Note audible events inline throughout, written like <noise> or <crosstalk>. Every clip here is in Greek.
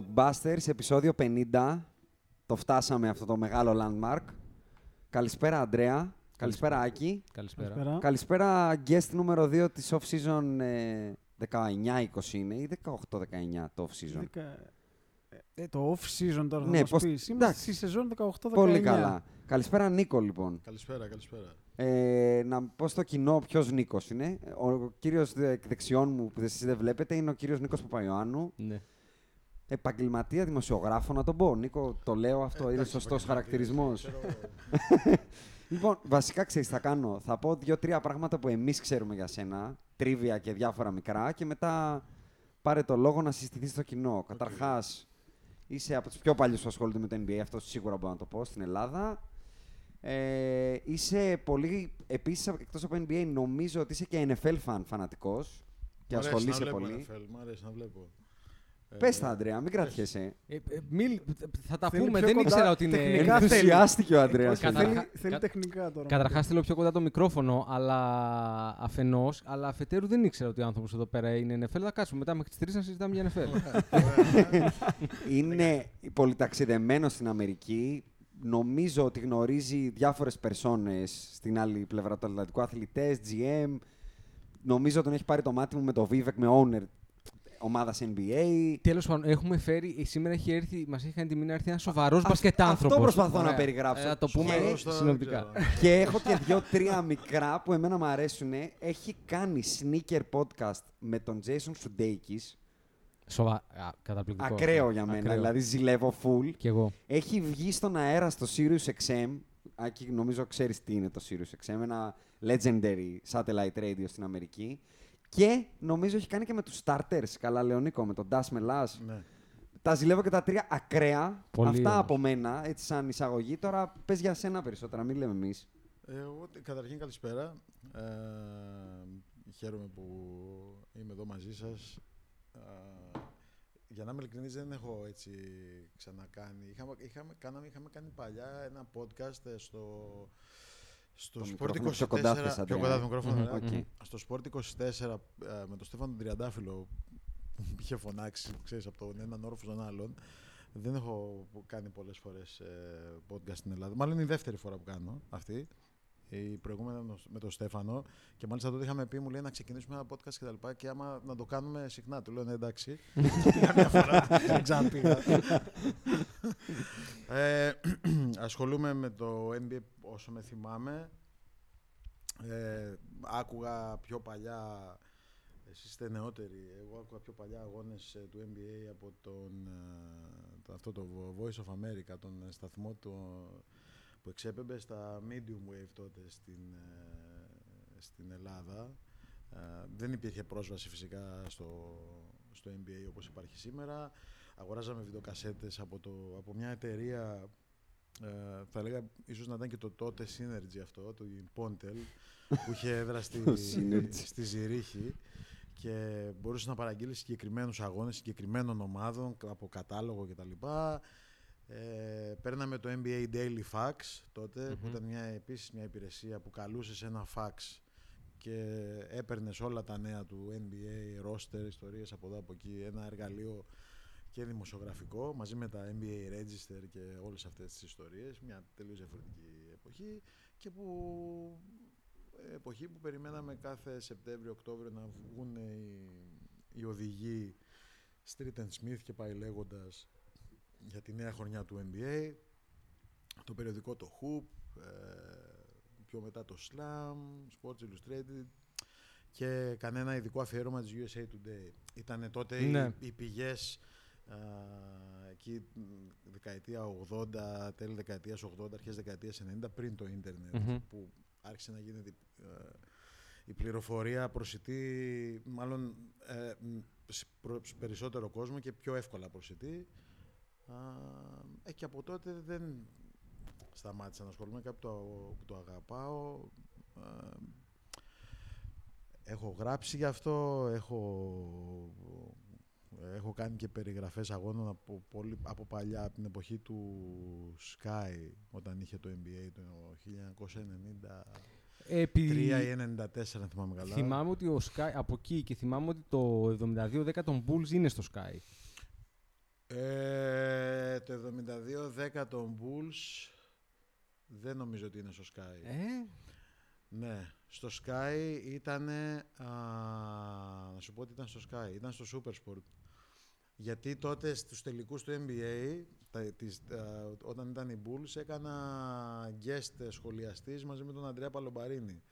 Podbusters, επεισόδιο 50. Το φτάσαμε αυτό το μεγάλο landmark. Καλησπέρα, Αντρέα. Καλησπέρα, Άκη. Καλησπέρα. Καλησπέρα. Καλησπέρα, guest νούμερο 2 της off-season ε, 19-20 είναι ή 18-19 το off-season. Δεκα- ε, το off-season τώρα θα Ναι, μας πώς- πεις. Είμαστε εντάξει. στη σεζόν 18-19. Πολύ καλά. Καλησπέρα, Νίκο, λοιπόν. Καλησπέρα, καλησπέρα. Ε, να πω στο κοινό ποιος Νίκος είναι. Ο κύριος δεξιών μου που εσείς δεν βλέπετε είναι ο κύριος Νίκος Παπαϊωάννου. Ναι. Επαγγελματία δημοσιογράφο, να τον πω. Νίκο, το λέω αυτό, είναι Εντάξει, σωστός επαγγελματίας, χαρακτηρισμός. ξέρω, <laughs> Λοιπόν, βασικά ξέρεις, θα κάνω. Θα πω δύο-τρία πράγματα που εμείς ξέρουμε για σένα. Τρίβια και διάφορα μικρά. Και μετά πάρε το λόγο να συστηθείς στο κοινό. Καταρχάς, είσαι από τους πιο παλιούς που ασχολούνται με το NBA. Αυτό σίγουρα μπορώ να το πω στην Ελλάδα. Ε, είσαι πολύ. Επίσης, εκτός από NBA, νομίζω ότι είσαι και NFL fan φανατικός. Και Μ' αρέσει ασχολείσαι να βλέπω πολύ. NFL, Μ' αρέσει να βλέπω. Πες Ε, τα, Αντρέα, μην κρατιέσαι. Ε, ε, μίλ- θα τα Θέλει πούμε, πιο δεν κοντά ήξερα ότι είναι. τεχνικά. θέλει. Ενθουσιάστηκε ο Αντρέας. Όχι, Καταρχά- θέλει, θέλει κα- τεχνικά τώρα. Καταρχάς θέλω πιο κοντά το μικρόφωνο, αλλά αφενό, αλλά αφετέρου δεν ήξερα ότι ο άνθρωπος εδώ πέρα είναι NFL. Θα κάτσουμε μετά μέχρι τις 3 να συζητάμε για NFL. <laughs> είναι πολυταξιδεμένο στην Αμερική. Νομίζω ότι γνωρίζει διάφορες περσόνες στην άλλη πλευρά του Ατλαντικού, αθλητές, GM. Νομίζω τον έχει πάρει το μάτι μου με το Vivek, με owner ομάδας NBA. Τέλος πάντων, έχουμε φέρει. ε, Σήμερα έχει έρθει, μας έχει κάνει τιμή να έρθει ένας σοβαρός Αυτό μπασκετάνθρωπος. προσπαθώ να περιγράψω. Θα το πούμε Σοβαρός τώρα, δεν συνοπτικά. ξέρω. και έχω και δύο-τρία μικρά που εμένα μου αρέσουν. Έχει κάνει sneaker podcast με τον Jason Sudeikis. Σοβα... Α, καταπληκτικό. Ακραίο για μένα. Ακραίο. Δηλαδή ζηλεύω full. Κι εγώ. Έχει βγει στον αέρα στο Sirius XM. Άκη, νομίζω ξέρεις τι είναι το Sirius XM. Ένα legendary satellite radio στην Αμερική. Και νομίζω έχει κάνει και με τους starters. Καλά, Λεωνίκο, με τον Das Melas. Ναι. Τα ζηλεύω και τα τρία ακραία. Πολύ Αυτά όμως. από μένα, έτσι σαν εισαγωγή. Τώρα πες για σένα περισσότερα, μην λέμε εμείς. Ε, Εγώ τε- καταρχήν καλησπέρα. Ε, χαίρομαι που είμαι εδώ μαζί σας. Ε, για να είμαι ειλικρινής δεν έχω έτσι ξανακάνει. Είχαμε, είχαμε, κάναμε, είχαμε κάνει παλιά ένα podcast ε, στο, στο Το Sport μικρόφωνο 24. πιο κοντά θες, πιο Αντρέα. κοντά το μικρόφωνο. Μμμ, ωραία. οκ. Στο Sport 24 ε, με τον Στέφανο τον Τριαντάφυλλο που <laughs> μου είχε φωνάξει, ξέρεις, από τον έναν όροφο στον άλλον. Δεν έχω κάνει πολλές φορές ε, podcast στην Ελλάδα. Μάλλον είναι η δεύτερη φορά που κάνω αυτή. Η προηγούμενη ήταν με τον Στέφανο και μάλιστα τότε είχαμε πει, μου λέει να ξεκινήσουμε ένα podcast και τα λοιπά και άμα να το κάνουμε συχνά. Του λέω ναι εντάξει. <laughs> Πήγα μια φορά, δεν ξαναπήγα. ε, ασχολούμαι με το NBA όσο με θυμάμαι. Ε, άκουγα πιο παλιά, εσείς είστε νεότεροι, εγώ άκουγα πιο παλιά αγώνες ε, του NBA από τον, ε, το, αυτό το Voice of America, τον ε, σταθμό του, που εξέπεμπε στα medium wave τότε στην, ε, στην Ελλάδα. Ε, δεν υπήρχε πρόσβαση φυσικά στο, στο NBA όπως υπάρχει σήμερα. Αγοράζαμε βιντεοκασέτες από, το, από μια εταιρεία ε, θα έλεγα ίσως να ήταν και το τότε Synergy αυτό, το Pontel, που είχε έδρα στη, <laughs> Synergy. στη Ζηρίχη και μπορούσες να παραγγείλεις συγκεκριμένους αγώνες συγκεκριμένων ομάδων από κατάλογο κτλ. Ε, παίρναμε το NBA Daily Fax τότε, που ήταν μια, επίσης μια υπηρεσία που καλούσε σε ένα fax και έπαιρνες όλα τα νέα του NBA, roster, ιστορίες από εδώ από εκεί, ένα εργαλείο και δημοσιογραφικό μαζί με τα NBA Register και όλες αυτές τις ιστορίες, μια τελείως διαφορετική εποχή και που εποχή που περιμέναμε κάθε Σεπτέμβριο-Οκτώβριο να βγουν οι, οι οδηγοί Street and Smith και πάει λέγοντας για τη νέα χρονιά του NBA. Το περιοδικό το Hoop, ε, πιο μετά το Slam, Sports Illustrated και κανένα ειδικό αφιέρωμα της USA Today. Ήταν τότε οι- Ναι. οι, πηγές α, εκεί μ, δεκαετία 80, τέλη δεκαετίας 80, αρχές δεκαετίας 90, πριν το ίντερνετ, Μμμ. που άρχισε να γίνεται ε, η πληροφορία προσιτή, μάλλον ε, μ, σ- προς περισσότερο κόσμο και πιο εύκολα προσιτή. Α, ε, και από τότε δεν σταμάτησα να ασχολούμαι κάτι που το, που το αγαπάω. Ε, έχω γράψει γι' αυτό, έχω, έχω κάνει και περιγραφές αγώνων από, πολύ, από παλιά, από την εποχή του Sky, όταν είχε το NBA το 1993 Επί... ή 94, αν θυμάμαι καλά. Θυμάμαι ότι ο Sky, από εκεί και θυμάμαι ότι το 72-10 των Bulls είναι στο Sky. Ε, το 72-10 των Bulls δεν νομίζω ότι είναι στο Sky. Ε, Ναι, στο Sky ήταν. Να σου πω ότι ήταν στο Sky, ήταν στο Supersport. Γιατί τότε στους τελικούς του NBA, τα, τις, α, όταν ήταν οι Bulls, έκανα guest σχολιαστής μαζί με τον Αντρέα Παλομπαρίνη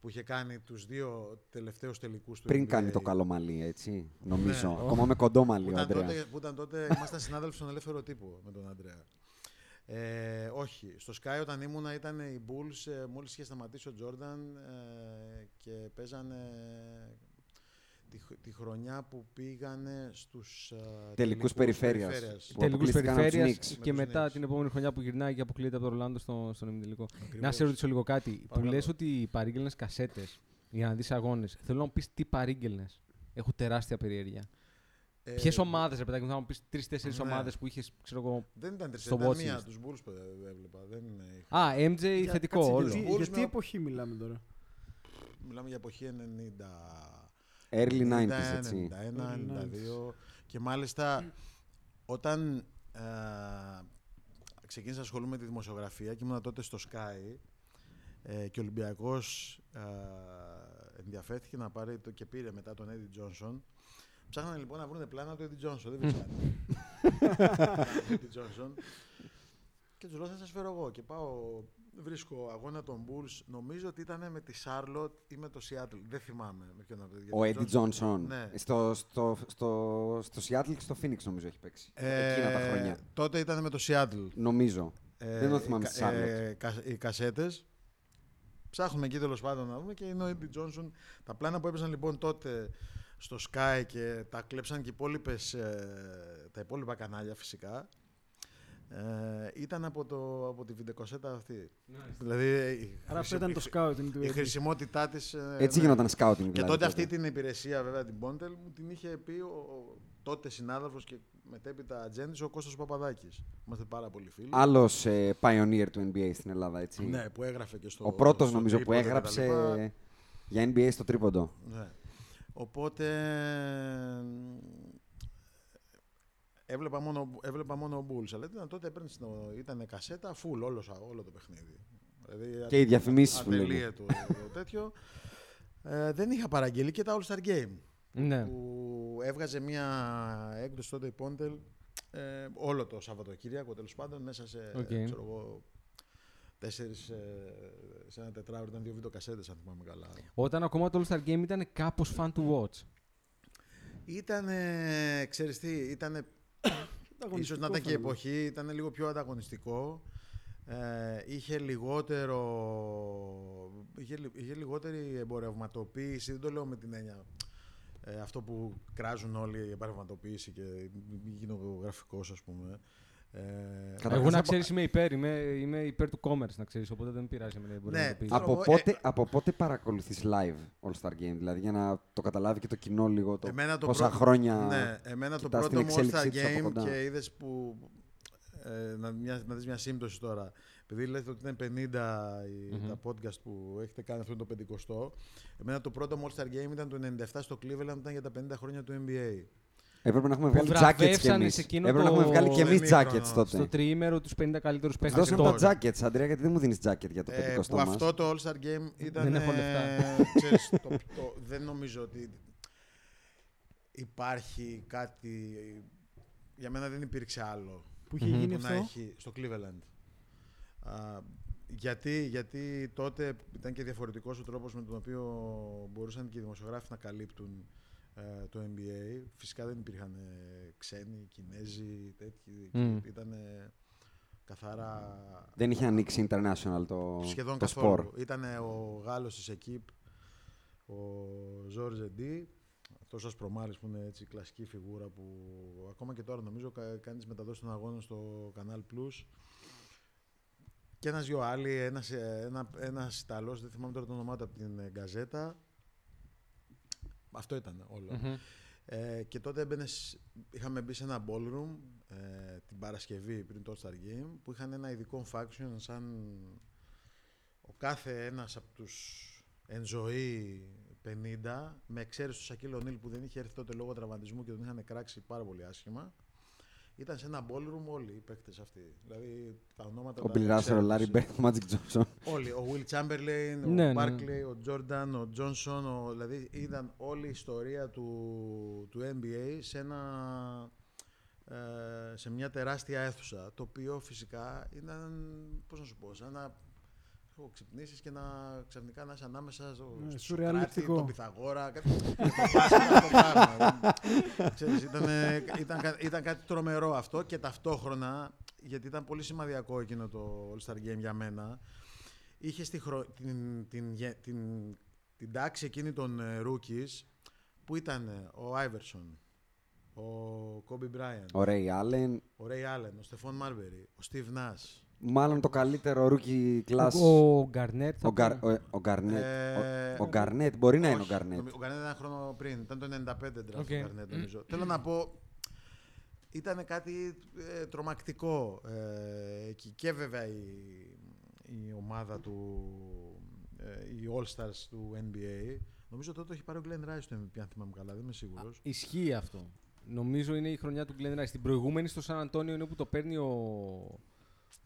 που είχε κάνει τους δύο τελευταίους τελικούς του Πριν NBA. κάνει το καλό μαλλί, έτσι. Νομίζω. Ναι. Ακόμα με κοντό Που μαλλί ο ήταν, Αντρέα. τότε, που ήταν τότε, ήμασταν συνάδελφοι στον ελεύθερο τύπο με τον Αντρέα. Ε, όχι, στο Sky όταν ήμουνα ήταν οι Bulls, ε, μόλις είχε σταματήσει ο Τζόρνταν ε, και παίζανε τη, χ- τη χρονιά που πήγανε στους ε, Τελικούς περιφέρειας. Που τελικούς αποκλείστηκαν από τους περιφέρειας Knicks. και Με τους μετά Knicks. την επόμενη χρονιά που γυρνάει και αποκλείεται από το Ρολάντο στο, στον ημιτελικό. Να Ακριβώς. σε ρωτήσω λίγο κάτι. Που Παρακαλώ. λες ότι παρήγγελνες κασέτες για να δεις αγώνες. Θέλω να μου πεις τι παρήγγελνες. Έχω τεράστια περιέργεια. Ε, Ποιες ομάδες, ρε παιδάκι μου, θα μου πεις τρει-τέσσερι ναι. ομάδες που είχες, ξέρω εγώ. Δεν ήταν τρεις, στο ήταν watch μία, list. τους Bulls που έβλεπα. Δεν είχα- Α, MJ Για- θετικό κάτσε, όλο. Γιατί, Bulls για τι με- εποχή μιλάμε τώρα; Μιλάμε για εποχή 90. Early 90s, 91, έτσι. 91, Early 92. Και μάλιστα όταν ε, ξεκίνησα να ασχολούμαι με τη δημοσιογραφία και ήμουν τότε στο Sky ε, και ο Ολυμπιακός ε, ενδιαφέρθηκε να πάρει το και πήρε μετά τον Eddie Johnson. Ψάχνανε λοιπόν να βρουν πλάνα του Eddie Johnson. Δεν βρίσκανε. <laughs> Eddie Johnson. Και τους λέω θα σας φέρω εγώ. Και πάω, βρίσκω αγώνα των Bulls. Νομίζω ότι ήταν με τη Charlotte ή με το Seattle. Δεν θυμάμαι με ποιον από τα δύο. Ο Eddie Johnson. Ναι. Στο, στο, στο, στο Seattle και στο Phoenix νομίζω έχει παίξει. Εκείνα τα Ε, χρόνια. Τότε ήταν με το Seattle. Νομίζω. Ε, Δεν το θυμάμαι οι στη κα- Charlotte. ε, κα- οι κασέτες. Ψάχνουμε εκεί τέλος πάντων να δούμε και είναι ο Eddie Johnson. Τα πλάνα που έπαιζαν λοιπόν τότε στο Sky και τα κλέψαν και οι υπόλοιπες, ε, τα υπόλοιπα κανάλια φυσικά. Ε, ήταν από, το, από τη βιντεοκοσέτα αυτή. Δηλαδή η, Άρα αυτό χρησι- ήταν η το χρη- scouting του η Eddie. χρησιμότητά της... ε, Έτσι ναι. γινόταν scouting δηλαδή. Και τότε αυτή τότε. την υπηρεσία, βέβαια, την Πόντελ, μου την είχε πει ο, ο τότε συνάδελφος και μετέπειτα ατζέντης, ο Κώστας Παπαδάκης. Είμαστε πάρα πολύ φίλοι. Άλλος ε, pioneer του NBA στην Ελλάδα, έτσι. Ναι, που έγραφε και στο Ο πρώτος στο νομίζω που τρίποντο και τα έγραψε λοιπά. για NBA στο τρίποντο. Ναι. Οπότε μ, έβλεπα μόνο, έβλεπα μόνο Bulls, αλλά ήταν τότε έπαιρνε στο- ήταν κασέτα full όλο, όλο το παιχνίδι. Δηλαδή, Και οι διαφημίσεις που λένε. ατελείωτο το <laughs> τέτοιο. Ε, δεν είχα παραγγείλει και τα All-Star Game Ναι. που έβγαζε μια έκδοση τότε η Πόντελ ε, όλο το Σαββατοκύριακο τέλος πάντων μέσα σε Οκ. ξέρω εγώ, τέσσερις, ε, σε ένα τετράωρο ήταν δύο βιντεοκασέτες αν θυμάμαι καλά. Όταν ακόμα το All Star Game ήταν κάπως fun to watch. Ήταν, ξέρεις τι, ήταν ίσως να ήταν και η φαίνεται. εποχή, ήταν λίγο πιο ανταγωνιστικό. Ε, είχε λιγότερο είχε, λι- είχε λιγότερη εμπορευματοποίηση δεν το λέω με την έννοια ε, αυτό που κράζουν όλοι η εμπορευματοποίηση και γίνει ο γραφικός ας πούμε ε, Καταρχάς, Εγώ να από- ξέρεις είμαι υπέρ, είμαι, είμαι υπέρ του commerce να ξέρεις, οπότε δεν με πειράζει με την εμπορευματοποίηση. Ξέρω Από εγώ, πότε, από πότε παρακολουθείς live All-Star Game, δηλαδή για να το καταλάβει και το κοινό λίγο το Εμένα το πόσα πρώτο- χρόνια Ναι, εμένα το κοιτάς πρώτο την μου All Star εξέλιξή τους από Game κοντά. και είδες που. Ε, να, μια, να δεις μια σύμπτωση τώρα. Επειδή λέτε ότι είναι 50 οι- Μμμ. τα podcast που έχετε κάνει αυτό είναι το 50. Εμένα το πρώτο μου All Star Game ήταν το 97 στο Cleveland, ήταν για τα 50 χρόνια του NBA. Έπρεπε να έχουμε Που βγάλει jackets κι βραβεύσανε εμείς. σε εκείνο Έπρεπε να το- έχουμε βγάλει κι εμείς Εμίχρονο, jackets τότε. Στο τριήμερο τους 50 καλύτερους παίκτε. Δώσε Ακριβώς. μου τα jackets, Αντρέα, γιατί δεν μου δίνεις jacket για το Ε, 50 που μας. αυτό το All Star Game ήταν. Δεν έχω λεφτά. ε, ξέρεις, το, το, δεν νομίζω ότι. υπάρχει κάτι... Για μένα δεν υπήρξε άλλο Που είχε Μμμ. γίνει που να αυτό; έχει στο Cleveland. Α, γιατί, γιατί τότε ήταν και διαφορετικός ο τρόπος με τον οποίο μπορούσαν και οι δημοσιογράφοι να καλύπτουν ε, το NBA. Φυσικά δεν υπήρχαν ε, ξένοι, Κινέζοι, τέτοιοι. Μμ. Ήταν καθαρά Δεν είχε ανοίξει international το, σχεδόν το καθόλου. σπορ. Ήταν ο Γάλλος της ΕΚΙΠ, ο Ζόρζε Ντί, αυτός ο Ασπρομάρης που είναι έτσι κλασική φιγούρα που ακόμα και τώρα νομίζω κα- κάνεις τις μεταδόσεις των αγώνων στο Canal Plus. Και ένας δυο άλλοι, ένας, ε, ένα, ένας Ιταλός, δεν θυμάμαι τώρα το όνομά του από την ε, Γκαζέτα. Αυτό ήταν όλο. Μμμ. Ε, και τότε έμπαινες, είχαμε μπει σε ένα ballroom ε, την Παρασκευή πριν το All-Star Game που είχαν ένα ειδικό faction σαν ο κάθε ένας από τους εν ζωή 50 με εξαίρεση του Σακίλ Ονίλ που δεν είχε έρθει τότε λόγω τραυματισμού και τον είχαν κράξει πάρα πολύ άσχημα ήταν σε ένα ballroom όλοι οι παίκτες αυτοί. Δηλαδή τα ονόματα Ο τα Bill Russell, ο ξέρεις. Larry Bird, ο Magic Johnson. Όλοι. Ο Will Chamberlain, ο Ναι, ναι. Barkley, ο Jordan, ο Johnson. Ο, δηλαδή ήταν όλη η ιστορία του, του NBA σε, ένα, ε, σε μια τεράστια αίθουσα. Το οποίο φυσικά ήταν, πώς να σου πω, σαν να ξέρω, ξυπνήσεις και να ξαφνικά να είσαι ανάμεσα στο, Ναι, στο σουρεαλιστικό. Σοκράτη, τον Πυθαγόρα. Κάτι, το βάσκετ αυτό το πράγμα. Ξέρεις, ήταν, ήταν, κα- ήταν κάτι τρομερό αυτό και ταυτόχρονα, γιατί ήταν πολύ σημαδιακό εκείνο το All-Star Game για μένα, είχε στη χρο... την, την, γε- την, την τάξη εκείνη των ε, rookies που ήταν ε, ο Άιβερσον, ο Kobe Bryant, Ο Ray Allen, ο Ray Allen, ο Στεφόν Μάρμπερι, ο Steve Nash. Μάλλον το καλύτερο rookie class. Ο Γκαρνέτ. θα Ο, Γκαρ, πούμε. ο, ο Γκαρνέτ. Ε, ο, ο Γκαρνέτ μπορεί να είναι ο Όχι, Γκαρνέτ. νομι- Ο Γκαρνέτ ήταν ένα χρόνο πριν. Ήταν το 95 draft Οκ. ο Γκαρνέτ, νομίζω. Θέλω να πω, ήταν κάτι ε, τρομακτικό. Ε, και, και βέβαια η, η ομάδα του, ε, οι All-Stars του NBA. Νομίζω τότε έχει πάρει ο Glenn Rice το MVP, αν θυμάμαι καλά, δεν είμαι σίγουρος. Ισχύει αυτό. Νομίζω είναι η χρονιά του Glenn Rice. Την προηγούμενη στο Σαν Αντώνιο είναι που το παίρνει ο,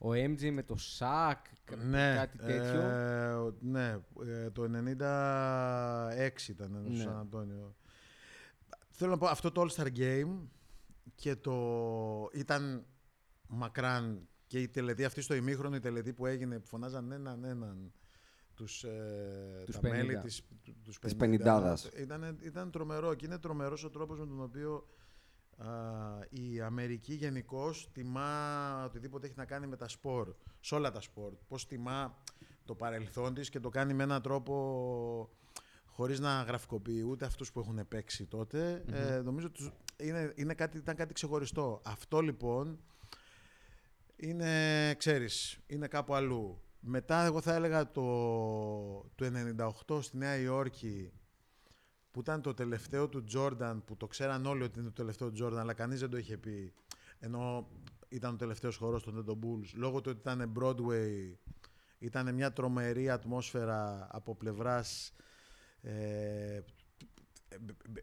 ο MJ με το Σακ, κάτι τέτοιο. Ε, ο- ναι, ε, το 96 ήταν στο Ναι. Σαν Αντώνιο. Θέλω να πω, αυτό το All-Star Game και το ήταν μακράν και η τελετή αυτή στο ημίχρονο, η τελετή που έγινε, που φωνάζαν έναν έναν τους, ε, Τους τα μέλη 50. της, του- τους Της 50. πενηντάδας. Ήταν, ήταν τρομερό και είναι τρομερός ο τρόπος με τον οποίο α, η Αμερική γενικώς τιμά οτιδήποτε έχει να κάνει με τα σπορ, σε όλα τα σπορ. Πώς τιμά το παρελθόν της και το κάνει με έναν τρόπο χωρίς να γραφικοποιεί ούτε αυτούς που έχουν παίξει τότε. Ε, νομίζω τους, είναι, είναι κάτι, ήταν κάτι ξεχωριστό. Αυτό λοιπόν είναι, ξέρεις, είναι κάπου αλλού. Μετά εγώ θα έλεγα το, το 98 στη Νέα Υόρκη που ήταν το τελευταίο του Τζόρνταν που το ξέραν όλοι ότι είναι το τελευταίο του Τζόρνταν αλλά κανείς δεν το είχε πει ενώ ήταν ο τελευταίος χορός των Tento Bulls λόγω του ότι ήταν Broadway ήταν μια τρομερή ατμόσφαιρα από πλευράς ε,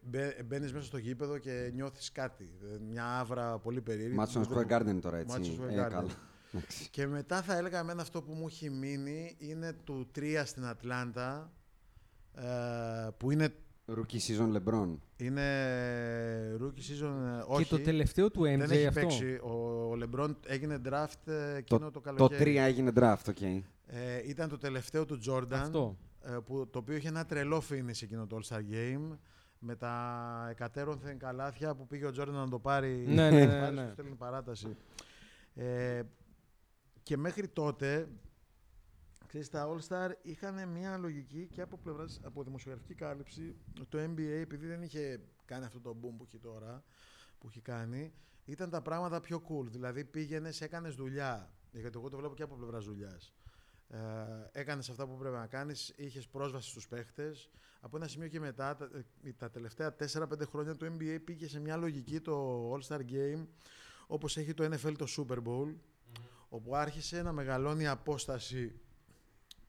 μπε- μπαίνεις μέσα στο γήπεδο και νιώθεις κάτι ε, μια άβρα πολύ περίεργη Madison που δεν- Square Garden τώρα έτσι. Madison Square Ε, Garden. καλά. Εντάξει. και μετά θα έλεγα εμένα αυτό που μου έχει μείνει είναι του 3 στην Ατλάντα ε, που είναι, Rookie season LeBron. είναι rookie season ε, όχι. Και το τελευταίο του MJ δεν έχει αυτό. παίξει. Ο, ο LeBron έγινε draft ε, εκείνο το, Το, το καλοκαίρι. 3 έγινε draft, οκ. Ε, ήταν το τελευταίο του Jordan. Αυτό. ε, που, το οποίο είχε ένα τρελό finish εκείνο το All-Star Game με τα εκατέρωθεν καλάθια που πήγε ο Jordan να το πάρει Ναι, ναι, να ναι, πάρει ναι. στο στέλνει παράταση. Ε, και μέχρι τότε ξέρεις, τα All-Star είχαν μια λογική και από πλευράς, από δημοσιογραφική κάλυψη το NBA επειδή δεν είχε κάνει αυτό το boom που έχει τώρα που έχει κάνει ήταν τα πράγματα πιο cool δηλαδή πήγαινες, έκανες δουλειά γιατί εγώ το βλέπω και από πλευράς δουλειάς. Ε, έκανες αυτά που πρέπει να κάνεις, είχες πρόσβαση στους παίχτες. Από ένα σημείο και μετά, τα, ε, τα τελευταία 4-5 χρόνια το NBA πήγε σε μια λογική το All-Star Game όπως έχει το NFL το Super Bowl, όπου άρχισε να μεγαλώνει η απόσταση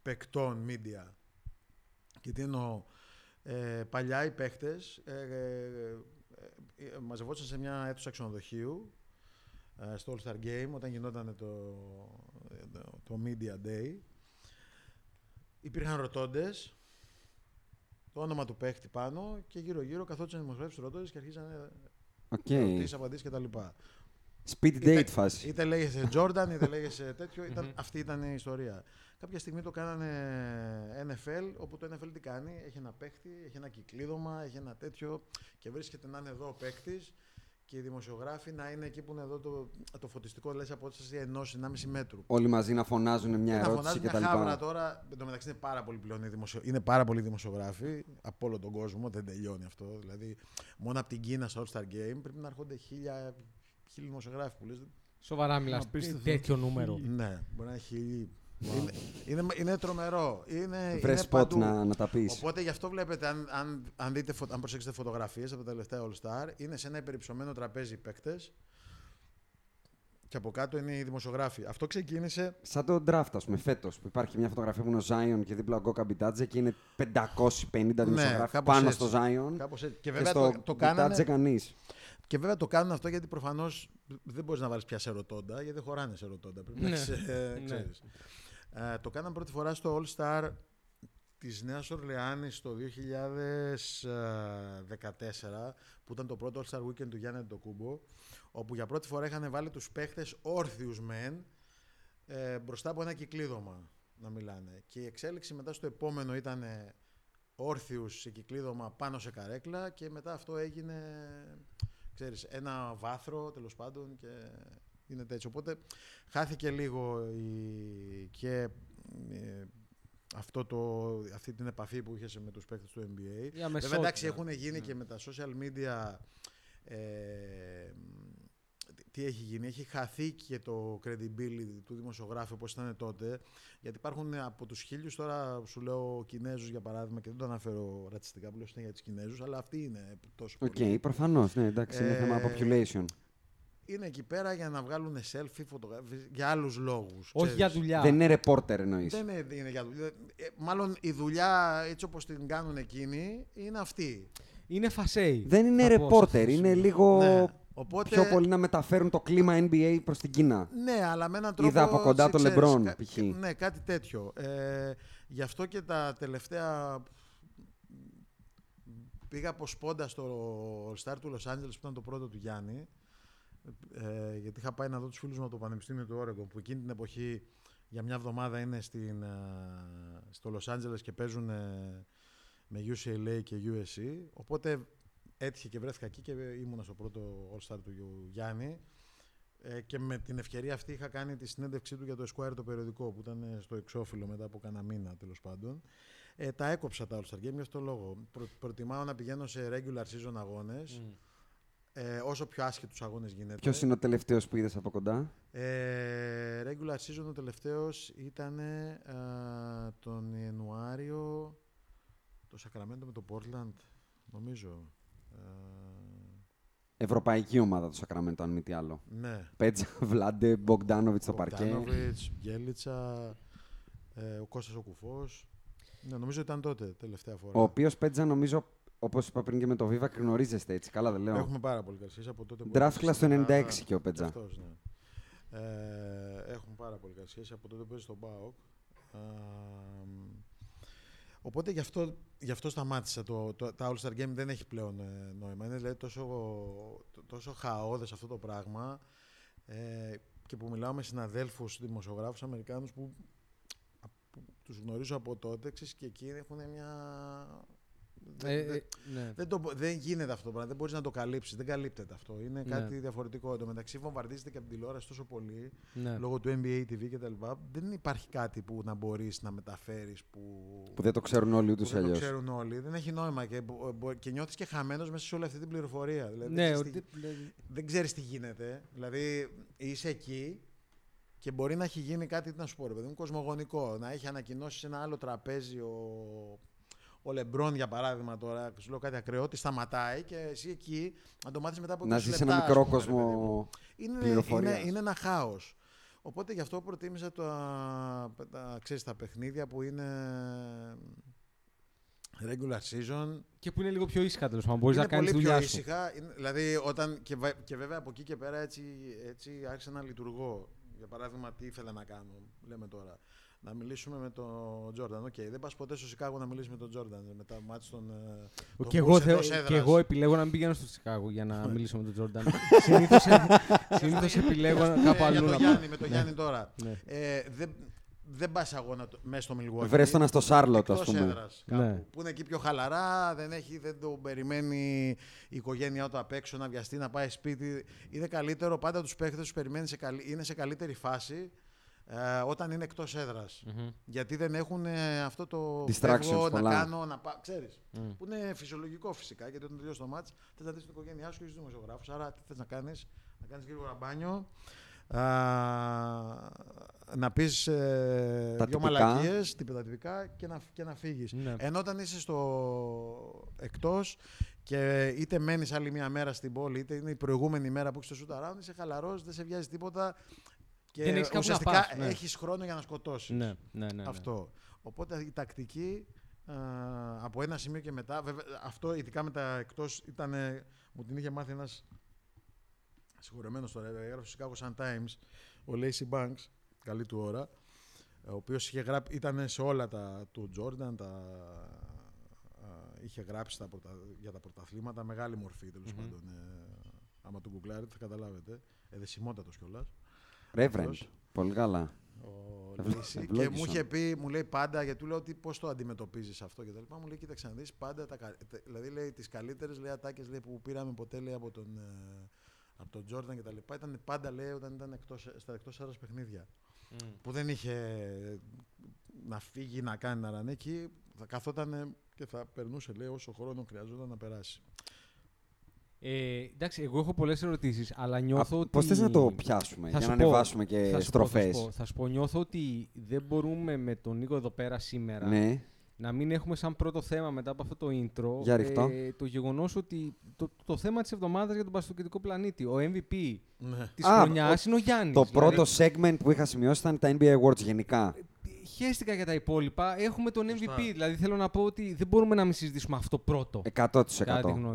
παικτών, media. Και τι εννοώ, ε, παλιά οι παίχτες ε, ε, ε, ε, μαζευόταν σε μια αίθουσα ξενοδοχείου ε, στο All Star Game όταν γινόταν το, το, το Media Day. Υπήρχαν ρωτώντες το όνομα του παίχτη πάνω και γύρω-γύρω καθόντουσαν οι δημοσιογράφοι ρωτώνε και αρχίζαν Οκ. ερωτήσεις, απαντήσεις κτλ. Speed date φάση. Είτε-. Είτε λέγεσαι Jordan, είτε λέγεσαι τέτοιο. Ήταν, αυτή ήταν η ιστορία. Κάποια στιγμή το κάνανε NFL, όπου το NFL τι κάνει, έχει ένα παίχτη, έχει ένα κυκλίδωμα, έχει ένα τέτοιο και βρίσκεται να είναι εδώ ο παίχτης και οι δημοσιογράφοι να είναι εκεί που είναι εδώ το, το φωτιστικό, λες από απόσταση ενός 1,5 μέτρου. Όλοι μαζί να φωνάζουν μια να ερώτηση φωνάζουν μια κτλ. χάβρα τώρα. Εν τω μεταξύ είναι πάρα πολλοί πλέον οι δημοσιο... είναι πάρα πολλοί δημοσιογράφοι από όλο τον κόσμο. Δεν τελειώνει αυτό. Δηλαδή, μόνο από την Κίνα στο All Star Game πρέπει να έρχονται χίλια, χίλιοι δημοσιογράφοι που λες, Σοβαρά μιλάς. Απίστευτο. Τέτοιο νούμερο. ναι, μπορεί να έχει χίλιοι. Είναι, είναι, είναι τρομερό. Είναι, Βρες είναι spot παντού. να, να τα πεις. Οπότε γι' αυτό βλέπετε, αν, αν, αν, δείτε, φω- αν προσέξετε φωτογραφίες από τα τελευταία All Star, είναι σε ένα υπερυψωμένο τραπέζι οι παίκτες. Και από κάτω είναι οι δημοσιογράφοι. Αυτό ξεκίνησε. Σαν το draft, ας πούμε, φέτος που υπάρχει μια φωτογραφία που είναι ο Zion και δίπλα ο Γκόκα Μπιτάτζε και είναι 550 δημοσιογράφοι Ναι, κάπως πάνω έτσι. στο Zion. Κάπως έτσι. Και Και βέβαια στο το, το κάνανε, Μπιτάτζε κανείς. Και βέβαια το κάνουν αυτό γιατί προφανώς δεν μπορείς να βάλεις πια σε ρωτώντα, γιατί δεν χωράνε σε ρωτώντα. Πρέπει να Ναι. έχεις, ε, Ναι. ξέρεις. Ε, το κάναν πρώτη φορά στο All Star της Νέας Ορλεάνης το 2014 που ήταν το πρώτο All Star Weekend του Γιάννη Αντοκούμπο όπου για πρώτη φορά είχαν βάλει τους παίχτες όρθιους μεν ε, μπροστά από ένα κυκλίδωμα να μιλάνε και η εξέλιξη μετά στο επόμενο ήταν ε, όρθιους σε κυκλίδωμα πάνω σε καρέκλα και μετά αυτό έγινε ξέρεις, ένα βάθρο τέλος πάντων και είναι τέτοιο. Οπότε χάθηκε λίγο η, και ε, αυτό το, αυτή την επαφή που είχες με τους παίκτες του NBA. Για Βέβαια εντάξει έχουν Ναι. γίνει και με τα social media ε, τι- τι έχει γίνει, έχει χαθεί και το credibility του δημοσιογράφου όπως ήταν τότε γιατί υπάρχουν από τους χίλιους τώρα σου λέω Κινέζους για παράδειγμα και δεν το αναφέρω ρατσιστικά που λέω συνέχεια για τους Κινέζους αλλά αυτοί είναι τόσο Οκ, πολλοί. προφανώς. Ναι, εντάξει, είναι Ε, θέμα population. Είναι εκεί πέρα για να βγάλουν selfie, φωτογραφίες, για άλλους λόγους. Όχι ξέρεις. για δουλειά. Δεν είναι reporter εννοείς. Δεν είναι, είναι για δουλειά. Ε, μάλλον η δουλειά έτσι όπως την κάνουν εκείνοι είναι αυτή. Είναι φάση. Δεν είναι θα πω σε αυτό reporter, το είναι σημείο. λίγο Ναι. Οπότε, πιο πολύ να μεταφέρουν το κλίμα NBA προς την Κίνα. Ναι, αλλά με έναν τρόπο. Είδα από κοντά σε το ξέρεις, LeBron, κα- π.χ. Ναι, κάτι τέτοιο. Ε, γι' αυτό και τα τελευταία. Πήγα από σπόντα στο All Star του Los Angeles που ήταν το πρώτο του Γιάννη. Ε, γιατί είχα πάει να δω τους φίλους μου από το Πανεπιστήμιο του Oregon που εκείνη την εποχή για μια εβδομάδα είναι στην, ε, στο Los Angeles και παίζουν ε, με UCLA και USC. Οπότε έτυχε και βρέθηκα εκεί και ήμουνα στο πρώτο All Star του Γιάννη. Ε, και με την ευκαιρία αυτή είχα κάνει τη συνέντευξή του για το Esquire το περιοδικό που ήταν ε, στο εξώφυλλο μετά από κανένα μήνα τέλος πάντων. Ε, τα έκοψα τα All Star Game για αυτό το λόγο. Προ, προτιμάω να πηγαίνω σε regular season αγώνες. Ε, όσο πιο άσχετους αγώνες γίνεται. Ποιος είναι ο τελευταίος που είδες από κοντά, Ε, regular season ο τελευταίος ήταν ε, τον Ιανουάριο το Σακραμέντο με το Portland, νομίζω. Ε, Ευρωπαϊκή ομάδα του Σακραμέντο, αν μη τι άλλο. ναι. Πέτζα, Βλάντε, Μπογκδάνοβιτς στο παρκέ. Μπογδάνοβιτς, Μπιέλιτσα, ε, ο Κώστας ο Κουφός. Ναι, νομίζω ήταν τότε, τελευταία φορά. Ο οποίος Πέτζα, νομίζω, όπως είπα πριν και με το Viva, γνωρίζεστε έτσι. Καλά, δεν λέω. Έχουμε πάρα πολύ καλή σχέση από τότε που... Draft class το έπαιζε 96 στην- και ο Πέτζα. Αυτός, ναι. Ε, έχουμε πάρα πολύ καλή σχέση από τότε που παίζει στον ΠΑΟΚ. Ε, οπότε γι' αυτό, γι' αυτό σταμάτησα. Το, το, τα All-Star Game δεν έχει πλέον ε, νόημα. Είναι δηλαδή, τόσο, το- τόσο χαόδες αυτό το πράγμα ε, και που μιλάω με συναδέλφους δημοσιογράφους Αμερικάνους που, που τους γνωρίζω από τότε ξέρεις, και εκείνοι έχουν μια... δεν- Ε, δεν- ε, ναι. δεν, το, δεν γίνεται αυτό το πράγμα. Δεν μπορείς να το καλύψεις. Δεν καλύπτεται αυτό. Είναι Ναι. κάτι διαφορετικό. Εν τω μεταξύ, βομβαρδίζεται και από την τηλεόραση τόσο πολύ ναι. λόγω του NBA TV κτλ. Δεν υπάρχει κάτι που να μπορείς να μεταφέρεις που, Που δεν το ξέρουν όλοι ούτως που ή δεν το αλλιώς. ξέρουν όλοι. Δεν έχει νόημα και, μπο- μπο- και νιώθεις και χαμένος μέσα σε όλη αυτή την πληροφορία. Δηλαδή, Ναι, δεν, ξέρεις ότι- τι, δεν ξέρεις τι γίνεται. Δηλαδή, είσαι εκεί και μπορεί να έχει γίνει κάτι, τι να σου πω, ρε παιδί μου, κοσμογονικό. Να έχει ανακοινώσεις σε ένα άλλο τραπέζι ο, ο Λεμπρόν, για παράδειγμα, τώρα, σου λέω κάτι ακραίο, ότι σταματάει και εσύ εκεί να το μάθεις μετά από 20 Να ζεις σε λεπτά, ένα ας μικρό πούμε, ρε παιδί μου. κόσμο Είναι, πληροφορίας. είναι, είναι ένα χάος. Οπότε γι' αυτό προτίμησα τα, τα, ξέρεις, τα παιχνίδια που είναι regular season. Και που είναι λίγο πιο ήσυχα τέλος πάντων. Μπορείς να είναι κάνεις πολύ δουλειά πιο σου. ήσυχα. Είναι- δηλαδή, όταν και, βα- και βέβαια από εκεί και πέρα έτσι, έτσι άρχισα να λειτουργώ. Για παράδειγμα, τι ήθελα να κάνω, λέμε τώρα. Να μιλήσουμε με τον Τζόρνταν. Οκ, δεν πας ποτέ στο Σικάγο να μιλήσεις με τον Τζόρνταν μετά το μάτι των. ε, τον Και εγώ, Bulls θε, εντός και έδρας. εγώ επιλέγω να μην πηγαίνω στο Σικάγο για να μιλήσω με τον Τζόρνταν. <laughs> συνήθως, συνήθως επιλέγω κάπου Ναι, αλλού για να τον πάω. Γιάννη, με τον Γιάννη τώρα. Ναι. Ε, δεν δεν πας αγώνα το- μέσα στο Milwaukee. Βρες τον στο Σάρλοτ, ας Εκτός πούμε. έδρας, κάπου, Ναι. Που είναι εκεί πιο χαλαρά, δεν, έχει, δεν το περιμένει η οικογένειά του απ' έξω να βιαστεί, να πάει σπίτι. Είναι καλύτερο πάντα τους παίχτες τους περιμένει σε καλή, είναι σε καλύτερη φάση ε, όταν είναι εκτός έδρας. Γιατί δεν έχουν ε, αυτό το Distractions φεύγω, να πολλά. κάνω, να πάω, ξέρεις. Μμ. Που είναι φυσιολογικό φυσικά, γιατί όταν τελειώσει το μάτς θες να δεις την οικογένειά σου και τους δημοσιογράφους. Άρα τι θες να κάνεις, να κάνεις γρήγορα μπάνιο, α, να πεις ε, Τα δυο τυπικά. μαλακίες, τύπητα τυπικά και να, και να φύγεις. Ναι. Ενώ όταν είσαι στο εκτός και είτε μένεις άλλη μια μέρα στην πόλη, είτε είναι η προηγούμενη μέρα που έχεις το shoot around, είσαι χαλαρός, δεν σε βιάζει τίποτα και Δεν έχεις κάπου να ουσιαστικά πας, ναι. έχεις χρόνο για να σκοτώσεις. Ναι, ναι, ναι, ναι. Αυτό. Οπότε η τακτική α, από ένα σημείο και μετά, βέβαια, αυτό ειδικά με τα εκτός ήταν, μου την είχε μάθει ένας συγχωρεμένος τώρα, έγραψε στο Chicago Sun Times, ο Lacey Banks, καλή του ώρα, ο οποίος είχε γράψει, ήταν σε όλα τα του Jordan, τα, α, είχε γράψει τα πρωτα, για τα πρωταθλήματα, μεγάλη μορφή τέλος πάντων. Ε, άμα τον γκουγκλάρετε θα καταλάβετε, εδεσιμότατος κιόλας. Reverend. Αυτός. Πολύ καλά. ο <laughs> Ευλο- Λύση, και ευλόγησον. μου είχε πει, μου λέει πάντα, γιατί του λέω ότι πώς το αντιμετωπίζεις αυτό και τα λοιπά, μου λέει κοίταξε να δεις πάντα, τα, κα- τε- δηλαδή λέει τις καλύτερες λέει, ατάκες λέει, που πήραμε ποτέ λέει, από τον, ε, από τον Jordan και τα λοιπά, ήταν πάντα λέει όταν ήταν εκτός, στα εκτός έδρας παιχνίδια. Που δεν είχε να φύγει, να κάνει, να ρανέκει, θα καθόταν και θα περνούσε λέει όσο χρόνο χρειαζόταν να περάσει. Ε, εντάξει, εγώ έχω πολλές ερωτήσεις, αλλά νιώθω ότι... Πώς θες να το πιάσουμε Θα για σου να πω, ανεβάσουμε και θα σου πω, θα στροφές; σου πω, Θα σου πω, νιώθω ότι δεν μπορούμε με τον Νίκο εδώ πέρα σήμερα Ναι. να μην έχουμε σαν πρώτο θέμα μετά από αυτό το intro Για ριχτώ. ε, το γεγονός ότι το, το θέμα της εβδομάδας για τον παστοκεντικό πλανήτη, ο MVP Ναι. της Α, χρονιάς είναι ο Γιάννης. Το Δηλαδή, πρώτο segment που είχα σημειώσει ήταν τα NBA Awards γενικά. Χέστηκα για τα υπόλοιπα. Έχουμε τον MVP. Σωστά. Δηλαδή θέλω να πω ότι δεν μπορούμε να μην συζητήσουμε αυτό πρώτο. 100%. Κατά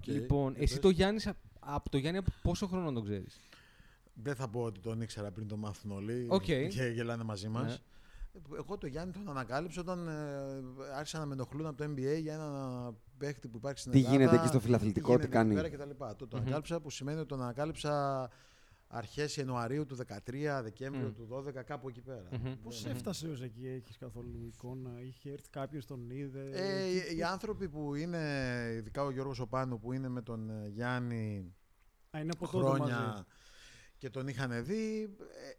τη γνώμη μου. Ρίχτω. Ναι. Οκ. Λοιπόν, Και εσύ πες. το Γιάννης, από το Γιάννη από πόσο χρόνο τον ξέρεις; Δεν θα πω ότι τον ήξερα πριν το μάθουν όλοι Οκ. και γελάνε μαζί μας. Ναι. Εγώ το Γιάννη τον ανακάλυψα όταν ε, άρχισαν να με ενοχλούν από το NBA για ένα παίχτη που υπάρχει στην Τι Ελλάδα. γίνεται εκεί στο Φιλαθλητικό, τι γίνεται εκεί κάνει; Πέρα και τα λοιπά. Το, το Μμμ. ανακάλυψα που σημαίνει ότι τον ανακάλυψα αρχές Ιανουαρίου του 2013, Δεκέμβριο Μμ. του 2012, κάπου εκεί πέρα. Μμμ. Πώς Δεν- έφτασε ως εκεί, έχεις καθόλου εικόνα, είχε έρθει κάποιος τον είδε. Ε, εκεί- οι- οι άνθρωποι που είναι, ειδικά ο Γιώργος Οπάνου που είναι με τον ε, Γιάννη Α, είναι από τότε μαζί. χρόνια και τον είχαν δει,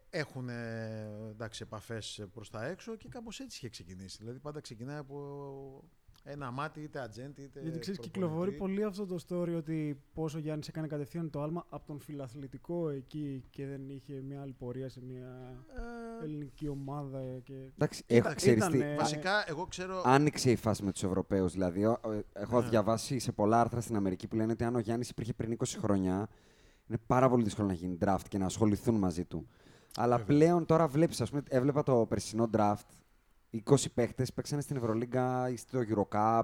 ε, έχουν ε, εντάξει, επαφές προς τα έξω και κάπως έτσι είχε ξεκινήσει. Δηλαδή πάντα ξεκινάει από ένα μάτι είτε ατζέντη είτε Γιατί ξέρεις, προπονητή. κυκλοφορεί πολύ αυτό το story ότι πόσο ο Γιάννης έκανε κατευθείαν το άλμα από τον φιλαθλητικό εκεί και δεν είχε μια άλλη πορεία σε μια Ε, ελληνική ομάδα. Και... Εντάξει, Ήταν- έχω ξέρεις τι. ήτανε- Βασικά εγώ ξέρω... Άνοιξε η φάση με τους Ευρωπαίους. Δηλαδή, ο- ο- έχω Ναι. διαβάσει σε πολλά άρθρα στην Αμερική που λένε ότι αν ο Γιάννης υπήρχε πριν 20 χρόνια, είναι πάρα πολύ δύσκολο να γίνει draft και να ασχοληθούν μαζί του. Αλλά Βέβαια. πλέον τώρα βλέπεις, ας πούμε, έβλεπα το περσινό draft. 20 παίχτες παίξανε στην Ευρωλίγκα ή στο Eurocup.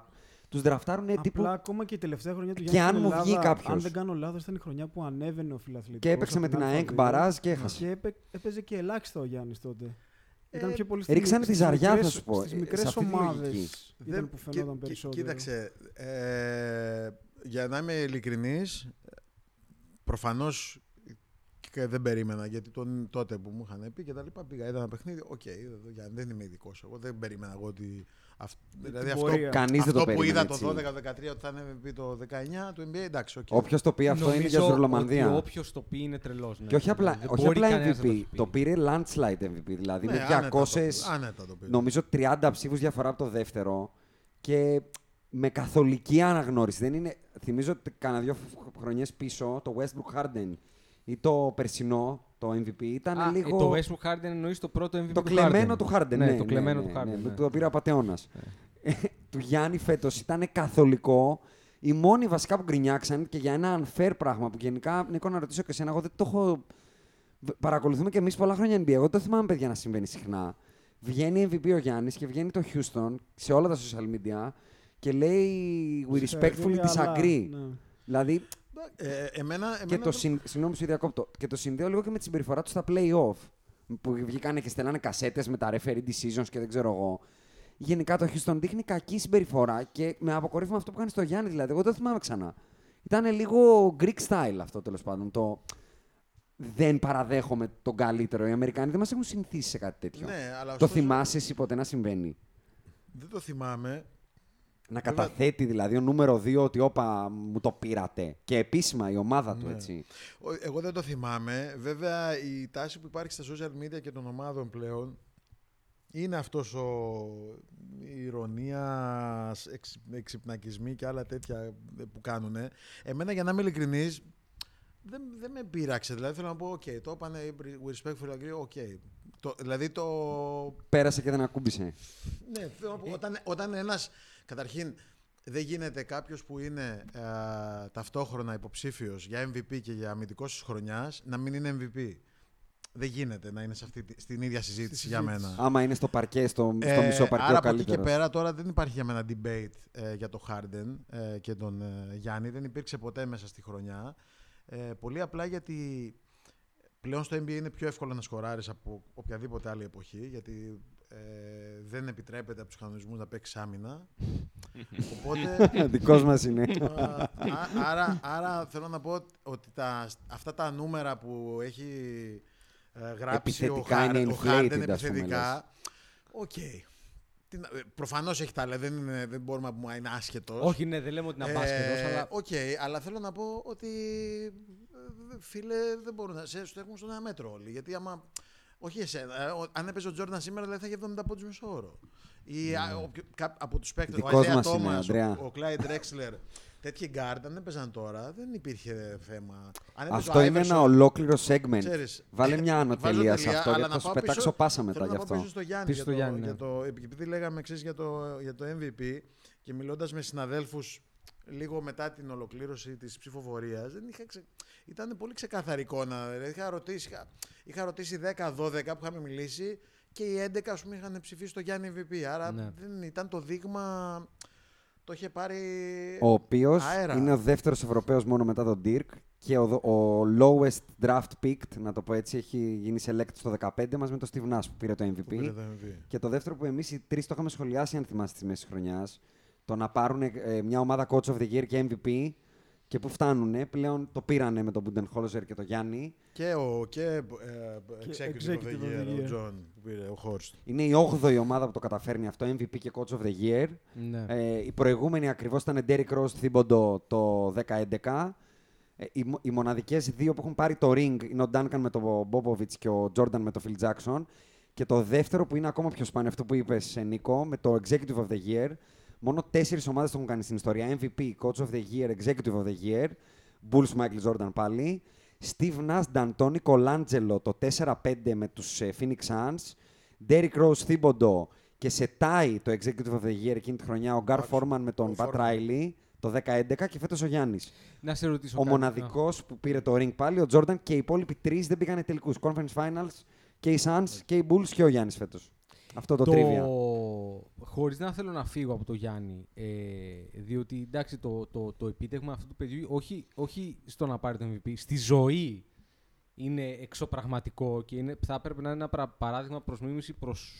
Τους δραφτάρουν Απλά τύπου. ακόμα και η τελευταία χρονιά του Και Γιάννη αν στην μου βγει Ελλάδα, κάποιος. Αν δεν κάνω λάθος, ήταν η χρονιά που ανέβαινε ο Φιλαθλητικός. Και έπαιξε από με την ΑΕΚ Α2 μπαράζ και έχασε. Και έπαι- έπαιζε και ελάχιστα ο Γιάννης τότε. Ε, Ήταν πιο πολύ στις- ρίξανε τη στις ζαριά, θα μικρές- σου πω, Στις ε, μικρές σε αυτή τη ομάδες λογική. ήταν Δεν- που φαινόταν κοί- περισσότερο. Κοίταξε, ε, για να είμαι ειλικρινής, προφανώς και δεν περίμενα γιατί τον, τότε που μου είχαν πει και τα λοιπά πήγα, είδα ένα παιχνίδι. Οκ, είδα το Γιάννη, δεν είμαι ειδικός. Εγώ δεν περίμενα εγώ ότι. αυ- δηλαδή αυτό, πορεία. Κανείς δεν αυτό το που περίμενε. είδα το έτσι. 12-13 ότι θα είναι MVP το 19 του NBA, εντάξει, οκ. Όποιος το πει αυτό είναι για Νομίζω ζουρλομανδία. ότι όποιος το πει είναι τρελός. Ναι. Και όχι απλά, Δεν όχι μπορεί απλά κανένας να MVP. πει. Το πήρε landslide MVP. Δηλαδή Ναι, με άνετα 200, το- άνετα το πήρε. νομίζω 30 ψήφους διαφορά από το δεύτερο. Και με καθολική αναγνώριση. Δεν είναι, θυμίζω ότι κανένα δύο χρονιές πίσω το Westbrook Harden ή το περσινό, το MVP, ήταν Α, ε, λίγο. το Westbrook Harden εννοείς το πρώτο MVP το του κλεμμένο Harden. του Harden. Ναι, Ναι, το ναι, κλεμμένο ναι, του Harden. ναι, ναι. Το πήρε απαταιώνα. του Γιάννη φέτος ήταν καθολικό. Οι μόνοι βασικά που γκρινιάξαν και για ένα unfair πράγμα που γενικά, Νίκο, να ρωτήσω και εσένα, εγώ δεν το έχω. Β- Παρακολουθούμε και εμείς πολλά χρόνια NBA. Εγώ δεν το θυμάμαι, παιδιά, να συμβαίνει συχνά. Βγαίνει MVP ο Γιάννης και βγαίνει το Houston σε όλα τα social media και λέει We respectfully Συγχαρητήρια, αλλά, disagree. ναι. Δηλαδή, Ε, εμένα, εμένα και το, το- συν, συγγνώμη, σου διακόπτω. Και το συνδέω λίγο και με τη συμπεριφορά του στα play-off. που βγήκαν και στέλνανε κασέτες με τα referee decisions και δεν ξέρω εγώ. Γενικά το Houston δείχνει κακή συμπεριφορά και με αποκορύφωμα αυτό που κάνει στο Γιάννη, δηλαδή. Εγώ δεν το θυμάμαι ξανά. Ήταν λίγο Greek style αυτό τέλος πάντων. Το δεν παραδέχομαι τον καλύτερο. Οι Αμερικάνοι δεν μας έχουν συνηθίσει σε κάτι τέτοιο. Ναι, αλλά το ωστόσο- θυμάσαι εσύ ποτέ να συμβαίνει; Δεν το θυμάμαι. Να Βέβαια- καταθέτει δηλαδή ο νούμερο 2 ότι όπα μου το πήρατε. Και επίσημα η ομάδα του Ναι. έτσι. Ο- Εγώ δεν το θυμάμαι. Βέβαια, η τάση που υπάρχει στα social media και των ομάδων πλέον είναι αυτός ο η ειρωνεία, εξ, εξυπνακισμοί και άλλα τέτοια που κάνουν. Εμένα, για να είμαι ειλικρινής, δεν, δεν με πείραξε. Δηλαδή, θέλω να πω, οκ, το είπανε, we respectfully agree, οκ. Το, δηλαδή, το, Πέρασε και δεν ακούμπησε. ναι, θέλω να πω, όταν, όταν ένας, καταρχήν, δεν γίνεται κάποιος που είναι ε, ταυτόχρονα υποψήφιος για MVP και για αμυντικός της χρονιάς να μην είναι MVP. Δεν γίνεται να είναι σε αυτή, τη- στην ίδια συζήτηση για μένα. Άμα είναι στο παρκέ, στο, στο Ε, μισό παρκέ άρα ο από εκεί και καλύτερο. πέρα τώρα δεν υπάρχει για μένα debate ε, για τον Harden ε, και τον ε, Γιάννη. Δεν υπήρξε ποτέ μέσα στη χρονιά. Ε, πολύ απλά γιατί πλέον στο NBA είναι πιο εύκολο να σκοράρεις από οποιαδήποτε άλλη εποχή γιατί ε, δεν επιτρέπεται από τους κανονισμούς να παίξει άμυνα. <laughs> Οπότε <laughs> Δικός μας είναι. <laughs> Α, α- άρα, άρα θέλω να πω ότι τα, αυτά τα νούμερα που έχει ε, γράψει Επιθετικά ο, Χάρ, είναι ο Χάρντεν inflated, ας πούμε, επιθετικά, οκ. Τι να- ε, Προφανώς έχει ταλέντο, δεν, είναι- δεν μπορούμε να πούμε είναι άσχετος. Όχι, ναι, δεν λέμε ότι είναι άμπαλος, Ε, αλλά Οκ, αλλά θέλω να πω ότι ε, φίλε δεν μπορούν να σε στο έχουν στον ένα μέτρο όλοι. Γιατί άμα. Όχι εσένα. ε, ο- αν έπαιζε ο Τζόρνταν σήμερα, δηλαδή θα είχε 70 πόντους μισό όρο. Ή α, όποιο- κά- από τους παίκτες. Ο Δικός Αϊζέα μας είναι, Τόμα, Ανδρέα. ο, ο Κλάιντ Ρέξλερ. Τέτοιοι γκάρντ, αν έπαιζαν τώρα, δεν υπήρχε θέμα. Αν έπαιζε Αυτό ο είναι Iverson, ένα ολόκληρο segment. ξέρεις, Βάλε μια βάζω ανωτελεία σε τελεία, αυτό αλλά γιατί να θα σου πάω πετάξω πίσω- πάσα μετά θέλω γι' να πάω αυτό. πίσω στο Γιάννη, Πίσω για, στο το, Γιάννη, ναι. για το, επειδή λέγαμε εξής για το, για το MVP και μιλώντας με συναδέλφους λίγο μετά την ολοκλήρωση της ψηφοφορίας, δεν είχα ξε... ήταν πολύ ξεκάθαρη εικόνα. Δηλαδή, είχα, ρωτήσει, είχα, είχα ρωτήσει 10-12 που είχαμε μιλήσει και οι 11 ας πούμε, είχαν ψηφίσει το Γιάννη MVP. Άρα Ναι. δεν ήταν το δείγμα... Το είχε πάρει Ο οποίος αέρα. είναι ο δεύτερος Ευρωπαίος μόνο μετά τον Dirk και ο, δο- ο lowest draft picked, να το πω έτσι, έχει γίνει select στο 15 μαζί με τον Steve Nash που πήρε το MVP. που πήρε το MVP. Και το δεύτερο που εμείς οι τρεις το είχαμε σχολιάσει, αν θυμάστε τη μέση χρονιάς, το να πάρουν ε, μια ομάδα Coach of the Year και MVP και που φτάνουν. Πλέον το πήρανε με τον Budenholzer και τον Γιάννη. Και ο και, ε, Και executive of the year, executive of the year, the ο Τζον που πήρε, ο Χόρστ. Είναι η 8η ομάδα που το καταφέρνει αυτό, MVP και Coach of the Year. ναι. Ε, η προηγούμενη ακριβώς ήταν Derrick Rose Thibodeau το 2011. Ε, οι, μο- οι μοναδικές δύο που έχουν πάρει το ring είναι ο Duncan με τον Popovich και ο Jordan με τον Phil Jackson. Και το δεύτερο που είναι ακόμα πιο σπάνιο, αυτό που είπες ε, Νίκο, με το Executive of the Year. Μόνο τέσσερις ομάδες το έχουν κάνει στην ιστορία. MVP, Coach of the Year, Executive of the Year. Bulls, Michael Jordan πάλι. Steve Nash, D'Antoni, Colangelo το 4-5 με τους ε, Phoenix Suns. Derrick Rose, Thibodeau και σε tie το Executive of the Year εκείνη τη χρονιά ο Gar Άξιο. Foreman με τον Ο Pat Foreman. Riley το 2011 και φέτος ο Γιάννης. Να σε ρωτήσω Ο κάτι. μοναδικός που πήρε το ring πάλι, ο Jordan και οι υπόλοιποι τρεις δεν πήγανε τελικούς. Conference Finals και οι Suns και οι Bulls και ο Γιάννης φέτος. Αυτό το, το trivia. Χωρίς να θέλω να φύγω από το Γιάννη, ε, διότι εντάξει το, το, το επίτευγμα αυτού του παιδιού, όχι, όχι στο να πάρει το MVP, στη ζωή είναι εξωπραγματικό και είναι, θα έπρεπε να είναι ένα πρα- παράδειγμα προς μίμηση προς,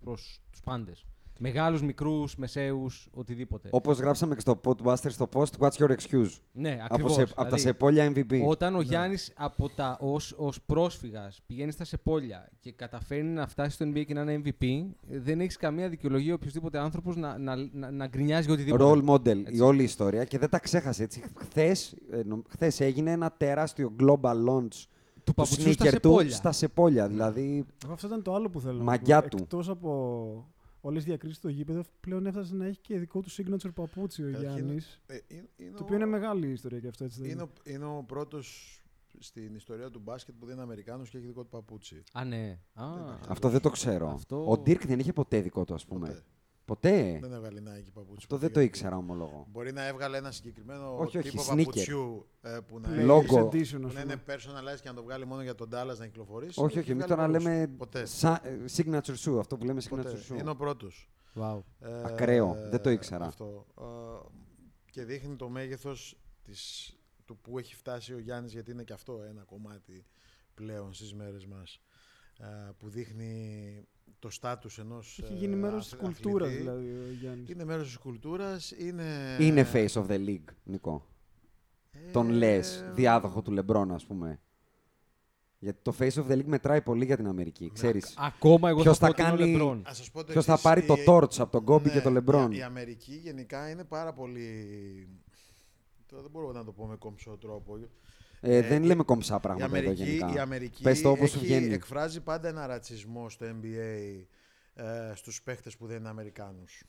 προς τους πάντες. Μεγάλους, μικρούς, μεσαίους, οτιδήποτε. Όπως γράψαμε και στο Podbuster στο post, what's your excuse; Ναι, Από, ακριβώς. σε, από τα Δηλαδή, σεπόλια MVP. Όταν ο Γιάννης από τα, ως, ως πρόσφυγας πηγαίνει στα σεπόλια και καταφέρνει να φτάσει στο NBA και να είναι MVP, ε, δεν έχεις καμία δικαιολογία οποιοδήποτε άνθρωπος να, να, να, να γκρινιάζει για οτιδήποτε. Role model Έτσι. η όλη η ιστορία και δεν τα ξέχασε έτσι. Χθες, ε, νο- χθες έγινε ένα τεράστιο global launch του του παπουτσιού στα sneaker του σεπόλια. στα σεπόλια. Δηλαδή, Εγώ αυτό ήταν το άλλο που θέλω Μαγιά να πω. του. Εκτός από όλες τις διακρίσεις στο γήπεδο, πλέον έφτασε να έχει και δικό του signature παπούτσι ο Καταρχήν, Γιάννης. Ε, είναι- είναι Το ο- οποίο είναι μεγάλη ιστορία και αυτό έτσι δεν Είναι, είναι. ο, είναι ο πρώτος στην ιστορία του μπάσκετ που δεν είναι Αμερικάνος και έχει δικό του παπούτσι. Α, ναι. Α, Δεν αυτό δεν το ξέρω. Αυτό- Ο Dirk δεν είχε ποτέ δικό του, ας πούμε. Ποτέ. Ποτέ. Δεν έβγαλε Nike παπούτσι. Αυτό που δεν το πήγε. ήξερα, ομολογώ. Μπορεί να έβγαλε ένα συγκεκριμένο Όχι, όχι, τύπο sneaker. παπουτσιού ε, που να, Players έχει- Logo. Edition, ας που να πούμε. είναι personalized και να το βγάλει μόνο για τον Dallas να κυκλοφορήσει. Όχι, Δεν όχι, έχει εμείς βγάλει τώρα πολλούς. λέμε Ποτέ. sa- ε, signature shoe, αυτό που λέμε Ποτέ. signature shoe. Είναι ο πρώτος. wow. Ε, Ακραίο. Δεν το ήξερα. Αυτό. Ε, και δείχνει το μέγεθος της, του που έχει φτάσει ο Γιάννης γιατί είναι και αυτό ένα κομμάτι πλέον στις μέρες μας. ε, που δείχνει το στάτους ενός Έχει ε, γίνει μέρος της αθλη- κουλτούρας αθλητή. δηλαδή ο Γιάννης. Είναι μέρος της κουλτούρας, είναι... Είναι face of the league, Νικό. Τον Ε, λες, διάδοχο του Λεμπρόν, ας πούμε. Γιατί το face of the league μετράει πολύ για την Αμερική, ξέρεις. Ακόμα εγώ Ποιος θα θα πω ότι είναι ο κάνει- Λεμπρόν. Ας σας πω το Ποιος θα εξής, πάρει το η- torch από τον Kobe ναι, και τον LeBron. Η, η Αμερική γενικά είναι πάρα πολύ... Τώρα δεν μπορώ να το πω με κομψό τρόπο. Ε, Ε, δεν η- λέμε κομψά Η πράγματα εδώ Αμερική, γενικά. η Αμερική Πες το όπως σου έχει, βγαίνει. εκφράζει πάντα ένα ρατσισμό στο NBA ε, στους παίχτες που δεν είναι Αμερικάνους.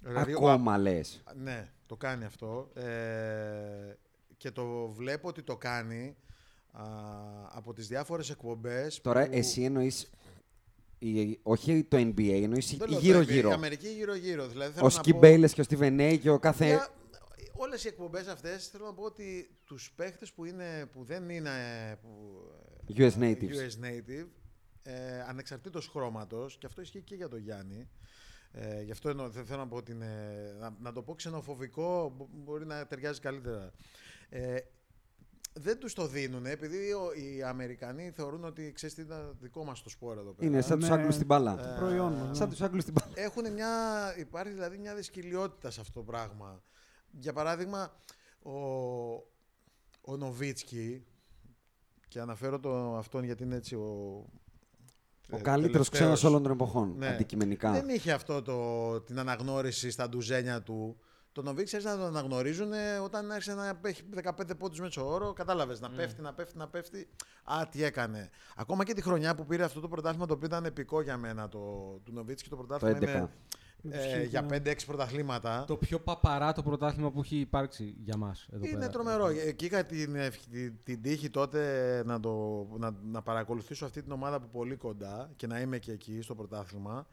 Δηλαδή, ο- Ακόμα λες. Ναι, το κάνει αυτό. Ε, και το βλέπω ότι το κάνει α, από τις διάφορες εκπομπές. Τώρα που- εσύ εννοείς, η- όχι το NBA, εννοείς Δεν η λέω το NBA, γύρω-γύρω. Η Αμερική γύρω-γύρω. Δηλαδή, θέλω Ο να Σκι πω- Μπέιλες και ο Στίβεν A και ο κάθε... Για, όλες οι εκπομπές αυτές θέλω να πω ότι τους παίχτες που, είναι, που δεν είναι που, US ε, natives. US native ε, ανεξαρτήτως χρώματος και αυτό ισχύει και για τον Γιάννη ε, γι' αυτό εννοώ, δεν θέλω να πω ότι είναι, να, να το πω ξενοφοβικό μπο- μπορεί να ταιριάζει καλύτερα ε, δεν τους το δίνουν επειδή ο- οι Αμερικανοί θεωρούν ότι ξέρεις τι είναι δικό μας το σπόρο εδώ πέρα Είναι σαν τους Ναι. Άγγλους στην μπάλα. Ε, προϊόν μας, ναι. Σαν τους Άγγλους στην μπάλα. έχουν μια, υπάρχει δηλαδή μια δυσκολιότητα σε αυτό το πράγμα. Για παράδειγμα, ο, ο Νοβίτσκι, και αναφέρω το, αυτόν γιατί είναι έτσι ο... Ο τε- καλύτερος τελευταίος, ξένος όλων των εποχών, Ναι. αντικειμενικά. Δεν είχε αυτό το, την αναγνώριση στα ντουζένια του. Το Νοβίτσκι άρχισε να τον αναγνωρίζουν ε, όταν άρχισε να έχει 15 πόντους μέσω όρο. Κατάλαβες να πέφτει, να πέφτει, να πέφτει. Α, τι έκανε. Ακόμα και τη χρονιά που πήρε αυτό το πρωτάθλημα το οποίο ήταν επικό για μένα το, του Νοβίτσκι το Το πρωτάθλημα. 11. είναι, Με τους ε, Heat, για ναι. 5-6 πρωταθλήματα. Το πιο παπαρά το πρωτάθλημα που έχει υπάρξει για μας εδώ Είναι πέρα. τρομερό. Εκεί είχα την, ευ- την, την τύχη τότε να, το, να, να παρακολουθήσω αυτή την ομάδα από πολύ κοντά και να είμαι και εκεί στο πρωτάθλημα.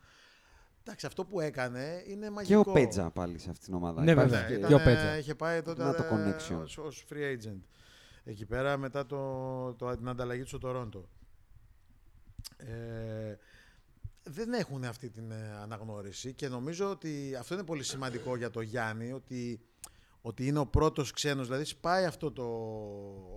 Εντάξει, αυτό που έκανε είναι Και μαγικό. ο Πέτζα πάλι σε αυτήν την ομάδα. Ναι, Υπάρχει βέβαια. και- Και ο Πέτζα. ε, είχε πάει τότε Να το ε, connection. ως, ως free agent. Εκεί πέρα μετά το, το, την ανταλλαγή του στο Τορόντο. Ε, δεν έχουν αυτή την ε, αναγνώριση και νομίζω ότι αυτό είναι πολύ σημαντικό για το Γιάννη ότι, ότι είναι ο πρώτος ξένος δηλαδή σπάει αυτό το,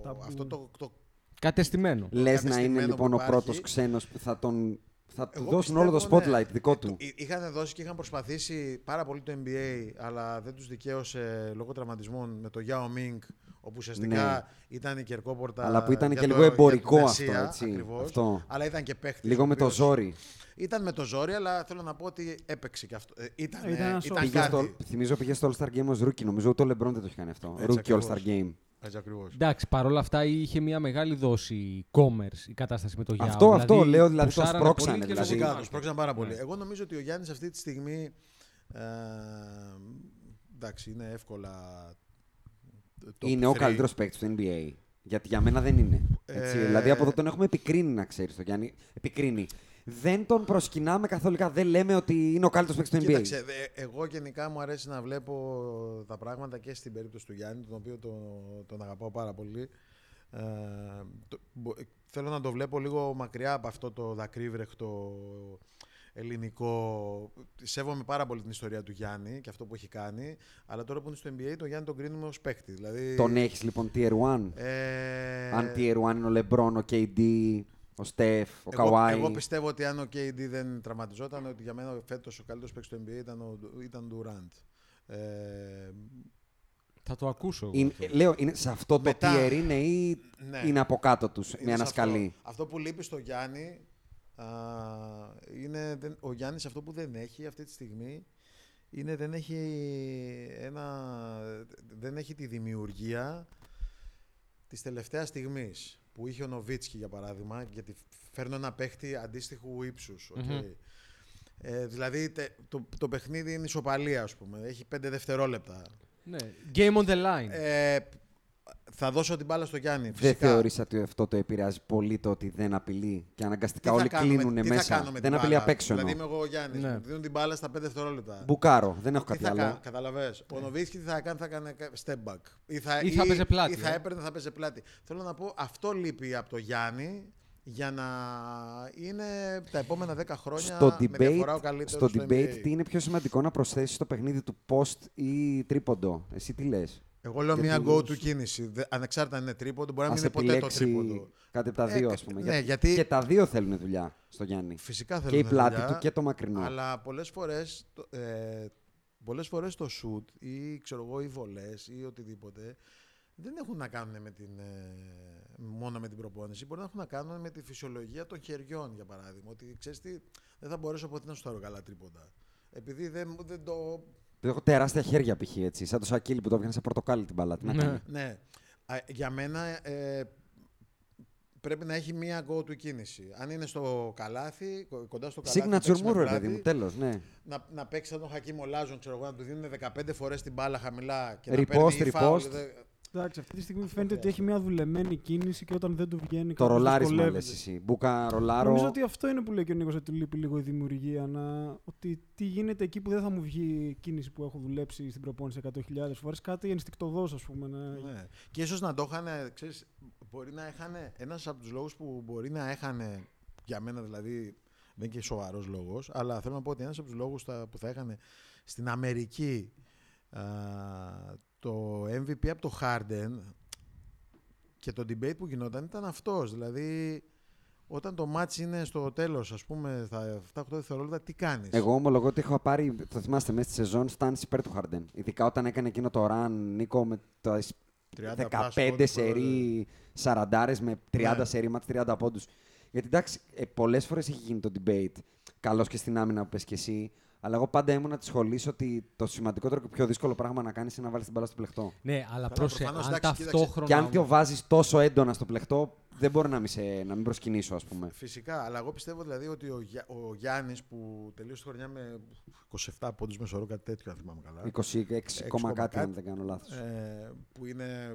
Ταμπού. αυτό το, το Κατεστημένο. Λες να είναι κατεστημένο λοιπόν που ο υπάρχει. πρώτος ξένος που θα τον... Θα του Εγώ δώσουν όλο το πιστεύω, ναι. spotlight δικό του. Ε, Είχαν δώσει και είχαν προσπαθήσει πάρα πολύ το NBA, αλλά δεν τους δικαίωσε λόγω τραυματισμών με το Yao Ming, όπου ουσιαστικά Ναι. ήταν η κερκόπορτα. Αλλά που ήταν για και το- λίγο για την εμπορικό Ασία, αυτό, έτσι. ακριβώς. Αυτό. Αλλά ήταν και παίχτη. Λίγο με το ζόρι. Ήταν με το ζόρι, αλλά θέλω να πω ότι έπαιξε και αυτό. Ε, ήταν, Ήταν ένας ήταν, show. Πήγε κάτι. στο, θυμίζω πήγε στο All-Star Game ως rookie. Νομίζω ούτε ο LeBron δεν το έχει κάνει αυτό. Έτσι rookie ακριβώς. All-Star Game. Έτσι ακριβώς. Εντάξει, παρόλα αυτά είχε μια μεγάλη δόση commerce η κατάσταση με το Γιάννη. Αυτό, αυτό λέω, δηλαδή, το σπρώξανε, δηλαδή. Φυσικά, τους πρόκειται πάρα πολύ. Ναι. Εγώ νομίζω ότι ο Γιάννης αυτή τη στιγμή. Ε, εντάξει, είναι εύκολα. top είναι ο three. καλύτερος παίκτης του NBA. Γιατί για μένα δεν είναι. Έτσι. Ε, Δηλαδή από εδώ τον έχουμε επικρίνει, να ξέρεις το Γιάννη. Επικρίνει. Δεν τον προσκυνάμε καθόλικα. Δεν λέμε ότι είναι ο καλύτερος παίκτης του NBA. Κοίταξε, δε- εγώ γενικά μου αρέσει να βλέπω τα πράγματα και στην περίπτωση του Γιάννη, τον οποίο τον, τον αγαπάω πάρα πολύ. Ε, το- μπο- θέλω να το βλέπω λίγο μακριά από αυτό το δακρύβρεχτο ελληνικό. Σέβομαι πάρα πολύ την ιστορία του Γιάννη και αυτό που έχει κάνει, αλλά τώρα που είναι στο NBA, τον Γιάννη τον κρίνουμε ως παίκτη. Δηλαδή, Τον έχεις λοιπόν tier 1. ε, Αν tier 1 είναι ο LeBron, ο KD, ο Steph, ο εγώ, Kawhi. εγώ πιστεύω ότι αν ο KD δεν τραυματιζόταν, ότι για μένα φέτος ο καλύτερος παίκτης του NBA ήταν ο ήταν ο Durant. Ε, Θα το ακούσω. εγώ Είναι- αυτό. λέω, είναι, σε αυτό το Μετά- tier είναι ή Ναι. είναι από κάτω τους, Είναι με ένα σε αυτό. σκαλί. Αυτό που λείπει στο Γιάννη α, είναι δεν, ο Γιάννης αυτό που δεν έχει αυτή τη στιγμή είναι δεν έχει, ένα, δεν έχει τη δημιουργία της τελευταίας στιγμής που είχε ο Νοβίτσκι για παράδειγμα γιατί φέρνω ένα παίχτη αντίστοιχου ύψους. οκ. Μμμ. Ε, δηλαδή τε- το, το παιχνίδι είναι ισοπαλία ας πούμε. Έχει πέντε δευτερόλεπτα. Ναι. Game on the line. Ε, θα δώσω την μπάλα στο Γιάννη. Δεν φυσικά. θεωρείς ότι αυτό το επηρεάζει πολύ το ότι δεν απειλεί και αναγκαστικά Τι θα όλοι κάνουμε- κλείνουν τι θα μέσα; κάνουμε δεν την απειλεί μπάλα; απ' έξω Δηλαδή εννοώ. είμαι εγώ ο Γιάννης. Ναι. Μου δίνουν την μπάλα στα 5 δευτερόλεπτα. Μπουκάρω, δεν έχω Τι κάτι θα άλλο. κάνει, καταλαβες. Ο Νοβίτσκι τι θα κάνει, θα κάνει step back. Ή θα, Ή θα παίζε πλάτη, Ή θα ε. έπαιρνε, θα παίζε πλάτη. Θέλω να πω, αυτό λείπει από το Γιάννη για να είναι τα επόμενα 10 χρόνια Στο με διαφορά ο debate, καλύτερος στο στο debate NBA. τι είναι πιο σημαντικό να προσθέσεις στο παιχνίδι του post ή τρίποντο; Εσύ τι λες; Εγώ λέω Για μια τους- go to κίνηση. Δε- Ανεξάρτητα αν είναι τρίποντο, μπορεί να Ας μην είναι ποτέ το επιλέξει τρίποντο. κάτι από τα Ε, δύο, ε, ας πούμε. ναι, γιατί- Και τα δύο θέλουν δουλειά στο Γιάννη. Φυσικά Και θέλουν η πλάτη δουλειά, του και το μακρινό. Αλλά πολλές φορές, το- ε, πολλές φορές το shoot ή ξέρω εγώ οι βολές ή οτιδήποτε δεν έχουν να κάνουν με την, ε, μόνο με την προπόνηση. Μπορεί να έχουν να κάνουν με τη φυσιολογία των χεριών, για παράδειγμα. Ότι ξέρεις τι, δεν θα μπορέσω ποτέ να σου πάρω καλά τρίποντα. Επειδή δεν, δεν το... Έχω τεράστια χέρια π.χ. έτσι. Σαν το Σακίλι που το έπιανε σε πορτοκάλι την μπαλά. Τι να Ναι. κάνει. Ναι. Α, Για μένα ε, πρέπει να έχει μία go to κίνηση. Αν είναι στο καλάθι, κο- κοντά στο καλάθι. Signature παίξεις με μου, ρε πλάτη, παιδί μου, τέλος. Ναι. να, να παίξεις σαν τον Χακίμ Ολάζον, ξέρω εγώ, να του δίνουν 15 φορές την μπάλα χαμηλά και Repost, να παίρνει ή φάουλ, repost. δε- Εντάξει, αυτή τη στιγμή φαίνεται ότι έχει μια δουλεμένη κίνηση και όταν δεν του βγαίνει Το κάπως ρολάρισμα λε δυσκολεύεται. εσύ. Μπούκα, ρολάρο. Νομίζω ότι αυτό είναι που λέει και ο Νίκος, ότι λείπει λίγο η δημιουργία. Να... Ότι τι γίνεται εκεί που δεν θα μου βγει η κίνηση που έχω δουλέψει στην προπόνηση 100.000 φορές. Κάτι ενστικτοδός, ας πούμε. Να... Ναι. Και ίσως να το είχαν, ξέρεις, μπορεί να είχαν, ένας από τους λόγους που μπορεί να είχαν, για μένα δηλαδή, δεν είναι και σοβαρός λόγος, αλλά θέλω να πω ότι ένας από τους λόγους τα- που θα είχαν στην Αμερική α, το MVP από το Harden και το debate που γινόταν ήταν αυτός. Δηλαδή, όταν το match είναι στο τέλος, ας πούμε, στα 7-8 δευτερόλεπτα, τι κάνεις; Εγώ ομολογώ ότι έχω πάρει, το θυμάστε, μέσα στη σεζόν στάνση υπέρ του Χαρντέν. Ειδικά όταν έκανε εκείνο το run, Νίκο, με το 30 15 πόντους, σερί 40 με 30 Ναι. σερί μάτς 30 πόντους. Γιατί εντάξει, ε, πολλές φορές έχει γίνει το debate, καλός και στην άμυνα που πες και εσύ, αλλά εγώ πάντα ήμουν τη σχολή ότι το σημαντικότερο και πιο δύσκολο πράγμα να κάνεις είναι να βάλεις την μπάλα στο πλεκτό. Ναι, αλλά Καλά, πρόσεχε, προφανώς, αν εντάξει, κοίταξε. ταυτόχρονα... Και αν το βάζεις τόσο έντονα στο πλεκτό, δεν μπορώ να μην, σε, να μην προσκυνήσω, ας πούμε. Φυσικά, αλλά εγώ πιστεύω δηλαδή ότι ο, Γιά- ο Γιάννης που τελείωσε τη χρονιά με 27 πόντους με σωρό, κάτι τέτοιο, αν θυμάμαι καλά. 26, κόμμα κάτι, αν δεν κάνω λάθος. Ε, που είναι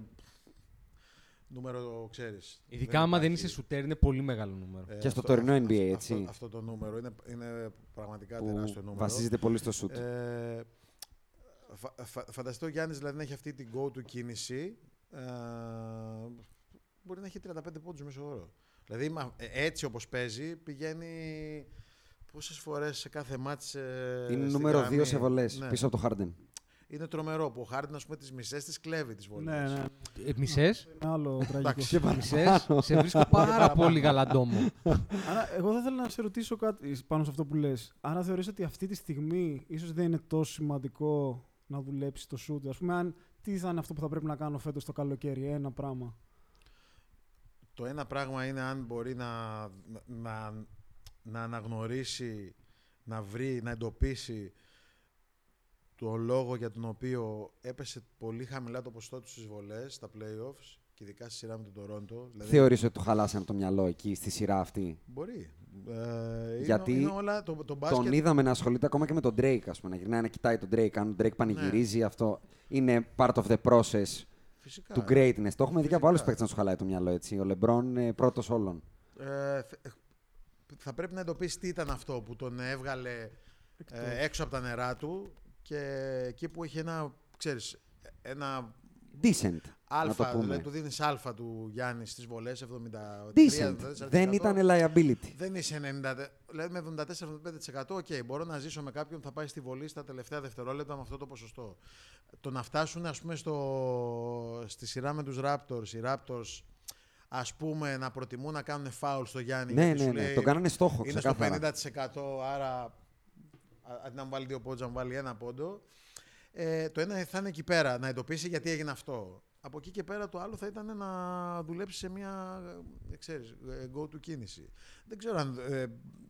νούμερο, ξέρεις. Ειδικά άμα δεν είσαι σουτέρ, είναι πολύ μεγάλο νούμερο. Και στο τωρινό NBA, έτσι. Αυτό, αυτό το νούμερο είναι, είναι πραγματικά που τεράστιο νούμερο. βασίζεται πολύ στο σουτ. Ε, φα, φα, φανταστείτε ο Γιάννης δηλαδή να έχει αυτή την go-to κίνηση ε, μπορεί να έχει 35 πόντους μέσω όρο. Δηλαδή μα- ε, έτσι όπως παίζει πηγαίνει πόσες φορές σε κάθε μάτς ε, είναι στη νούμερο 2 γραμμή. σε βολές Ναι. πίσω από το Harden. Είναι τρομερό που ο Χάρντιν ας πούμε τις μισές τις κλέβει τις βολές. Ναι, ναι. Ε, μισές, Είναι άλλο τραγικό. Εντάξει. μισές, σε βρίσκω <laughs> πάρα πολύ γαλαντόμο. Άρα, εγώ θα ήθελα να σε ρωτήσω κάτι πάνω σε αυτό που λες. Άρα θεωρείς ότι αυτή τη στιγμή ίσως δεν είναι τόσο σημαντικό να δουλέψεις το shoot. Ας πούμε, αν, τι θα είναι αυτό που θα πρέπει να κάνω φέτος το καλοκαίρι, ένα πράγμα; Το ένα πράγμα είναι αν μπορεί να, να, να αναγνωρίσει, να βρει, να εντοπίσει το λόγο για τον οποίο έπεσε πολύ χαμηλά το ποσοστό του στις βολές, στα playoffs και ειδικά στη σειρά με τον Τορόντο. Δηλαδή, Θεωρείς ότι του χαλάσανε το μυαλό εκεί στη σειρά αυτή; Μπορεί. Ε, Γιατί είναι, είναι όλα, το, το μπάσκετ, Τον είδαμε να ασχολείται ακόμα και με τον Drake, ας πούμε. Να γυρνάει να κοιτάει τον Drake. Αν ο Drake πανηγυρίζει, αυτό είναι part of the process φυσικά, του greatness. Το έχουμε δει και από άλλους Φυσικά. παίκτες να σου χαλάει το μυαλό έτσι. Ο LeBron είναι πρώτος όλων. Ε, θε- θα πρέπει να εντοπίσεις τι ήταν αυτό που τον έβγαλε ε, έξω από τα νερά του και εκεί που είχε ένα, ξέρεις, ένα Decent. να το αλφα, πούμε. δηλαδή του δίνεις αλφα του Γιάννης στις βολές 73, Decent. 74%. Δεν ήταν liability. Δεν είσαι 90, δηλαδή με 74-75% οκ, μπορώ να ζήσω με κάποιον που θα πάει στη βολή στα τελευταία δευτερόλεπτα με αυτό το ποσοστό. Το να φτάσουν ας πούμε στο, στη σειρά με τους Raptors, οι Raptors ας πούμε να προτιμούν να κάνουν φάουλ στο Γιάννη Ναι, γιατί ναι, σου ναι. λέει, Το κάνανε στόχο είναι στο ξεκάθαρα. 50% άρα α- αντί να μου βάλει δύο πόντους να μου βάλει ένα πόντο. Ε, το ένα θα είναι εκεί πέρα, να εντοπίσει γιατί έγινε αυτό. Από εκεί και πέρα το άλλο θα ήταν να δουλέψει σε μια ε, ξέρεις, ε, go-to κίνηση. Δεν ξέρω αν, ε,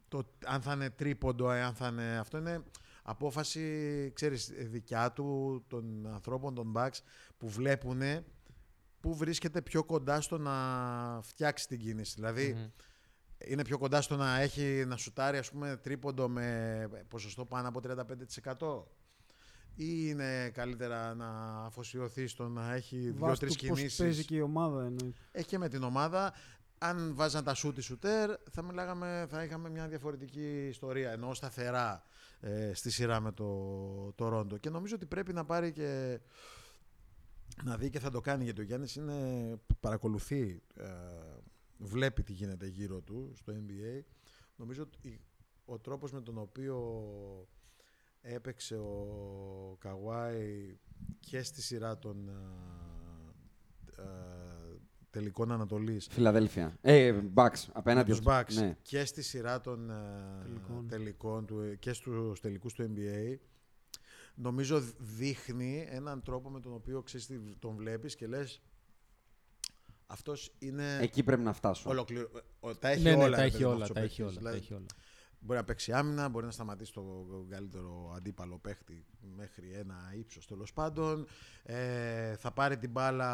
το, αν θα είναι τρίποντο, ε, αν θα είναι... Αυτό είναι απόφαση, ξέρεις, δικιά του, των ανθρώπων, των backs, που βλέπουν που βρίσκεται πιο κοντά στο να φτιάξει την κίνηση. Δηλαδή, είναι πιο κοντά στο να έχει να σουτάρει ας πούμε τρίποντο με ποσοστό πάνω από 35% ή είναι καλύτερα να αφοσιωθεί στο να έχει Βάσει δύο-τρεις του πώς κινήσεις; παίζει και η ομάδα εννοείται. Έχει και με την ομάδα. Αν βάζαν τα σούτι σουτέρ, θα, μιλάγαμε, θα είχαμε μια διαφορετική ιστορία. Ενώ σταθερά ε, στη σειρά με το, το Ρόντο. Και νομίζω ότι πρέπει να πάρει και να δει και θα το κάνει γιατί ο Γιάννης είναι, παρακολουθεί, ε, βλέπει τι γίνεται γύρω του στο NBA. Νομίζω ότι ο τρόπος με τον οποίο έπαιξε ο Καουάι και στη σειρά των ε, ε, τελικών Ανατολής Φιλαδέλφια. Ε, Bucks. Απέναντι με τους Bucks Ναι. και στη σειρά των ε, Τελικών. τελικών του, και στους τελικούς του NBA νομίζω δείχνει έναν τρόπο με τον οποίο ξέρεις, τι, τον βλέπεις και λες αυτός είναι Εκεί πρέπει να φτάσω. ολοκληρω... ο- τα έχει Ναι, ναι, όλα. τα ρε έχει παιδί μου, όλα, αυτός ο τα έχει παίκτης. όλα, τα Δηλαδή, έχει όλα. Μπορεί να παίξει άμυνα, μπορεί να σταματήσει τον καλύτερο αντίπαλο παίχτη μέχρι ένα ύψος τέλος πάντων. Ε, θα πάρει την μπάλα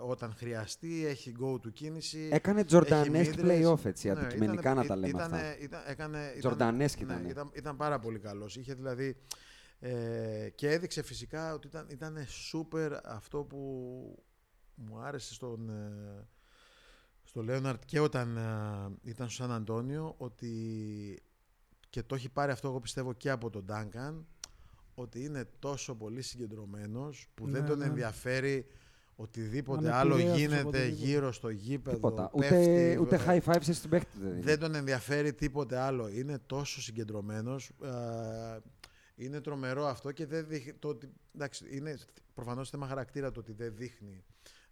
όταν χρειαστεί, έχει go του κίνηση. Έκανε έχει Jordanesque mid-range. playoff έτσι, Ναι, αντικειμενικά ήταν- να τα λέμε ήτανε- αυτά. Ήταν, έκανε, ήταν- Jordanesque ναι, ήτανε. ήταν, ήταν πάρα πολύ καλός. Είχε δηλαδή ε, και έδειξε φυσικά ότι ήταν, ήταν super αυτό που μου άρεσε στον, ε, στο Λέοναρτ και όταν ε, ήταν στο Σαν Αντώνιο ότι και το έχει πάρει αυτό εγώ πιστεύω και από τον Ντάνκαν ότι είναι τόσο πολύ συγκεντρωμένος που δεν Ναι, τον ναι. ενδιαφέρει οτιδήποτε άλλο Ανεπηρέαστος γίνεται από οτιδήποτε. γύρω στο γήπεδο Τίποτα. πέφτει, Ούτε, ούτε ε, high five σε στον παίχτη δεν δίνει. δεν τον ενδιαφέρει τίποτε άλλο. Είναι τόσο συγκεντρωμένος. ε, είναι τρομερό αυτό και δεν δείχνει. Το ότι, εντάξει, είναι προφανώς θέμα χαρακτήρα το ότι δεν δείχνει.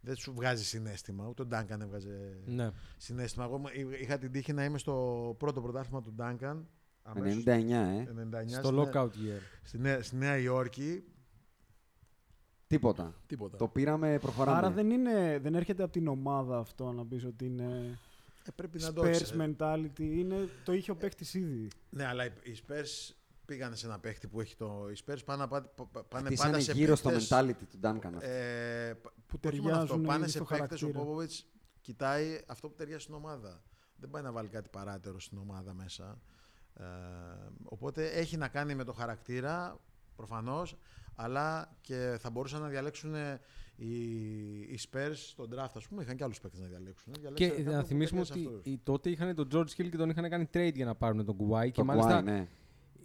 Δεν σου βγάζει συνέστημα. Ούτε ο Ντάνκαν έβγαζε Ναι. συνέστημα. Εγώ ήμ- είχα την τύχη να είμαι στο πρώτο πρωτάθλημα του Ντάνκαν. 99, ε. 99 Στο στη Νέα- lockout year. στη, Νέα, στη Νέα Υόρκη. Τίποτα. Τίποτα. Το πήραμε, προχωράμε. Άρα δεν, είναι, δεν έρχεται από την ομάδα αυτό να πεις ότι είναι Ε, πρέπει να το Spurs ξέρεις. mentality. Είναι, το είχε ο παίκτης ήδη. Ναι, αλλά οι οι Spurs πήγανε σε ένα παίχτη που έχει το. Οι Spurs πάνε, πάνε, πάνε Χτίσανε πάντα σε γύρω στο παίχτες- mentality του Duncan. αυτό. Ε, π- Που όχι μόνο αυτό, ταιριάζουν Πάνε ήδη σε στο παίκτες, ο χαρακτήρα. Πόποβιτς κοιτάει αυτό που ταιριάζει στην ομάδα. Δεν πάει να βάλει κάτι παράτερο στην ομάδα μέσα. Ε, οπότε έχει να κάνει με το χαρακτήρα, προφανώς, αλλά και θα μπορούσαν να διαλέξουν οι, οι Spurs στον draft, ας πούμε. Είχαν και άλλους παίκτες να διαλέξουν. Και Διαλέξανε κάποιον να που θυμίσουμε ταιριάζει ότι σε αυτούς. οι- τότε είχαν τον George Hill και τον είχαν κάνει trade για να πάρουν τον Κουβάη και Το μάλιστα Kawhi, ναι.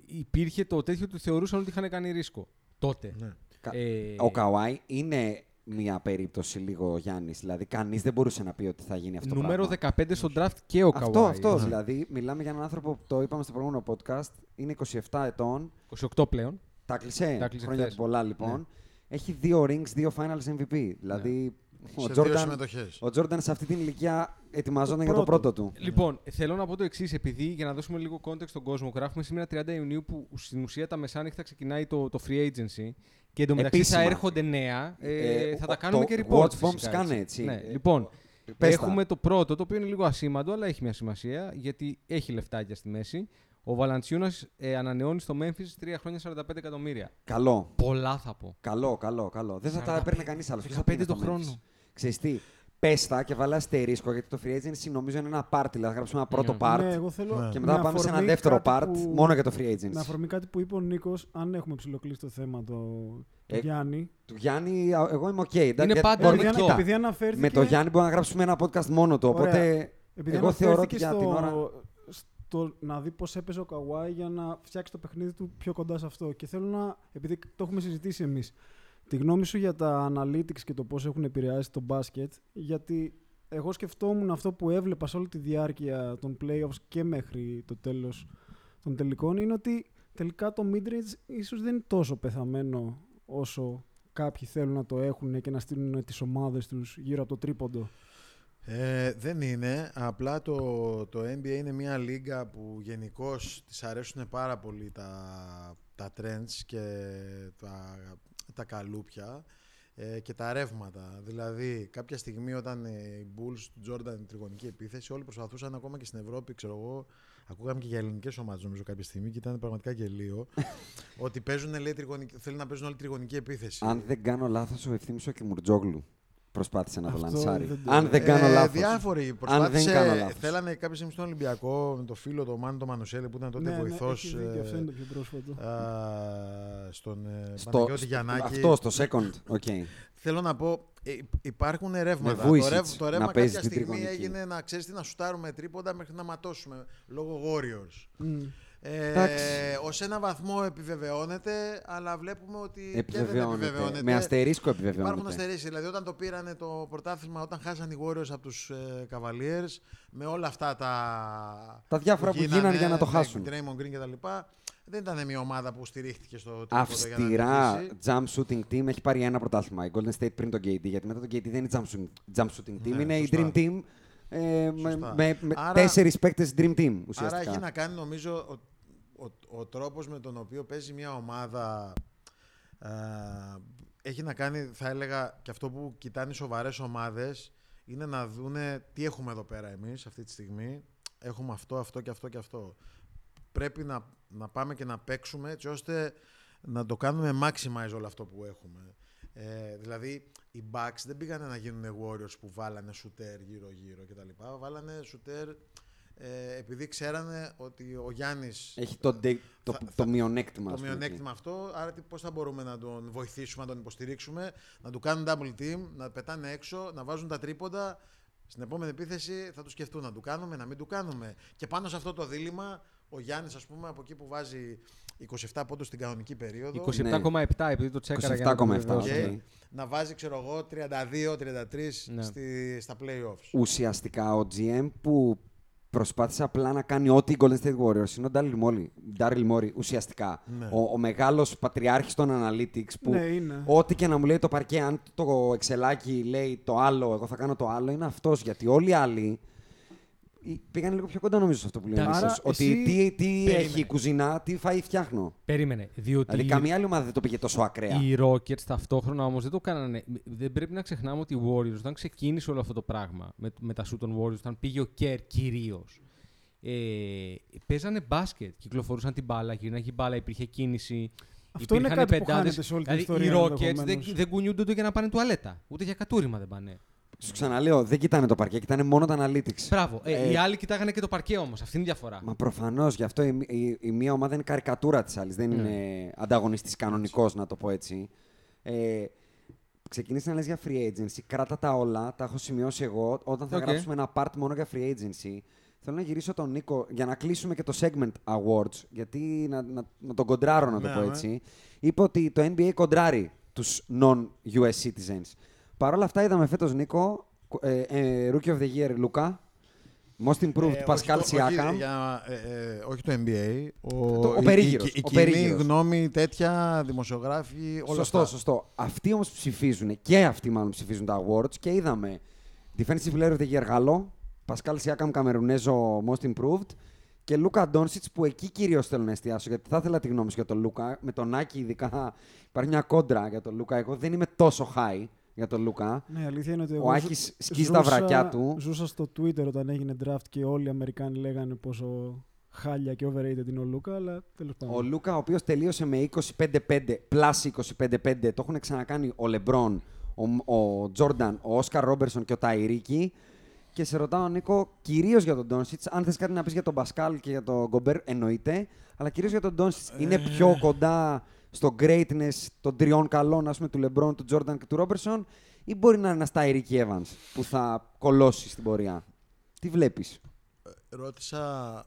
Υπήρχε το τέτοιο του θεωρούσαν ότι είχαν κάνει ρίσκο. Τότε. Ναι. Κα- Ε, Ο Καουάι είναι μια περίπτωση λίγο Γιάννης. Δηλαδή, κανείς δεν μπορούσε να πει ότι θα γίνει αυτό. το νούμερο πράγμα. 15 στο draft και ο Αυτό, Καουάι. αυτό Ναι. δηλαδή. Μιλάμε για έναν άνθρωπο που το είπαμε στο προηγούμενο podcast. Είναι 27 ετών. 28 πλέον. Τα κλεισέ. Τα κλείσε χρόνια χθες. πολλά λοιπόν. Έχει δύο rings, δύο finals MVP. Δηλαδή, ο Σε δύο Jordan, συμμετοχές. ο Jordan σε αυτή την ηλικία ετοιμαζόταν Το για το πρώτο. πρώτο του. Λοιπόν, θέλω να πω το εξής, επειδή για να δώσουμε λίγο context στον κόσμο, γράφουμε σήμερα 30 Ιουνίου που στην ουσία τα μεσάνυχτα ξεκινάει το, το free agency και εντωμεταξύ θα Επίσημα. έρχονται νέα. Ε, Ε, θα ο- τα κάνουμε το και report. Watch Bombs φυσικά, κάνε έτσι. Ναι, Ε, λοιπόν, Πες τα. έχουμε το πρώτο, το οποίο είναι λίγο ασήμαντο, αλλά έχει μια σημασία, γιατί έχει λεφτάκια στη μέση. Ο Βαλαντσιούνας ε, ανανεώνει στο Memphis 3 χρόνια 45 εκατομμύρια. Καλό. Πολλά θα πω. Καλό, καλό, καλό. Δεν θα τα 45, έπαιρνε κανείς άλλος. 15 το χρόνο. Ξέρεις τι, πες τα και βάλε αστερίσκο γιατί το free agency νομίζω είναι ένα part. Δηλαδή θα γράψουμε ένα πρώτο Ναι. part Ναι, εγώ θέλω Ναι. και με μετά πάμε σε ένα αφορμή δεύτερο κάτι part που- μόνο για το free Με agency. αφορμή κάτι που είπε ο Νίκος, αν έχουμε ψηλοκλείσει το θέμα το, του Ε, Γιάννη. Του Γιάννη, α, εγώ είμαι οκ. εντάξει, γιατί πάντα μπορεί- επειδή, ανοιχτό. ανα- επειδή αναφέρθηκε. με το Γιάννη μπορούμε να γράψουμε ένα podcast μόνο του. Ωραία. Οπότε επειδή εγώ θεωρώ ότι αναφέρθηκε για στο, την ώρα. Στο να δει πώς έπαιζε ο Καουάι για να φτιάξει το παιχνίδι του πιο κοντά σε αυτό. Και θέλω να. Επειδή το έχουμε συζητήσει εμείς, τη γνώμη σου για τα analytics και το πώς έχουν επηρεάσει το μπάσκετ. Γιατί εγώ σκεφτόμουν αυτό που έβλεπα σε όλη τη διάρκεια των playoffs και μέχρι το τέλος των τελικών είναι ότι τελικά το midrange ίσως δεν είναι τόσο πεθαμένο όσο κάποιοι θέλουν να το έχουν και να στείλουν τις ομάδες τους γύρω από το τρίποντο. Ε, δεν είναι. Απλά το, το NBA είναι μια λίγα που γενικώς της αρέσουν πάρα πολύ τα, τα trends και τα, τα καλούπια ε, και τα ρεύματα. Δηλαδή, κάποια στιγμή όταν ε, οι Bulls του Jordan η τριγωνική επίθεση, όλοι προσπαθούσαν ακόμα και στην Ευρώπη, ξέρω εγώ, ακούγαμε και για ελληνικές ομάδες νομίζω κάποια στιγμή και ήταν πραγματικά γελίο. <laughs> ότι παίζουν, λέει, τριγωνική, θέλουν να παίζουν όλη τριγωνική επίθεση. Αν δεν κάνω λάθος, ο ευθύνη ο Κιμουρτζόγλου προσπάθησε να το Αυτό λανσάρει. δεν το- Αν δεν κάνω Ε, λάθος. Διάφοροι Αν προσπάθησε. δεν κάνω λάθος. Θέλανε κάποια στιγμή στον Ολυμπιακό με το φίλο το Μάνο το Μανουσέλη που ήταν τότε ναι, βοηθός. ναι, έχεις δίκιο, αυτό είναι το πιο πρόσφατο. στον ε, Στο, Παναγιώτη στο- Γιαννάκη. αυτό, στο second. οκ. Θέλω να πω, ε, υπάρχουν ρεύματα. Με το, ρεύ, Vujicic το ρεύμα να παίζει κάποια την στιγμή τριγωνική. έγινε να ξέρεις τι να σουτάρουμε τρίποντα μέχρι να ματώσουμε λόγω Warriors. Μμ. Ε, Εντάξει. Ω ένα βαθμό επιβεβαιώνεται, αλλά βλέπουμε ότι και δεν Επιβεβαιώνεται. επιβεβαιώνεται. Με αστερίσκο Υπάρχουν επιβεβαιώνεται. αστερήσει. Δηλαδή, όταν το πήρανε το πρωτάθλημα, όταν χάσαν οι Warriors από τους ε, Cavaliers, με όλα αυτά τα. Τα διάφορα που γίνανε για να το με χάσουν. Draymond Green κτλ. δεν ήταν μια ομάδα που στηρίχτηκε στο τρίποντο για να Αυστηρά νικήσει. jump shooting team έχει πάρει ένα πρωτάθλημα. Η Golden State πριν τον KD. Γιατί μετά τον KD δεν είναι jump shooting, jump shooting team, Ναι, είναι σωστά. η Dream Team. Ε, με, Σωστά. με, με Άρα- τέσσερις παίκτες Dream Team ουσιαστικά. Άρα έχει να κάνει νομίζω ο, ο, ο τρόπος με τον οποίο παίζει μια ομάδα ε, έχει να κάνει θα έλεγα και αυτό που κοιτάνε οι σοβαρές ομάδες είναι να δούνε τι έχουμε εδώ πέρα εμείς αυτή τη στιγμή. Έχουμε αυτό, αυτό και αυτό και αυτό. Πρέπει να, να πάμε και να παίξουμε έτσι ώστε να το κάνουμε maximize όλο αυτό που έχουμε. Ε, δηλαδή οι Bucks δεν πήγανε να γίνουν Warriors που βάλανε shooter γύρω-γύρω κτλ. Βάλανε shooter ε, επειδή ξέρανε ότι ο Γιάννης Έχει το, ντε- το, θα- το θα- μειονέκτημα. το ας πούμε, μειονέκτημα αυτό, άρα τι- πώς θα μπορούμε να τον βοηθήσουμε, να τον υποστηρίξουμε, να του κάνουν double team, να πετάνε έξω, να βάζουν τα τρίποντα. Στην επόμενη επίθεση θα τους σκεφτούν να του κάνουμε, να μην του κάνουμε. Και πάνω σε αυτό το δίλημα, ο Γιάννης ας πούμε από εκεί που βάζει 27 πόντους στην κανονική περίοδο 27,7 επειδή το τσέκαρα για να το 27,7, βεβαιώσω. και οκ. να βάζει ξέρω εγώ 32-33 Ναι. στη, στα playoffs. Ουσιαστικά ο GM που προσπάθησε απλά να κάνει ό,τι οι Golden State Warriors είναι ο Daryl Morey. Daryl Morey ουσιαστικά. Ναι. Ο, ο μεγάλος πατριάρχης των analytics που Ναι, είναι. ό,τι και να μου λέει το παρκέ, αν το εξελάκι λέει το άλλο, εγώ θα κάνω το άλλο, είναι αυτός. Γιατί όλοι οι άλλοι ε, πήγαν λίγο πιο κοντά νομίζω σε αυτό που λέει ο Εντάξει. Νίκος. Άρα Ότι εσύ- τι, τι Περίμενε. έχει η κουζίνα, τι φάει φτιάχνω. Περίμενε. Διότι Δηλαδή καμία άλλη ομάδα δεν το πήγε τόσο ακραία. οι Rockets ταυτόχρονα όμως δεν το κάνανε. Δεν πρέπει να ξεχνάμε ότι οι Warriors, όταν ξεκίνησε όλο αυτό το πράγμα με, με τα shoot των Warriors, όταν πήγε ο Κέρ κυρίως. Ε, παίζανε μπάσκετ, κυκλοφορούσαν την μπάλα, γυρνάγε η μπάλα, υπήρχε κίνηση. Αυτό είναι υπήρχαν κάτι που πεντάδες. χάνεται σε όλη την δηλαδή, ιστορία, Οι Rockets δεν, ενδεχομένως. δεν κουνιούνται ούτε για να πάνε τουαλέτα. Ούτε για κατούριμα δεν πάνε. Σου ξαναλέω, δεν κοιτάνε το παρκέ, κοιτάνε μόνο τα analytics. Μπράβο. Ε, Ε, οι άλλοι κοιτάγανε και το παρκέ όμως. Αυτή είναι η διαφορά. Μα προφανώς γι' αυτό η, η, η μία ομάδα είναι καρικατούρα της άλλης. Δεν Ναι. είναι ανταγωνιστής κανονικός, να το πω έτσι. Ε, ξεκινήσει να λες για free agency. Κράτα τα όλα. Τα έχω σημειώσει εγώ. Όταν θα Οκ. γράψουμε ένα part μόνο για free agency, θέλω να γυρίσω τον Νίκο για να κλείσουμε και το segment awards. Γιατί να, να, να τον κοντράρω, να το Ναι, πω ναι. έτσι. Είπε ότι το NBA κοντράρει τους non-US citizens. Παρ' όλα αυτά, είδαμε φέτος Νίκο, ε, ε, Rookie of the Year Λουκά, Most Improved Ε, Pascal όχι το- όχι, Siakam. για- ε, ε, όχι το NBA. Ο, Το- ο η- περίγυρος, Η, η, ο κοινή περίγυρος. γνώμη τέτοια, δημοσιογράφοι, όλα σωστό, αυτά. σωστό. Αυτοί όμως ψηφίζουν και αυτοί μάλλον ψηφίζουν τα awards και είδαμε Defensive Player of the Year Γάλλο, Pascal Siakam Καμερουνέζο Most Improved και Λούκα Ντόνσιτς που εκεί κυρίως θέλω να εστιάσω γιατί θα ήθελα τη γνώμη σου για τον Λούκα. Με τον Άκη ειδικά υπάρχει μια κόντρα για τον Λούκα. Εγώ δεν είμαι τόσο high για τον Λούκα. Ναι, η αλήθεια είναι ότι εγώ Ο ζου- Άκης σκίζει τα βρακιά του. Ζούσα στο Twitter όταν έγινε draft και όλοι οι Αμερικάνοι λέγανε πόσο χάλια και overrated είναι ο Λούκα, αλλά τέλος πάντων. Ο Λούκα, ο οποίος τελείωσε με 25-5, plus 25-5, το έχουν ξανακάνει ο Λεμπρόν, ο, ο Τζόρνταν, ο Όσκαρ Ρόμπερσον και ο Ταϊρίκη. Και σε ρωτάω, Νίκο, κυρίως για τον Ντόνσιτς, αν θες κάτι να πεις για τον Πασκάλ και για τον Γκομπέρ, εννοείται, αλλά κυρίως για τον Ντόνσιτς. Είναι πιο κοντά στο greatness των τριών καλών, ας πούμε, του Λεμπρόν, του Τζόρνταν και του Ρόμπερσον, ή μπορεί να είναι ένας Ταϊρίκη Evans που θα κολώσει στην πορεία; Τι βλέπεις; Ρώτησα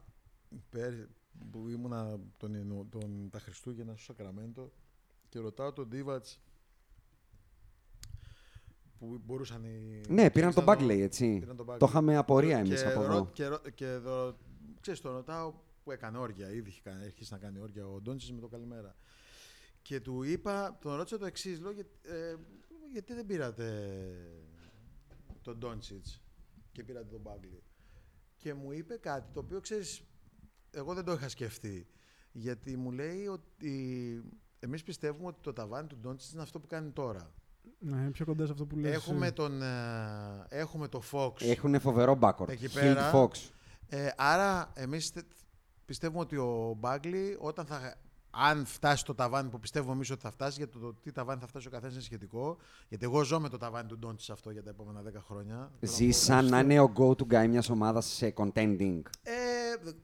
πέρ- που ήμουνα τον, Ιανου- τον, τα Χριστούγεννα στο Σακραμέντο και ρωτάω τον Ντίβατς που μπορούσαν οι... Ναι, πήραν τον να Bagley, έτσι. πήραν τον Bagley. Το είχαμε απορία Και εμείς από ρω- εδώ. Και, ρω- και δω- ξέρεις, τον ρωτάω που έκανε όργια, ήδη είχε κάνει- αρχίσει να κάνει όργια ο Ντόντσις με το καλημέρα. Και του είπα, τον ρώτησα το εξής, λέω, «Για- ε, γιατί δεν πήρατε τον Ντόντσιτς και πήρατε τον Bagley. Και μου είπε κάτι το οποίο ξέρεις, εγώ δεν το είχα σκεφτεί. Γιατί μου λέει ότι εμείς πιστεύουμε ότι το ταβάνι του Ντόντσιτς είναι αυτό που κάνει τώρα. Ναι, είναι πιο κοντά σε αυτό που λες. Έχουμε εσύ. τον, ε, έχουμε το Fox. Έχουν φοβερό backward. Εκεί Hill πέρα- Fox. Ε, άρα, εμείς τε- πιστεύουμε ότι ο Μπάγκλι, όταν θα, αν φτάσει το ταβάνι που πιστεύουμε εμείς ότι θα φτάσει, γιατί το, το τι ταβάνι θα φτάσει ο καθένας είναι σχετικό. Γιατί εγώ ζω με το ταβάνι του Ντόντσις αυτό για τα επόμενα 10 χρόνια. Ζει σαν να είναι ο go-to guy μιας ομάδας σε contending. Ε, δεν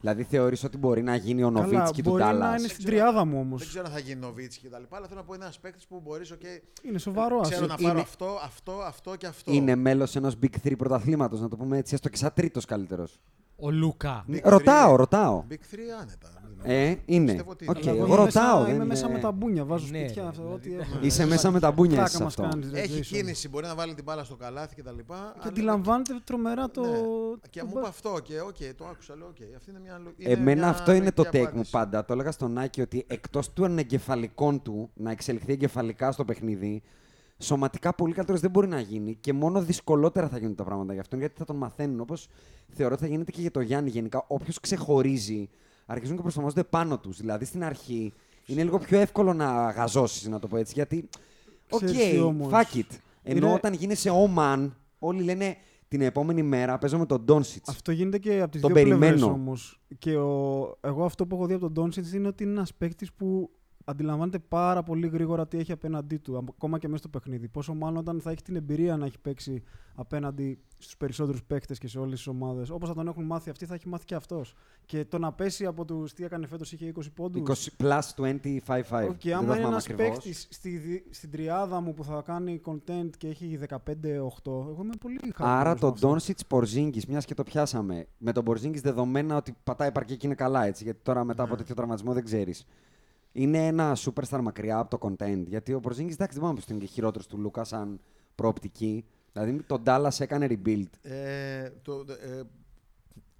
Δηλαδή θεωρείς ότι μπορεί να γίνει ο Καλά, Νοβίτσκι του μπορεί να Ντάλλας. είναι στην ξέρω- τριάδα μου όμως. δεν ξέρω αν θα γίνει Νοβίτσκι και τα λοιπά, αλλά θέλω να πω είναι ένας παίκτης που μπορείς, okay, Είναι σοβαρό ξέρω asset. να πάρω Είναι- αυτό, αυτό, αυτό και αυτό. Είναι μέλος ενός Big 3 πρωταθλήματος, να το πούμε έτσι, έστω και σαν τρίτος καλύτερος. Ο Λούκα. Big Ρωτάω, three. ρωτάω. Big 3 άνετα. Ε, είναι. Πιστεύω ότι είναι. Οκ, Αλλά εγώ είμαι μέσα- ρωτάω. Είμαι δεν μέσα είναι- με τα μπούνια, βάζω Ναι, σπιτιά, αυτό, δηλαδή, ό,τι έχω. Είσαι μέσα με τα μπούνια Πλάκα εσύ μας αυτό. κάνεις, ρε, Έχει Jason. κίνηση, μπορεί να βάλει την μπάλα στο καλάθι κτλ. Και αντιλαμβάνεται τρομερά το... Ναι. το Και μου μπα- είπε αυτό και οκ, το άκουσα, λέω οκ. Αυτή είναι μια λο- είναι Εμένα μια αυτό είναι το λογική take μου απάντηση. πάντα. Το έλεγα στον Άκη ότι εκτός του αν εγκεφαλικώς του να εξελιχθεί εγκεφαλικά στο παιχνίδι, σωματικά πολύ καλύτερος δεν μπορεί να γίνει και μόνο δυσκολότερα θα γίνουν τα πράγματα για αυτόν γιατί θα τον μαθαίνουν. Όπως θεωρώ ότι θα γίνεται και για το Γιάννη γενικά. Όποιος ξεχωρίζει, αρχίζουν και προσαρμόζονται πάνω τους. Δηλαδή στην αρχή είναι λίγο πιο εύκολο να γαζώσεις, να το πω έτσι. Γιατί. Οκ, Ξέρεις τι όμως. fuck it. Ενώ Είναι- όταν γίνεσαι oman, όλοι λένε την επόμενη μέρα παίζω με τον Ντόνσιτ. Αυτό γίνεται και από τις Τον δύο πλευρές περιμένω. όμως. Και ο... εγώ αυτό που έχω δει από τον Ντόνσιτ είναι ότι είναι ένας παίκτης που αντιλαμβάνεται πάρα πολύ γρήγορα τι έχει απέναντί του, ακόμα και μέσα στο παιχνίδι. Πόσο μάλλον όταν θα έχει την εμπειρία να έχει παίξει απέναντι στους περισσότερους παίκτες και σε όλες τις ομάδες. Όπως θα τον έχουν μάθει αυτοί, θα έχει μάθει και αυτός. Και το να πέσει από τους. Τι έκανε φέτος, είχε 20 πόντους. 20 plus 25-5. Οκ, Δεν άμα τα είναι θυμάμαι ένας ακριβώς. παίκτης στη, δι- στην τριάδα μου που θα κάνει contend και έχει 15-8, εγώ είμαι πολύ χαρούμενος Άρα με το αυτό. Doncic Porzingis, μιας και το πιάσαμε, με τον Porzingis δεδομένα ότι πατάει παρκέ και είναι καλά έτσι, γιατί τώρα μετά Ναι. από τέτοιο τραυματισμό δεν ξέρεις. Είναι ένα superstar μακριά από το contend. Γιατί ο Porzingis, εντάξει, δεν πάμε ποιος είναι και χειρότερος του Λούκα σαν προοπτική. Δηλαδή τον Dallas έκανε rebuild Ε, το, ε,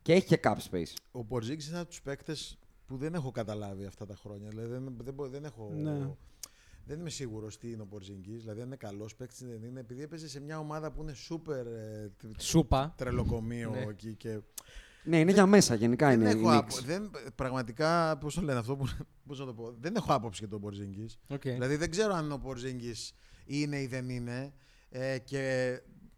και έχει και cap space. ο Πορζίγκης είναι από τους παίκτες που δεν έχω καταλάβει αυτά τα χρόνια. Δηλαδή δεν, δεν, μπο- δεν έχω. Ναι. Δεν είμαι σίγουρος τι είναι ο Πορζίνγκη. Δηλαδή, αν είναι καλός παίκτης, δεν είναι. Επειδή έπαιζε σε μια ομάδα που είναι σούπερ ε, τ- Σούπερ. τρελοκομείο Ναι. εκεί. Και Ναι, είναι για μέσα γενικά δεν είναι η έχω Knicks. άπο- δεν, πραγματικά, πώς το λένε αυτό, που- πώς να το πω. Δεν έχω άποψη για τον Πορζίνγκη. Οκ. Δηλαδή, δεν ξέρω αν ο Πορζίνγκη είναι ή δεν είναι. Ε, και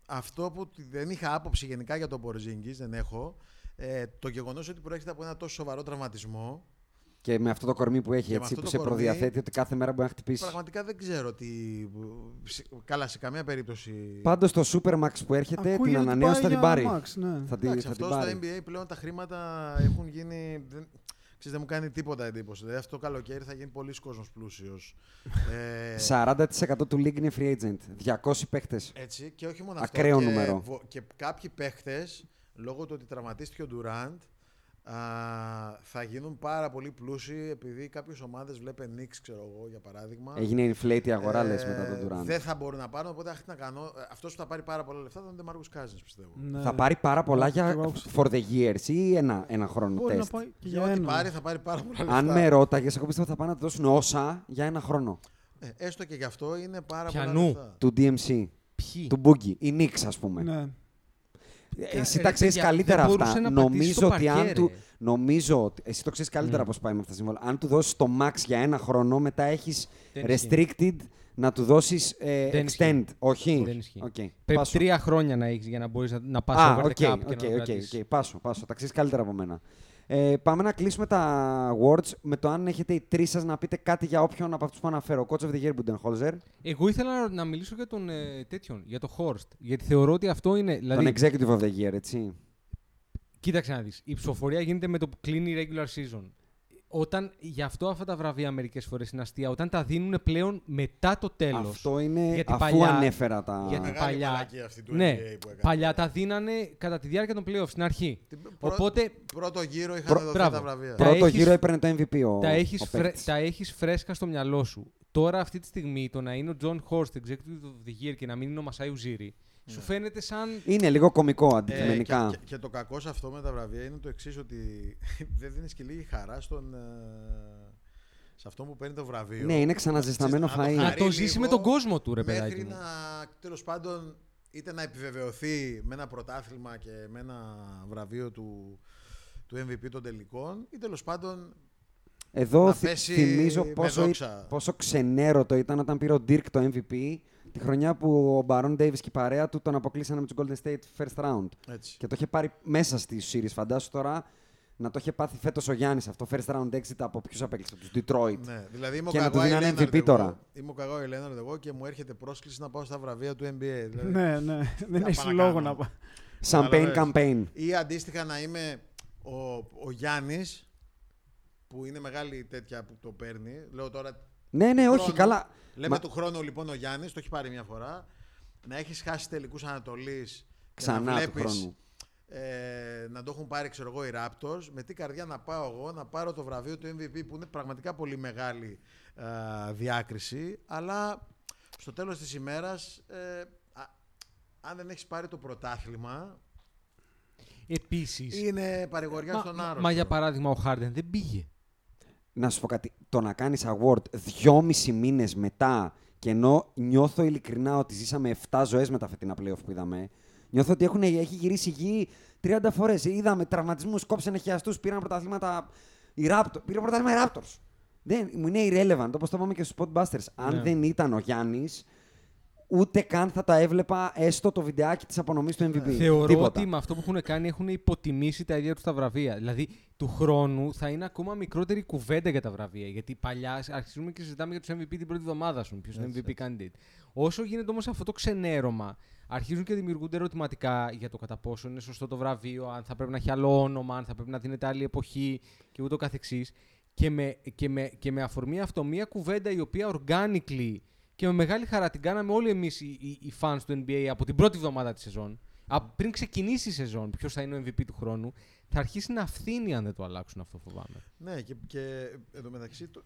αυτό που δεν είχα άποψη γενικά για τον Πορζίνγκη, δεν έχω. Ε, το γεγονός ότι προέρχεται από ένα τόσο σοβαρό τραυματισμό. Και με αυτό το κορμί που έχει Και με έτσι, αυτό που το σε κορμί, προδιαθέτει ότι κάθε μέρα μπορεί να χτυπήσεις. Πραγματικά δεν ξέρω τι. Καλά, σε καμία περίπτωση. Πάντως το Supermax που έρχεται, την Ακούγεται ότι ανανέωση θα πάει την για πάρει. Max, ναι. Θα την, Εντάξει, θα την αυτό στο πάρει. NBA πλέον τα χρήματα έχουν γίνει. Δεν, ξέρεις, δεν μου κάνει τίποτα εντύπωση. Δηλαδή αυτό το καλοκαίρι θα γίνει πολλοί κόσμος πλούσιος. ε, <laughs> 40% του league είναι free agent. 200 παίχτε. έτσι, και όχι μόνο αυτό. Ακραίο και, νούμερο. βο- Και κάποιοι παίχτες, λόγω του ότι τραυματίστηκε ο Durant, α, θα γίνουν πάρα πολύ πλούσιοι επειδή κάποιες ομάδες βλέπουν Knicks, ξέρω εγώ, για παράδειγμα. Έγινε inflate η αγορά, Ε, λες, μετά τον Durant. Δεν θα μπορούν να πάρουν, οπότε αχ, τι να κάνω. Αυτός που θα πάρει πάρα πολλά λεφτά θα είναι ο Μάρκο Κάζιν, πιστεύω. Ναι. Θα πάρει πάρα πολλά και εγώ για άκουσα. for the years ή ένα, ένα χρόνο Μπορεί να τεστ. πάει και Για για ό,τι ένα. πάρει, θα πάρει πάρα πολλά λεφτά. Αν με ρώταγες, εγώ πιστεύω θα πάνε να του δώσουν όσα για ένα χρόνο. Ε, έστω και γι' αυτό είναι πάρα Πιανού. πολλά λεφτά. Του DeMarcus, Ποιοι; του Boogie, η Knicks, ας πούμε. Ναι. Ε, Εσύ Ρε, τα ξέρεις παιδιά, καλύτερα δεν μπορούσε αυτά. να πατήσει Νομίζω το ότι αν παρκέ, του. ρε. Νομίζω ότι. Εσύ το ξέρεις καλύτερα Ναι. πώς πάει με αυτά τα συμβόλαια. Αν του δώσεις το max για ένα χρόνο, μετά έχεις Δεν ισχύει. restricted να του δώσεις Δεν extend. ισχύει. Όχι; Δεν ισχύει. Οκ. Πρέπει Πάσο. τρία χρόνια να έχεις για να μπορείς να, να πας Α, over οκ, the cap οκ, και να το οκ, κρατήσεις. οκ. Πάσο, πάσο. Τα ξέρεις καλύτερα από μένα. Ε, πάμε να κλείσουμε τα awards με το αν έχετε οι τρεις σας να πείτε κάτι για όποιον από αυτούς που αναφέρω. Coach of the Year, Budenholzer. Εγώ ήθελα να, να μιλήσω για τον ε, τέτοιον, για τον Horst. Γιατί θεωρώ ότι αυτό είναι. Δηλαδή, Τον Executive of the Year, έτσι. Κοίταξε να δεις. Η ψηφοφορία γίνεται με το που κλείνει η regular season. Όταν, γι' αυτό αυτά τα βραβεία μερικές φορές είναι αστεία, όταν τα δίνουν πλέον μετά το τέλος. Αυτό είναι Γιατί αφού παλιά- ανέφερα τα. γιατί Μεγάλη παλιά, μαλακία αυτή του ναι, NBA που έκανε. παλιά τα δίνανε κατά τη διάρκεια των playoffs στην αρχή. Την πρω- Οπότε Πρώτο γύρο είχαν Προ- δοθεί μπράβο. τα βραβεία. Τα Πρώτο έχεις- γύρο έπαιρνε το MVP ο, τα, έχεις ο φρε- παίκτης. τα έχεις φρέσκα στο μυαλό σου. Τώρα αυτή τη στιγμή το να είναι ο John Horst Executive of the Year και να μην είναι ο Μασάι Ουζίρι σου φαίνεται σαν. Είναι λίγο κωμικό Ε, αντικειμενικά. και, και, και το κακό σε αυτό με τα βραβεία είναι το εξής ότι <laughs> δεν δίνεις και λίγη χαρά στον. ε, σε αυτό που παίρνει το βραβείο. Ναι, είναι ξαναζεσταμένο Ξέρεις, να το φαΐ. Να χαρεί το ζήσει με λίγο, τον κόσμο του, ρε μέχρι παιδάκι μου. να τέλος πάντων είτε να επιβεβαιωθεί με ένα πρωτάθλημα και με ένα βραβείο του, του MVP των τελικών ή τέλος πάντων Εδώ να θυ- πέσει θυμίζω με πόσο, δόξα. πόσο ξενέρωτο ήταν όταν πήρε ο Dirk το MVP τη χρονιά που ο Baron Davis και η παρέα του τον αποκλείσανε με τους Golden State first round. έτσι. Και το είχε πάρει μέσα στη series. Φαντάσου τώρα να το είχε πάθει φέτος ο Γιάννης αυτό. First round exit από ποιους απέκλεισε, τους Detroit. Ναι, δηλαδή είμαι ο Και να του Καγάη δίνανε Λέοναρντ MVP εγώ. τώρα. Είμαι ο Καγάη Λέοναρντ εγώ και μου έρχεται πρόσκληση να πάω στα βραβεία του NBA. Δηλαδή, Ναι, ναι. Δεν Να έχει πάω να λόγο κάνω. να πάει. Champagne Καταλαβαίνεις. campaign. Ή αντίστοιχα να είμαι ο, ο Γιάννης που είναι μεγάλη τέτοια που το παίρνει. Λέω τώρα Ναι, ναι, όχι, χρόνο. καλά. Λέμε Μα- του χρόνου λοιπόν ο Γιάννης, το έχει πάρει μια φορά. Να έχεις χάσει τελικούς Ανατολή. Ξανά να του βλέπεις χρόνου. ε, να το έχουν πάρει ξέρω εγώ οι Raptors, με τι καρδιά να πάω εγώ να πάρω το βραβείο του MVP που είναι πραγματικά πολύ μεγάλη ε, διάκριση, αλλά στο τέλος της ημέρας ε, α- αν δεν έχεις πάρει το πρωτάθλημα Επίσης, είναι παρηγοριά μα, στον άρρωστο. μα για παράδειγμα ο Χάρντεν δεν πήγε. Να σου πω κάτι. Το να κάνεις award δυόμισι μήνες μετά και ενώ νιώθω ειλικρινά ότι ζήσαμε 7 ζωές με τα φετινά playoff που είδαμε, νιώθω ότι έχουν, έχει γυρίσει η γη 30 φορές. Είδαμε τραυματισμούς, κόψανε χιαστούς, πήραν πρωταθλήματα. Οι Raptors, πήρε πρωτάθλημα οι Raptors. Δεν, μου είναι irrelevant, όπως το είπαμε και στους Spotbusters. Αν Ναι. δεν ήταν ο Γιάννης, ούτε καν θα τα έβλεπα έστω το βιντεάκι της απονομής του MVP. Θεωρώ Τίποτα. ότι με αυτό που έχουν κάνει έχουν υποτιμήσει τα ίδια τους τα βραβεία. Δηλαδή, του χρόνου θα είναι ακόμα μικρότερη κουβέντα για τα βραβεία. Γιατί παλιά αρχίζουμε και συζητάμε για τους MVP την πρώτη εβδομάδα σου. Ποιος είναι MVP candidate. Όσο γίνεται όμως αυτό το ξενέρωμα, αρχίζουν και δημιουργούνται ερωτηματικά για το κατά πόσο είναι σωστό το βραβείο, αν θα πρέπει να έχει άλλο όνομα, αν θα πρέπει να δίνεται άλλη εποχή και ούτω καθεξής. Και με, και, με, και με αφορμή αυτό, μια κουβέντα η οποία organically και με μεγάλη χαρά την κάναμε όλοι εμείς οι, οι, οι fans του NBA από την πρώτη εβδομάδα της σεζόν. Α, πριν ξεκινήσει η σεζόν, ποιος θα είναι ο MVP του χρόνου, θα αρχίσει να φθήνει αν δεν το αλλάξουν αυτό, φοβάμαι. Ναι, και, και εντωμεταξύ το,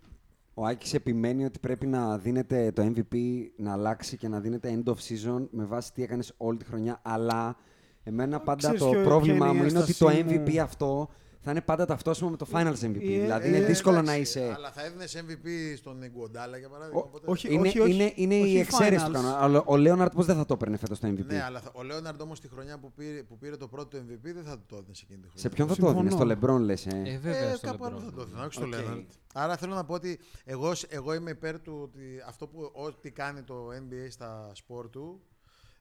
Ο Άκης επιμένει ότι πρέπει να δίνεται το MVP να αλλάξει και να δίνεται end of season με βάση τι έκανες όλη τη χρονιά. Αλλά εμένα πάντα ξέρεις το ποιο- πρόβλημα ποια είναι η μου είναι ότι το ένστασή MVP μου. αυτό θα είναι πάντα ταυτόσημο με το Finals MVP. Ε, δηλαδή Ε, είναι δύσκολο να εντάξει, είσαι. Αλλά θα έδινες MVP στον Ιγκουοντάλα για παράδειγμα. Ο- οπότε- όχι, Είναι, όχι, όχι, είναι, είναι όχι η εξαίρεση finals. του κανόνα. Αλλά ο Λέοναρντ πώς δεν θα το έπαιρνε φέτος το MVP. Ναι, αλλά θα- ο Λέοναρντ όμως τη χρονιά που πήρε, που πήρε το πρώτο MVP δεν θα του το έδινε σε εκείνη τη χρονιά. Σε ποιον θα Συμφωνώ. το έδινες, στο LeBron λες. Ε; Ε, βέβαια. Ε, στο κάπου LeBron. άλλο θα το έδινα, όχι στο Οκ. Λέοναρντ. Άρα θέλω να πω ότι εγώ, εγώ είμαι υπέρ του ότι αυτό που ό,τι κάνει το NBA στα σπορ του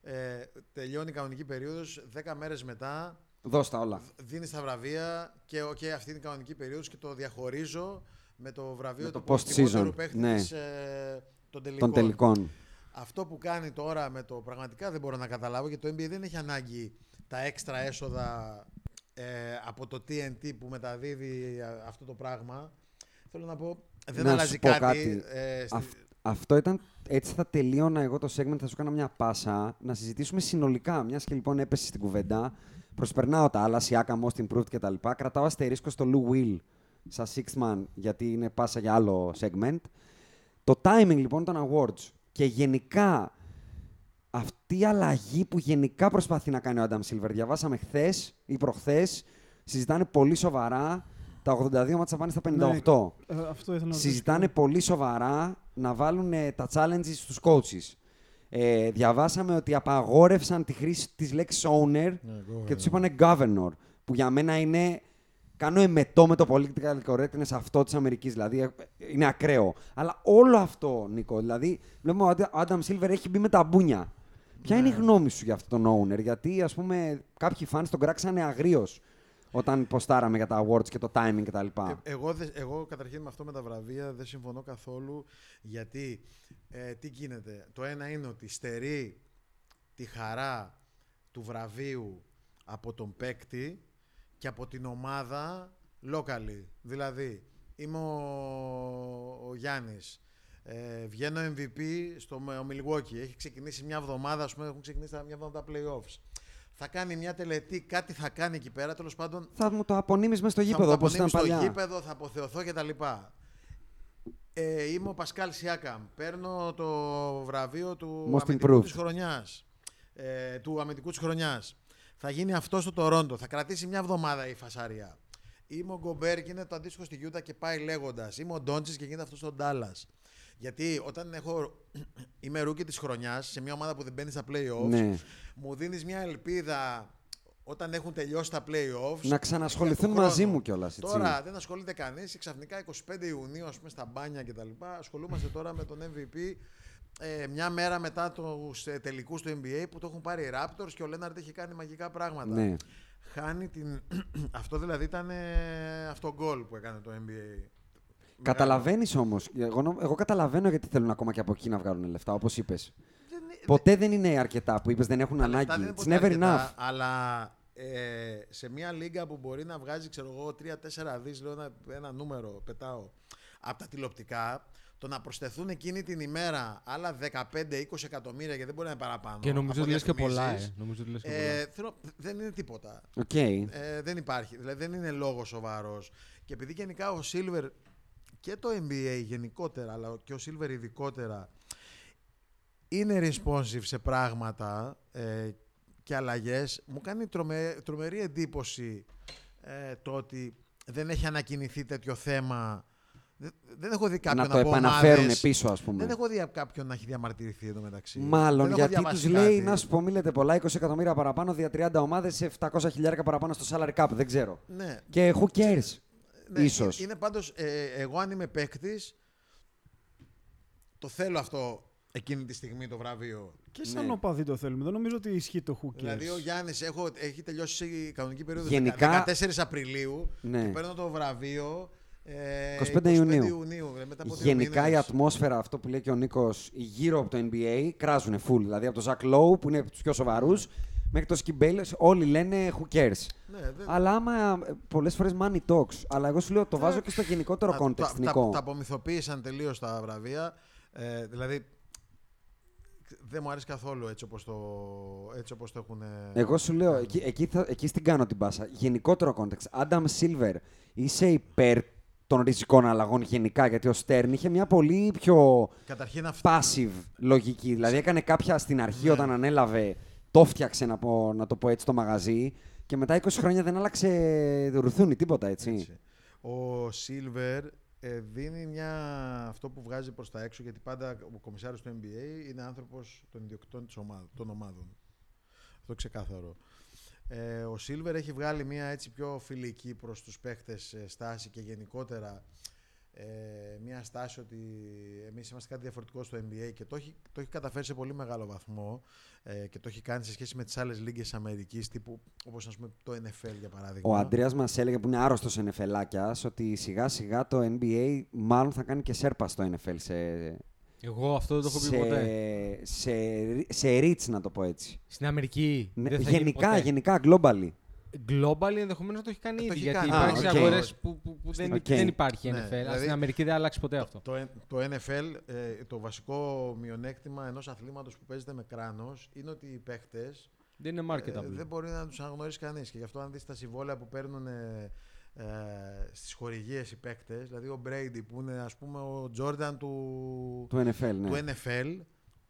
ε, τελειώνει η κανονική περίοδος 10 μέρες μετά Δώσ' τα όλα. δίνεις τα βραβεία και οκ, αυτή είναι η κανονική περίοδος και το διαχωρίζω με το βραβείο Με το του post-season, πολυτιμότερου παίχτη ναι. της, ε, των τελικών. Των τελικών. Αυτό που κάνει τώρα με το πραγματικά δεν μπορώ να καταλάβω γιατί το NBA δεν έχει ανάγκη τα έξτρα έσοδα ε, από το TNT που μεταδίδει α, αυτό το πράγμα. Θέλω να πω, δεν Να αλλάζει σου πω κάτι. κάτι. ε, στη- Αυ- αυτό ήταν. Έτσι θα τελείωνα εγώ το segment. Θα σου κάνω μια πάσα να συζητήσουμε συνολικά. Μιας και λοιπόν έπεσε στην κουβέντα. Προσπερνάω τα άλλα, Siakam, Austin Proof κτλ. Κρατάω αστερίσκο στο Lou Will σαν six man, γιατί είναι πάσα για άλλο segment. Το timing λοιπόν των awards και γενικά αυτή η αλλαγή που γενικά προσπαθεί να κάνει ο Adam Silver. Διαβάσαμε χθες ή προχθές, συζητάνε πολύ σοβαρά. Τα 82 μάτσα πάνε στα 58. Ναι, ε, αυτό ήθελα να Συζητάνε πολύ σοβαρά να βάλουν ε, τα challenges στους coaches. Ε, διαβάσαμε ότι απαγόρευσαν τη χρήση της λέξης owner και τους είπανε governor, που για μένα είναι... Κάνω εμετό με το political correctness αυτό της Αμερικής, δηλαδή ε, είναι ακραίο. Αλλά όλο αυτό, Νίκο, δηλαδή βλέπουμε ότι ο Adam Silver έχει μπει με τα μπούνια. Ποια είναι η γνώμη σου για αυτόν τον owner, γιατί ας πούμε κάποιοι fans τον κράξανε αγρίως όταν ποστάραμε για τα awards και το timing κτλ. Ε, εγώ, δε- εγώ καταρχήν με αυτό με τα βραβεία δεν συμφωνώ καθόλου γιατί ε, τι γίνεται. Το ένα είναι ότι στερεί τη χαρά του βραβείου από τον παίκτη και από την ομάδα locally. Δηλαδή, είμαι ο, ο Γιάννης, ε, βγαίνω MVP στο με- ο Milwaukee. Έχει ξεκινήσει μια εβδομάδα, ας πούμε, έχουν ξεκινήσει τα- μια εβδομάδα τα playoffs. Θα κάνει μια τελετή, κάτι θα κάνει εκεί πέρα, τέλος πάντων Θα μου το απονείμεις μες στο θα γήπεδο, μου όπως ήταν στο παλιά. γήπεδο, θα αποθεωθώ κτλ. Ε, είμαι ο Πασκάλ Σιάκαμ. Παίρνω το βραβείο του Most αμυντικού improved. της χρονιάς. Ε, του αμυντικού της χρονιάς. Θα γίνει αυτό στο Τορόντο. Θα κρατήσει μια εβδομάδα η φασαρία. Είμαι ο Γκομπέρ και είναι το αντίστοιχο στη Γιούτα και πάει λέγοντας. Είμαι ο Ντόντζη και γίνεται αυτό στον Ντάλλας. Γιατί όταν έχω, <clears throat> είμαι rookie της χρονιάς σε μια ομάδα που δεν μπαίνει στα playoffs, Ναι. μου δίνεις μια ελπίδα όταν έχουν τελειώσει τα playoffs. Να ξανασχοληθούν για τον MVP χρόνο. μου κιόλας, έτσι. Τώρα δεν ασχολείται κανείς και ξαφνικά 25 Ιουνίου, ας πούμε, στα μπάνια κτλ. Ασχολούμαστε τώρα με τον MVP ε, μια μέρα μετά τους τελικούς του NBA που το έχουν πάρει οι Raptors και ο Λέναρντ έχει κάνει μαγικά πράγματα. Ναι. Χάνει την. <clears throat> Αυτό δηλαδή ήταν ε, αυτό γκολ που έκανε το NBA. Καταλαβαίνεις όμως. Εγώ, νο- εγώ καταλαβαίνω γιατί θέλουν ακόμα και από εκεί να βγάλουν λεφτά, όπως είπες. Δεν- Ποτέ δεν είναι αρκετά που είπες δεν έχουν Τα λεφτά ανάγκη. δεν είναι It's ποτέ never αρκετά, enough. Αλλά ε, σε μια λίγα που μπορεί να βγάζει, ξέρω εγώ, 3-4 δις, λέω ένα, ένα νούμερο, πετάω, από τα τηλεοπτικά, το να προσθεθούν εκείνη την ημέρα άλλα 15-20 εκατομμύρια γιατί δεν μπορεί να είναι παραπάνω. Και νομίζω από ότι λες και πολλά, διαφημίσεις, ε. Νομίζω ότι λες και ε, πολλά. θέλω, δεν είναι τίποτα. Οκ. Ε, δεν υπάρχει. Δηλαδή δεν είναι λόγος σοβαρός. Και επειδή γενικά ο Silver και το NBA γενικότερα, αλλά και ο Silver ειδικότερα, είναι responsive σε πράγματα ε, και αλλαγές, μου κάνει τρομε, τρομερή εντύπωση ε, το ότι δεν έχει ανακοινηθεί τέτοιο θέμα. Δεν, δεν έχω δει κάποιον να το από επαναφέρουν ομάδες- πίσω, ας πούμε. Δεν έχω δει κάποιον να έχει διαμαρτυρηθεί εδώ μεταξύ. Μάλλον Δεν έχω γιατί διαβάσει τους λέει κάτι. να σου πω, μη λέτε πολλά, 20 εκατομμύρια παραπάνω δια 30 ομάδες σε 700 χιλιάρικα παραπάνω στο salary cap. Δεν ξέρω. Ναι, Και who cares; Ναι, Ίσως. Είναι, είναι πάντως, ε, εγώ αν είμαι παίκτης, το θέλω αυτό εκείνη τη στιγμή το βραβείο. Και σαν Ναι. οπαδί το θέλουμε. Δεν νομίζω ότι ισχύει το who cares. Δηλαδή ο Γιάννης έχει τελειώσει η κανονική περίοδο Γενικά- 14 Απριλίου Ναι. και παίρνω το βραβείο ε, 25 Ιουνίου. Ιουνίου δηλαδή μετά από δύο Γενικά η μήνες. ατμόσφαιρα, αυτό που λέει και ο Νίκος, γύρω από το NBA κράζουν full. Δηλαδή από το Ζακ Lowe που είναι από τους πιο σοβαρούς μέχρι το Skip Bayless, όλοι λένε who cares. Ναι, δεν- Αλλά άμα πολλές φορές money talks. Αλλά εγώ σου λέω το βάζω και στο γενικότερο τα- context, τα, Νικό. τα, τα απομυθοποίησαν τελείως τα βραβεία. Ε, δηλαδή δεν μου αρέσει καθόλου έτσι όπως το, έτσι όπως το έχουν. Εγώ σου λέω, εκεί, εκεί, θα, εκεί στην κάνω την πάσα. Γενικότερο context. Adam Silver, είσαι υπέρ των ριζικών αλλαγών γενικά, γιατί ο Stern είχε μια πολύ πιο Καταρχήν αυτό. passive λογική. Δηλαδή έκανε κάποια στην αρχή Ναι. όταν ανέλαβε, το φτιάξε να, πω, να το πω έτσι το μαγαζί και μετά 20 χρόνια δεν άλλαξε ρουθούνι, τίποτα έτσι. Έτσι. Ο Silver ε, δίνει μια, αυτό που βγάζει προς τα έξω, γιατί πάντα ο κομισάριος του NBA είναι άνθρωπος των ιδιοκτητών της ομάδα, των ομάδων. Αυτό ξεκάθαρο. Ε, ο Silver έχει βγάλει μια έτσι πιο φιλική προς τους παίχτες ε, στάση και γενικότερα ε, μια στάση ότι εμείς είμαστε κάτι διαφορετικό στο NBA και το έχει, το έχει καταφέρει σε πολύ μεγάλο βαθμό ε, και το έχει κάνει σε σχέση με τις άλλες λίγες της Αμερικής τύπου όπως ας πούμε το NFL για παράδειγμα. Ο Αντρέας μας έλεγε που είναι άρρωστος NFL ότι σιγά σιγά το NBA μάλλον θα κάνει surpass το NFL σε, Εγώ αυτό δεν το έχω πει σε, ποτέ. σε, σε reach να το πω έτσι. Στην Αμερική. Ναι, δεν θα γίνει γενικά, ποτέ. γενικά, globally. Global ενδεχομένως το έχει κάνει Ε, το ήδη. έχει Γιατί κάνει. υπάρχουν Α, οκ. αγορές που, που, που δεν, Οκ. δεν υπάρχει NFL. Ναι, αλλά δηλαδή- στην Αμερική δεν αλλάξει ποτέ αυτό. Το, το NFL, ε, το βασικό μειονέκτημα ενός αθλήματος που παίζεται με κράνος είναι ότι οι παίχτες Δεν είναι ε, marketable. δεν μπορεί να τους αναγνωρίσει κανείς. Και γι' αυτό αν δεις τα συμβόλαια που παίρνουν ε, ε, στις χορηγίες οι παίκτες, δηλαδή ο Brady που είναι ας πούμε ο Jordan του, Του NFL, ναι. του NFL,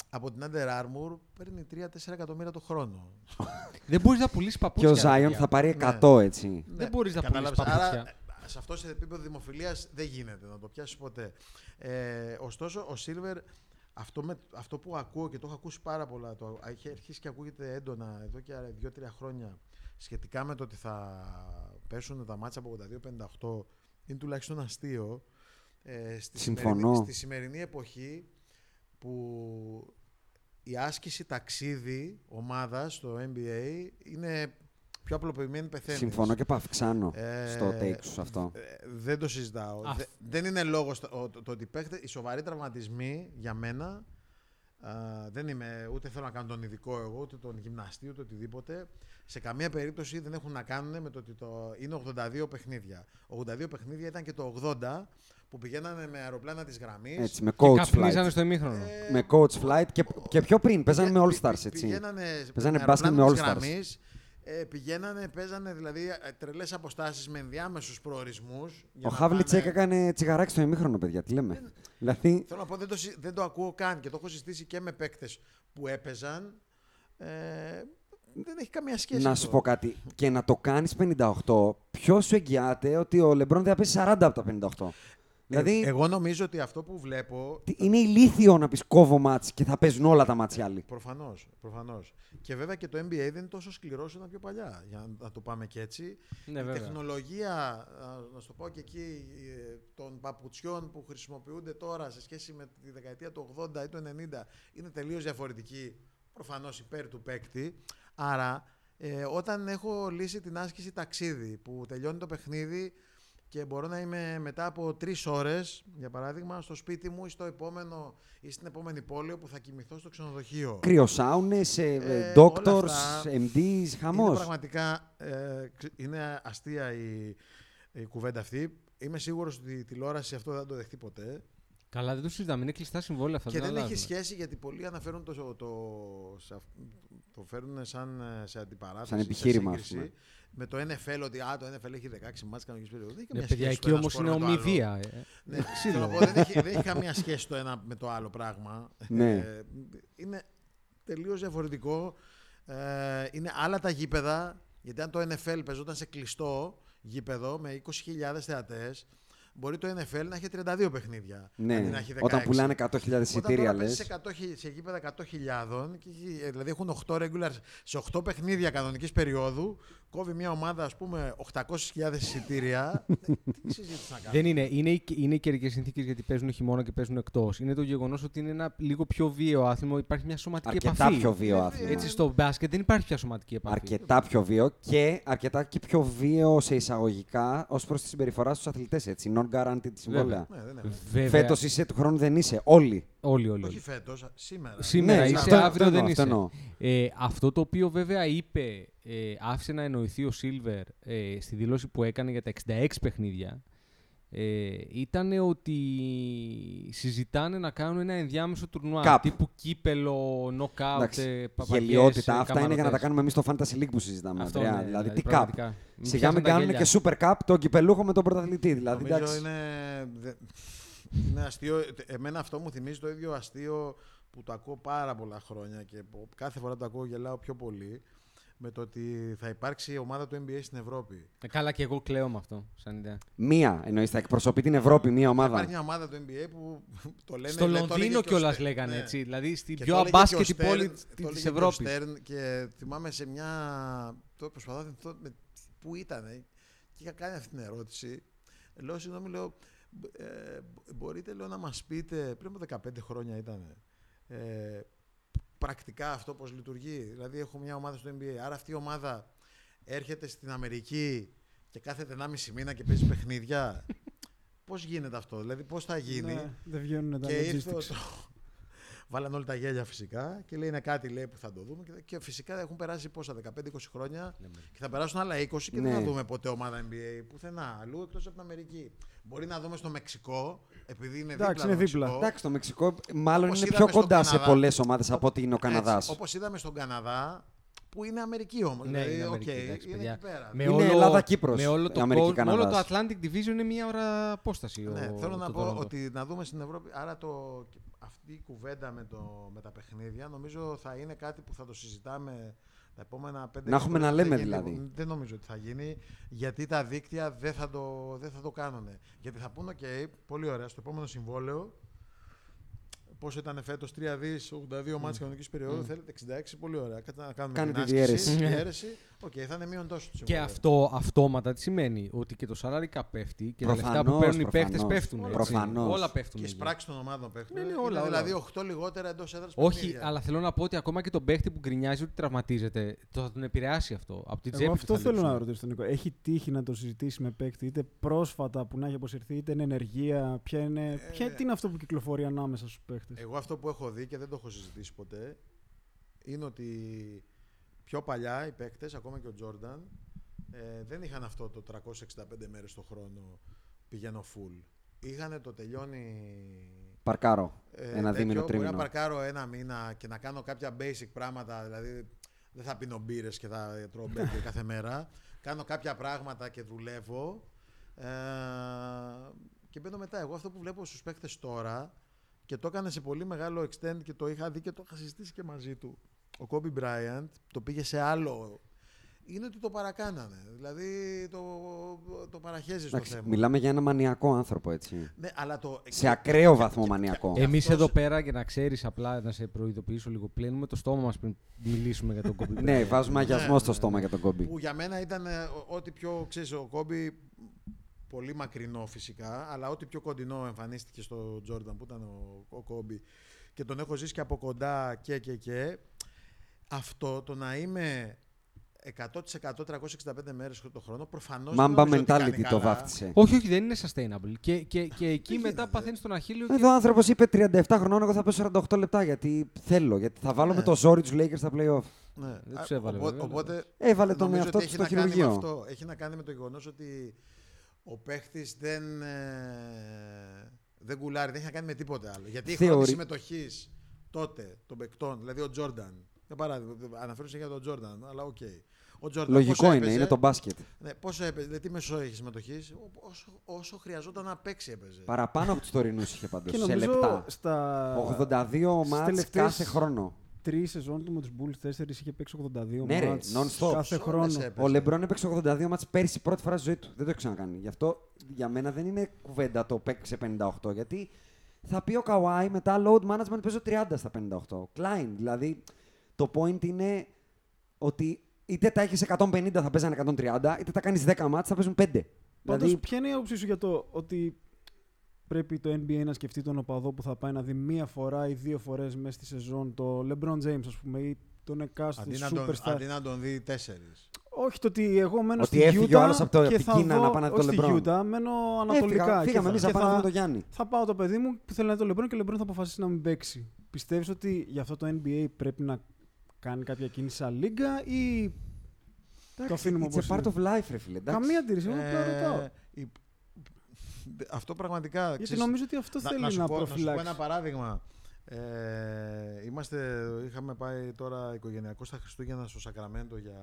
από την Under Armour παίρνει 3-4 εκατομμύρια το χρόνο. <laughs> Δεν μπορείς να πουλήσεις Και παπούτσια. ο ρε Ζάιον παιδιά. θα πάρει Ναι. 100 έτσι. Δεν μπορείς να κατάλαβες. πουλήσεις παπούτσια. Άρα, ε, σε αυτό σε επίπεδο δημοφιλίας δεν γίνεται να το πιάσεις ποτέ. Ε, ωστόσο, ο Silver, αυτό, με, αυτό που ακούω και το έχω ακούσει πάρα πολλά, το έχει αρχίσει και ακούγεται έντονα εδώ και δύο-τρία χρόνια σχετικά με το ότι θα πέσουν τα μάτια από 82-58 είναι τουλάχιστον αστείο. Ε, στη, Συμφωνώ. σημερινή, στη σημερινή εποχή που η άσκηση ταξίδι ομάδας στο NBA είναι πιο απλοποιημένη πεθαίνεις. Συμφωνώ και παυξάνω Ε, στο take σου σε αυτό. Ε, δεν το συζητάω. Α, Δε- δεν είναι λόγος το, το, το ότι παίχτε, οι σοβαροί τραυματισμοί για μένα. α, δεν είμαι, ούτε θέλω να κάνω τον ειδικό εγώ, ούτε τον γυμναστή, ούτε οτιδήποτε. Σε καμία περίπτωση δεν έχουν να κάνουν με το ότι το, είναι 82 παιχνίδια. 82 παιχνίδια ήταν και το 80 που πηγαίνανε με αεροπλάνα της γραμμής. Έτσι, με Και coach καπνίζανε flight. στο ημίχρονο. Ε, Με coach flight και, και πιο πριν. Παίζανε με Πηγα- All Stars, πη- έτσι. Πηγαίνανε, Παίζανε με μπάσκετ με αεροπλάνο All της Stars. γραμμής, ε, πηγαίνανε, παίζανε δηλαδή τρελές αποστάσεις με ενδιάμεσους προορισμούς. Ο Χάβλιτσεκ έκανε τσιγαράκι στο ημίχρονο, παιδιά. Τι λέμε. Δηλαδή, Θέλω να πω, δεν το, συ- δεν το ακούω καν και το έχω συζητήσει και με παίκτες που έπαιζαν. Ε, δεν έχει καμία σχέση. να αυτό. σου πω κάτι. Και να το κάνεις 58, ποιος σου εγγυάται ότι ο Λεμπρόν δεν θα πέσει 40 από τα 58. Δηλαδή, Ε, εγώ νομίζω ότι αυτό που βλέπω. τι- είναι ηλίθιο να πεις κόβω μάτς και θα παίζουν όλα τα μάτς οι άλλοι. Προφανώς. Προφανώς. Και βέβαια και το NBA δεν είναι τόσο σκληρό όσο ήταν πιο παλιά. Για να- να το πάμε και έτσι. Ναι, η βέβαια. τεχνολογία, α, να σου το πω και εκεί, ε, των παπουτσιών που χρησιμοποιούνται τώρα σε σχέση με τη δεκαετία του 80 ή του 90 είναι τελείως διαφορετική. Προφανώς υπέρ του παίκτη. Άρα, ε, όταν έχω λύσει την άσκηση ταξίδι που τελειώνει το παιχνίδι και μπορώ να είμαι μετά από τρεις ώρες, για παράδειγμα, στο σπίτι μου ή στο επόμενο ή στην επόμενη πόλη όπου θα κοιμηθώ στο ξενοδοχείο. Κρυοσάουνες, Ε, doctors, όλα αυτά MDs, Είναι χαμός. πραγματικά ε, ξε- είναι αστεία η, η κουβέντα αυτή. Είμαι σίγουρος ότι η τηλεόραση αυτό δεν θα το δεχτεί ποτέ. Καλά, δεν το συζητάμε. Είναι κλειστά συμβόλαια αυτά. Και δεν έχει αλλάζουν. σχέση γιατί πολλοί αναφέρουν το, το, σε αυ- το φέρουν σαν ε, σε αντιπαράθεση. Σαν σε επιχείρημα, ας σύγκριση Με το NFL ότι α, το NFL έχει 16 μάτς κανονικής περίοδου. Δεν έχει Ναι, καμία παιδιά, σχέση το εκεί ένα όμως σπορ είναι με το άλλο. ομοιβία. ε. Ναι, Ξύλο. θέλω να πω, δεν, έχει, δεν έχει καμία σχέση το ένα με το άλλο πράγμα. Ναι. Ε, είναι τελείως διαφορετικό. Ε, είναι άλλα τα γήπεδα, γιατί αν το NFL παίζονταν σε κλειστό γήπεδο με 20.000 θεατές, μπορεί το NFL να έχει 32 παιχνίδια. αντί Ναι, να έχει 16. όταν πουλάνε 100.000 Όταν εισιτήρια τώρα λες. παίζεις σε, 100, χι- σε γήπεδα 100.000, και έχει- ε, δηλαδή έχουν 8 regular, σε 8 παιχνίδια κανονικής περίοδου, κόβει μια ομάδα ας πούμε 800.000 εισιτήρια. Ε, Τι συζήτηση να κάνουμε. Δεν είναι. Είναι, οι- είναι οι καιρικές συνθήκες γιατί παίζουν χειμώνα και παίζουν εκτός. Είναι το γεγονός ότι είναι ένα λίγο πιο βίαιο άθλημα. Υπάρχει μια σωματική Αρκετά επαφή. πιο βίαιο Ε, άθλημα. Έτσι στο μπάσκετ δεν υπάρχει πια σωματική επαφή. Αρκετά πιο βίαιο και αρκετά και πιο βίαιο σε εισαγωγικά ως προς τη συμπεριφορά στους αθλητές. Έτσι. Non-guaranteed συμβόλαια. Ναι, δεν είναι. Βέβαια. Φέτος είσαι, του χρόνου δεν είσαι. Όλοι. Όλοι, όλοι. Όχι όλοι. φέτος, σήμερα. Σήμερα Ναι, είσαι, αυτό- αύριο αυτό δεν εννοώ, είσαι. αυτό εννοώ. Ε, αυτό το οποίο βέβαια είπε, ε, άφησε να εννοηθεί ο Σίλβερ ε, στη δήλωση που έκανε για τα 66 παιχνίδια, ε, ήταν ότι συζητάνε να κάνουν ένα ενδιάμεσο τουρνουά. Καπ. Τύπου κύπελο, knockout, Εντάξει, ε, παπαγιές, Γελιότητα. ε, Αυτά είναι για να τα καμαρωτές. κάνουμε εμείς στο Fantasy League που συζητάμε. Αυτό, Ανδρέα. ναι, δηλαδή, τι πραγματικά. καπ. Μην Σιγά πιάσουν μην τα κάνουν γέλια. και Super Cup τον κυπελούχο με τον πρωταθλητή. Δηλαδή, Νομίζω εντάξει. είναι, δε- είναι αστείο. Εμένα αυτό μου θυμίζει το ίδιο αστείο που το ακούω πάρα πολλά χρόνια και που κάθε φορά το ακούω γελάω πιο πολύ με το ότι θα υπάρξει η ομάδα του NBA στην Ευρώπη. Ε, καλά και εγώ κλαίω με αυτό, σαν ιδέα. Μία εννοείς, θα εκπροσωπεί την Ευρώπη μία Υπάρχει ομάδα. μια ομάδα του NBA που το λένε. Στο λέ- το έλεγε Λονδίνο και ο κιόλας Στέρν, λέγανε ναι. έτσι. Δηλαδή στην Και πιο το έλεγε και ο αμπάσκετη Στέρν- πόλη το τη έλεγε και ο Ευρώπης. Στέρν Και θυμάμαι σε μια. Το προσπαθώ να θυμηθώ με- πού ήταν. Και είχα κάνει αυτή την ερώτηση. Λέω, συγγνώμη, λέω. Ε, μπορείτε λέω, να μας πείτε, πριν από 15 χρόνια ήταν, ε, πρακτικά αυτό πώς λειτουργεί. Δηλαδή έχω μια ομάδα στο NBA, άρα αυτή η ομάδα έρχεται στην Αμερική και κάθεται 1,5 μήνα και παίζει παιχνίδια. <laughs> πώς γίνεται αυτό, δηλαδή πώς θα γίνει. Ναι, δεν βγαίνουν τα Και ήρθε ο- logistics. <laughs> το... Βάλαν όλοι τα γέλια φυσικά και λέει είναι κάτι λέει, που θα το δούμε. Και- Και φυσικά έχουν περάσει πόσα, 15-20 χρόνια και θα περάσουν άλλα 20 και Ναι. δεν θα δούμε ποτέ ομάδα NBA πουθενά αλλού εκτός από την Αμερική. Μπορεί να δούμε στο Μεξικό, επειδή είναι Εντάξει, δίπλα. είναι το δίπλα. Μεξικό. Εντάξει, το Μεξικό μάλλον Όπως είναι είδαμε πιο στον κοντά σε Καναδά. πολλές ομάδες από ότι είναι ο Καναδάς. Όπως είδαμε στον Καναδά, που είναι Αμερική όμως. Ναι, δηλαδή, είναι οκ, Αμερική, εντάξει, είναι παιδιά. εκεί πέρα. Με Είναι όλο, Ελλάδα-Κύπρος, Με όλο το, Αμερική, κο- με όλο το Καναδάς. Atlantic Division είναι μία ώρα απόσταση. Ναι, ο, θέλω να το πω Toronto. ότι να δούμε στην Ευρώπη. Άρα το, αυτή η κουβέντα με, το, με τα παιχνίδια νομίζω θα είναι κάτι που θα το συζητάμε τα επόμενα πέντε Να έχουμε χρόνια. να Δεν λέμε γίνει- δηλαδή. Δεν νομίζω ότι θα γίνει γιατί τα δίκτυα δεν θα το, δεν θα το κάνουν. Γιατί θα πούνε, OK, πολύ ωραία, στο επόμενο συμβόλαιο. Πόσο ήταν φέτος, 3 δις, 82 μάτς κανονικής περίοδου, θέλετε 66, πολύ ωραία. Κάτσε να κάνουμε Κάνε την τη άσκηση, διαίρεση. διαίρεση. Οκ, θα είναι μείον τόσο το Και συμβόλαιο. αυτό αυτόματα τι σημαίνει, ότι και το salary cap πέφτει και τα λεφτά που Προφανώς, παίρνουν οι παίχτες προφανώς. πέφτουν. έτσι. Προφανώς. Όλα πέφτουν. Και εκεί. εισπράξεις των ομάδων πέφτουν. Ναι, ναι, Είναι όλα, όλα. δηλαδή 8 λιγότερα εντός έδρας Όχι, αλλά θέλω να πω ότι ακόμα και τον παίχτη που γκρινιάζει ότι τραυματίζεται, το θα τον επηρεάσει αυτό. Από την τσέπη Εγώ του αυτό θα θέλω λείψουν. να ρωτήσω τον Νίκο. Έχει τύχει να το συζητήσει με παίκτη, είτε πρόσφατα που να έχει αποσυρθεί, είτε είναι ενεργεία. Ποια είναι, ποια, Ε, τι είναι αυτό που κυκλοφορεί ανάμεσα στους παίκτες; Εγώ αυτό που έχω δει και δεν το έχω συζητήσει ποτέ είναι ότι πιο παλιά οι παίκτες, ακόμα και ο Τζόρνταν, ε, δεν είχαν αυτό το 365 μέρες το χρόνο πηγαίνω full. Είχαν το τελειώνει Παρκάρω. ε, Ένα τέτοιο, δίμηνο, Μπορεί να τρίμηνο. παρκάρω ένα μήνα και να κάνω κάποια basic πράγματα, δηλαδή δεν θα πίνω μπύρες και θα τρώω μπέργκερ κάθε μέρα. Κάνω κάποια πράγματα και δουλεύω ε, και μπαίνω μετά. Εγώ αυτό που βλέπω στους παίκτες τώρα και το έκανε σε πολύ μεγάλο extent και το είχα δει και το είχα συζητήσει και μαζί του. Ο Kobe Bryant το πήγε σε άλλο. Είναι ότι το παρακάνανε. Δηλαδή το, το παραχέζεις στο Εντάξει, θέμα. μιλάμε για ένα μανιακό άνθρωπο, έτσι. Ναι, αλλά το, Σε ακραίο βαθμό μανιακό. Εμείς αυτός- εδώ πέρα, για να ξέρεις, απλά να σε προειδοποιήσω λίγο, πλένουμε το στόμα μας πριν μιλήσουμε για τον Kobe Ναι, Bryant. βάζουμε αγιασμό Ναι, στο ναι, στόμα ναι. για τον κόμπι. που για μένα ήταν ε, ο- ό,τι πιο, ξέρεις, ο Κόμπι πολύ μακρινό φυσικά, αλλά ό,τι πιο κοντινό εμφανίστηκε στο Τζόρνταν που ήταν ο, ο Κόμπι και τον έχω ζήσει και από κοντά και και και αυτό το να είμαι 100% 365 μέρες το χρόνο προφανώς δεν Μάμπα νομίζω ότι κάνει mentality το καλά. βάφτισε. Όχι, όχι, δεν είναι sustainable. Και, και, και εκεί Δεν μετά γίνεται. παθαίνεις τον Αχίλιο. Και... Εδώ ο άνθρωπος είπε 37 χρονών, εγώ θα πέσω 48 λεπτά γιατί θέλω. Γιατί θα βάλω Ναι. με το ζόρι τους Lakers στα playoff. Ναι. Δεν Α, τους έβαλε, οπό- βέβαια, Οπότε Έβαλε τον νομίζω εαυτό ότι του έχει στο να κάνει με χειρουργείο. αυτό. Έχει να κάνει με το γεγονός ότι ο παίχτης δεν. ε, Δεν γουστάρει, δεν έχει να κάνει με τίποτε άλλο. Γιατί οι Θεωρεί- χρόνοι συμμετοχής τότε των παικτών, δηλαδή ο Τζόρνταν. Για παράδειγμα, αναφέρω για τον Τζόρνταν, αλλά οκ. Ο Τζόρνταν Λογικό πόσο είναι, έπαιζε, είναι το μπάσκετ. Ναι, πόσο έπαιζε, δηλαδή τι μέσο είχε συμμετοχή, όσο, όσο χρειαζόταν να παίξει έπαιζε. Παραπάνω από τους τωρινούς είχε πάντως. Και Σε νομίζω λεπτά. στα 82 στις μάτς τελευταίες κάθε χρόνο. τρεις σεζόν του με τους Bulls 4 είχε παίξει 82 Ναι, ρε, μάτς non-stop. κάθε Όλες χρόνο. έπαιζε. Ο Λεμπρόν έπαιξε 82 μάτς πέρσι πρώτη φορά στη ζωή του. Δεν το έχει ξανακάνει. Γι' αυτό για μένα δεν είναι κουβέντα το παίξει 58. Γιατί θα πει ο Καουάι μετά load management παίζω 30 στα 58. Klein. Δηλαδή το point είναι ότι είτε τα έχεις 150 θα παίζανε 130, είτε τα κάνεις 10 μάτς θα παίζουν 5. Πάντως, Δηλαδή ποια είναι η άποψή σου για το ότι πρέπει το NBA να σκεφτεί τον οπαδό που θα πάει να δει μία φορά ή δύο φορές μέσα στη σεζόν το LeBron James, ας πούμε, ή τον εκάστοτε Αντί να, τον, superstar. αντί να τον δει τέσσερις. Όχι το ότι εγώ μένω Ότι στη έφυγε ο Utah άλλος από το- από και την θα Κίνα δω, να πάει να δει όχι τον στη LeBron. Utah, μένω ανατολικά. Έφυγα, και φύγαμε θα- εμείς να και πάμε να θα- δούμε τον Γιάννη. Θα πάω το παιδί μου που θέλει να δει το LeBron και ο LeBron θα αποφασίσει να μην παίξει. Πιστεύεις ότι γι' αυτό το NBA πρέπει να κάνει κάποια κίνηση σαν λίγκα ή το αφήνουμε It's όπως a part είναι. of life, ρε φίλε. εντάξει. Καμία αντίρρηση, εγώ απλά ρωτάω. Ε, η- αυτό πραγματικά. Γιατί ξέρεις, νομίζω ότι αυτό θέλει να, σου πω, να σου πω προφυλάξει. ένα παράδειγμα. Ε, είμαστε, είχαμε πάει τώρα οικογενειακό στα Χριστούγεννα στο Σακραμέντο για,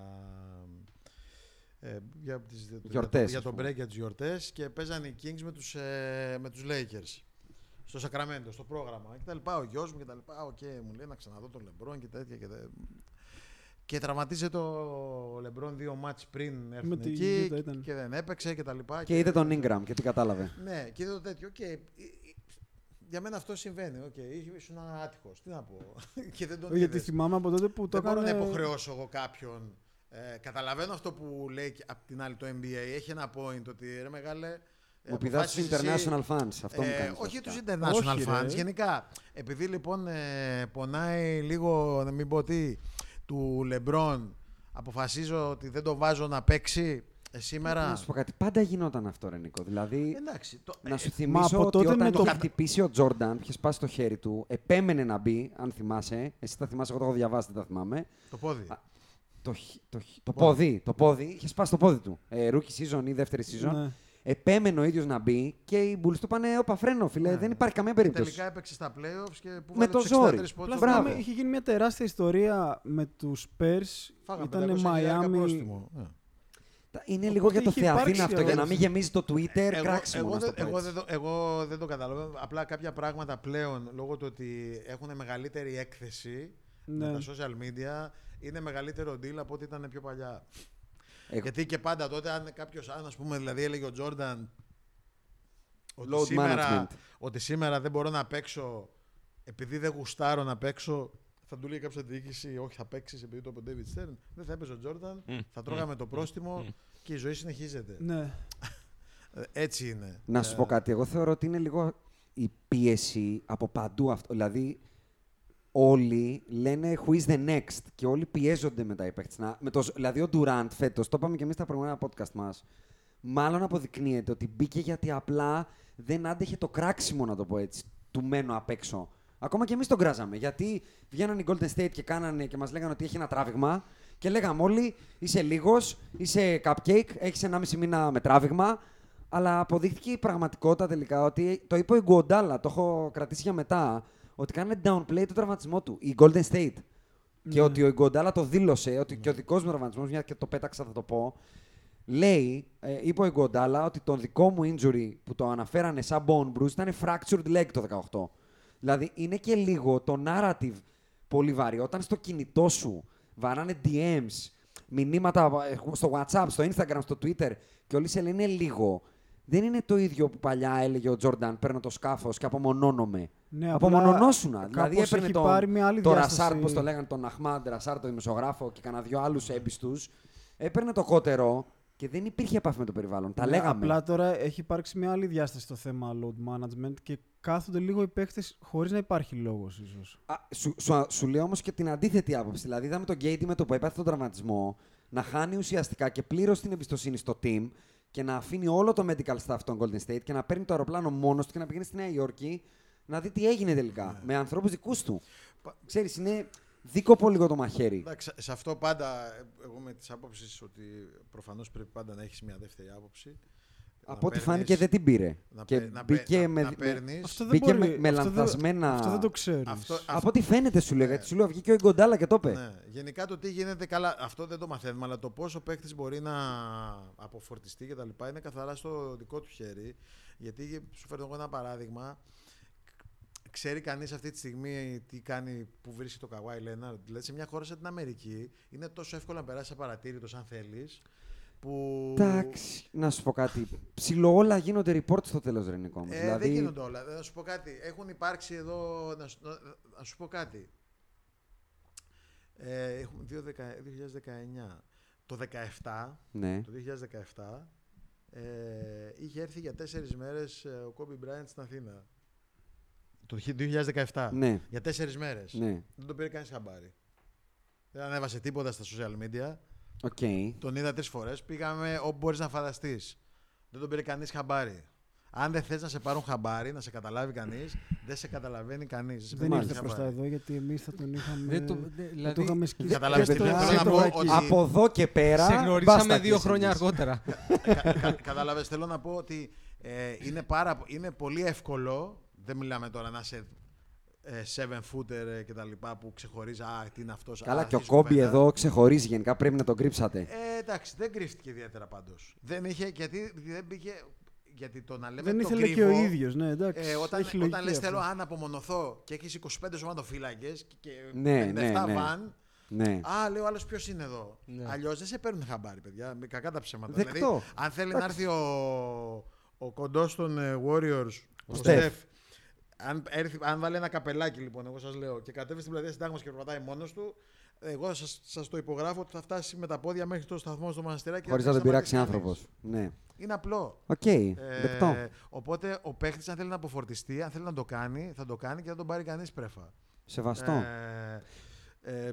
ε, για, τις, Γιορτές, για, ας το, για τον πούμε. break για τις γιορτές και παίζανε οι Kings με τους, ε, με τους Lakers στο Σακραμέντο, στο πρόγραμμα και τα λοιπά, ο γιος μου και τα λοιπά, οκ, μου λέει να ξαναδώ τον Λεμπρόν και τέτοια και, τε- και τραυματίζεται ο Λεμπρόν δύο μάτς πριν έρθουν Με τη εκεί Utah ήταν. και δεν έπαιξε και τα λοιπά. Και είδε τον Ingram και τι κατάλαβε. Ναι, και είδε το τέτοιο. Και για μένα αυτό συμβαίνει. Οκ, okay. ήσουν άτυχος. Τι να πω. <laughs> και δεν τον Όχι, Γιατί είδες. θυμάμαι από τότε που το Δεν μπορώ να έκανε... υποχρεώσω εγώ κάποιον. Ε, καταλαβαίνω αυτό που λέει και απ' την άλλη το NBA. Έχει ένα point ότι ρε μεγάλε. Ε, Μου πηδάς τους αποφάσισες εσύ- international fans. Αυτό μου ε, κάνεις όχι βασικά. τους international Όχι, fans. ρε. Γενικά, επειδή λοιπόν ε, πονάει λίγο, να μην πω τι, του LeBron, αποφασίζω ότι δεν το βάζω να παίξει ε, σήμερα. Να σου πω κάτι. Πάντα γινόταν αυτό, ρε Νίκο. Δηλαδή, Εντάξει, το, να σου ε, θυμίσω από ότι τότε όταν με το το- είχε χτυπήσει ο Τζόρνταν, είχε σπάσει το χέρι του, επέμενε να μπει, αν θυμάσαι. Εσύ τα θυμάσαι, εγώ το έχω διαβάσει, δεν τα θυμάμαι. το πόδι. Α, Το, χ- το, χ- το πόδι, το πόδι, είχε σπάσει το πόδι του. Ε, rookie season ή δεύτερη season. Ναι. Επέμενε ο ίδιος να μπει και οι Bulls του πάνε, Όπα, φρένο, φίλε, Ναι. δεν υπάρχει καμία Και περίπτωση. τελικά έπαιξε στα playoffs και που Με βάλε το τους ζόρι. 63 πόντους. Απλά Μπράβο. θυμάμαι, είχε γίνει μια τεράστια ιστορία με τους Spurs. Φάγαμε Ήταν 500.000 Miami. πρόστιμο. Ε. Τα- Είναι Οπότε λίγο για το είχε Θεαθήνα υπάρξει αυτό, για να αυτό. μην γεμίζει το Twitter Εγώ, κράξιμο. εγώ, να στο δεν, πω εγώ, έτσι. δεν το, εγώ δεν το καταλαβαίνω. Απλά κάποια πράγματα πλέον λόγω του ότι έχουν μεγαλύτερη έκθεση Ναι. με τα social media είναι μεγαλύτερο deal από ό,τι ήταν πιο παλιά. Εγώ- Γιατί και πάντα τότε, αν κάποιος, αν ας πούμε, δηλαδή έλεγε ο Τζόρνταν ότι, Load σήμερα, management. ότι σήμερα δεν μπορώ να παίξω επειδή δεν γουστάρω να παίξω, θα του λέει κάποια διοίκηση, όχι θα παίξεις επειδή το είπε ο David Stern. Δεν θα έπαιζε ο Τζόρνταν, θα τρώγαμε το πρόστιμο και η ζωή συνεχίζεται. Ναι. Ε, Έτσι είναι. Να Ε, σου πω κάτι. Εγώ θεωρώ ότι είναι λίγο η πίεση από παντού αυτό. Δηλαδή, όλοι λένε who is the next; Και όλοι πιέζονται μετά οι παίκτες. Να- Με το, δηλαδή, ο Durant φέτος, το είπαμε και εμείς στα προηγούμενα podcast μας, μάλλον αποδεικνύεται ότι μπήκε γιατί απλά δεν άντεχε το κράξιμο, να το πω έτσι, του μένω απ' έξω. Ακόμα και εμείς τον κράζαμε. Γιατί βγαίνανε οι Golden State και, κάνανε, και μας λέγανε ότι έχει ένα τράβηγμα και λέγαμε όλοι είσαι λίγος, είσαι cupcake, έχεις 1,5 μήνα με τράβηγμα. Αλλά αποδείχθηκε η πραγματικότητα τελικά ότι το είπε ο Γκουοντάλα, το έχω κρατήσει για μετά, ότι κάνανε downplay το τραυματισμό του, η Golden State. Και ότι ο Γκουοντάλα το δήλωσε, ότι και ο δικός μου τραυματισμός, μια και το πέταξα θα το πω, λέει, ε, είπε ο Γκουοντάλα ότι το δικό μου injury που το αναφέρανε σαν bone bruise ήταν fractured leg το 18. Δηλαδή είναι και λίγο το narrative πολύ βαρύ. Όταν στο κινητό σου βαράνε DMs, μηνύματα ε, στο WhatsApp, στο Instagram, στο Twitter και όλοι σε λένε λίγο. Δεν είναι το ίδιο που παλιά έλεγε ο Τζόρνταν: Παίρνω το σκάφος και απομονώνομαι. Ναι, απλά Απομονωνόσουνα. κάπως Δηλαδή έπαιρνε έχει τον, πάρει μια άλλη το διάσταση. Ρασάρ, πώς το λέγανε, τον Αχμάντ Ρασάρ, το δημοσιογράφο και κανένα δυο άλλους έμπιστους. Έπαιρνε το κότερο και δεν υπήρχε επαφή με το περιβάλλον. Τα Ναι, λέγαμε. Απλά τώρα έχει υπάρξει μια άλλη διάσταση στο θέμα load management και κάθονται λίγο οι παίχτε χωρίς να υπάρχει λόγος, ίσως. Α, σου, σου, σου λέω όμως και την αντίθετη άποψη. Δηλαδή, είδαμε τον Γκέιντι με το που έπαθε τον τραυματισμό να χάνει ουσιαστικά και πλήρως την εμπιστοσύνη στο team και να αφήνει όλο το medical staff των Golden State και να παίρνει το αεροπλάνο μόνος του και να πηγαίνει στη Νέα Υόρκη να δει τι έγινε τελικά με ανθρώπους δικούς του. Πα- Ξέρεις, είναι δίκοπο λίγο το μαχαίρι. Εντάξει, σε αυτό πάντα, ε, εγώ με τις άποψεις ότι προφανώς πρέπει πάντα να έχεις μια δεύτερη άποψη. Από ό,τι παίρνεις- φάνηκε δεν την πήρε. να και παί- να παί- μπήκε να- με. να με- παίρνεις- Αυτό δεν Μπήκε μπορεί. με, με αυτό δεν- λανθασμένα. Αυτό δεν το ξέρεις. Αυτό, Από ό,τι φαίνεται σου λέω, γιατί σου λέω βγήκε ο Ιγκοντάλα και το είπε. Ναι. Γενικά το τι γίνεται καλά, αυτό δεν το μαθαίνουμε, αλλά το πόσο παίκτης μπορεί να αποφορτιστεί και τα λοιπά είναι καθαρά στο δικό του χέρι. Γιατί σου φέρνω εγώ ένα παράδειγμα. Ξέρει κανείς αυτή τη στιγμή τι κάνει που βρίσκει το Καουάι Λέναρντ. Δηλαδή σε μια χώρα σαν την Αμερική είναι τόσο εύκολο να περάσεις απαρατήρητο αν θέλεις. Που... Εντάξει, να σου πω κάτι. Ψηλό όλα γίνονται report στο τέλος, Ρενικό. όμως. Ε, δηλαδή, Δεν γίνονται όλα. Να σου πω κάτι. Έχουν υπάρξει εδώ. Να σου, να- να σου πω κάτι. Ε, έχουμε 2019. Το 17, Ναι. το 2017 ε, είχε έρθει για τέσσερις μέρες ε, ο Κόμπι Μπράιντ στην Αθήνα. Το 2017. Ναι. Για τέσσερις μέρες. Ναι. Δεν τον πήρε κανείς χαμπάρι. Δεν ανέβασε τίποτα στα social media. Οκ. Τον είδα τρεις φορές. Πήγαμε όπου μπορείς να φανταστείς. Δεν τον πήρε κανείς χαμπάρι. Αν δεν θες να σε πάρουν χαμπάρι, να σε καταλάβει κανείς, δεν σε καταλαβαίνει κανείς. σε Δεν παίρνει ήρθε προς τα χαμπάρι. εδώ γιατί εμείς θα τον είχαμε. Δεν το- θα δε- το δηλαδή- είχαμε σκίσει. Καταλάβεις Και τι στο θέλω να Άσο πω, Βακί. ότι- Από εδώ και πέρα. Σε γνωρίσαμε μπάστα δύο και χρόνια εσείς. αργότερα. Κα- κα- Κατάλαβες, θέλω να πω ότι ε, είναι, πάρα, είναι πολύ εύκολο, δεν μιλάμε τώρα να είσαι ε, seven footer ε, και τα λοιπά που ξεχωρίζει, α, τι είναι αυτός. Καλά, α, και ο αυτή η Κόμπι σκοπέτα». εδώ ξεχωρίζει γενικά. Πρέπει να τον κρύψατε. Ε, εντάξει, δεν κρύφτηκε ιδιαίτερα πάντως. Δεν είχε, γιατί δεν πήγε, γιατί το να λέμε Δεν το ήθελε και κρύβω, ο ίδιος. Ναι, εντάξει. Ε, όταν, έχει όταν λογική λες αυτό. θέλω αν απομονωθώ και έχεις 25 σωματοφύλακες και Ναι, 57 ναι, ναι. βαν, Ναι. Α, λέει ο άλλος ποιος είναι εδώ. Ναι. Αλλιώς δεν σε παίρνουν χαμπάρι, παιδιά. Με κακά τα ψέματα. Δεκτό. Δηλαδή, αν θέλει να έρθει ο, ο κοντός των ε, Warriors, ο, Στεφ. Στεφ, αν, έρθει, αν βάλει ένα καπελάκι, λοιπόν, εγώ σας λέω, και κατέβει στην πλατεία συντάγμα και περπατάει μόνος του, εγώ σας σας το υπογράφω ότι θα φτάσει με τα πόδια μέχρι το σταθμό στο μοναστηράκι. Χωρίς δεν να θα τον πειράξει σταματήσει άνθρωπος. κανείς. Ναι. Είναι απλό. Οκ. Ε, Δεκτό. οπότε ο παίχτης, αν θέλει να αποφορτιστεί, αν θέλει να το κάνει, θα το κάνει και δεν τον πάρει κανείς πρέφα. Σεβαστό. Ε, ε,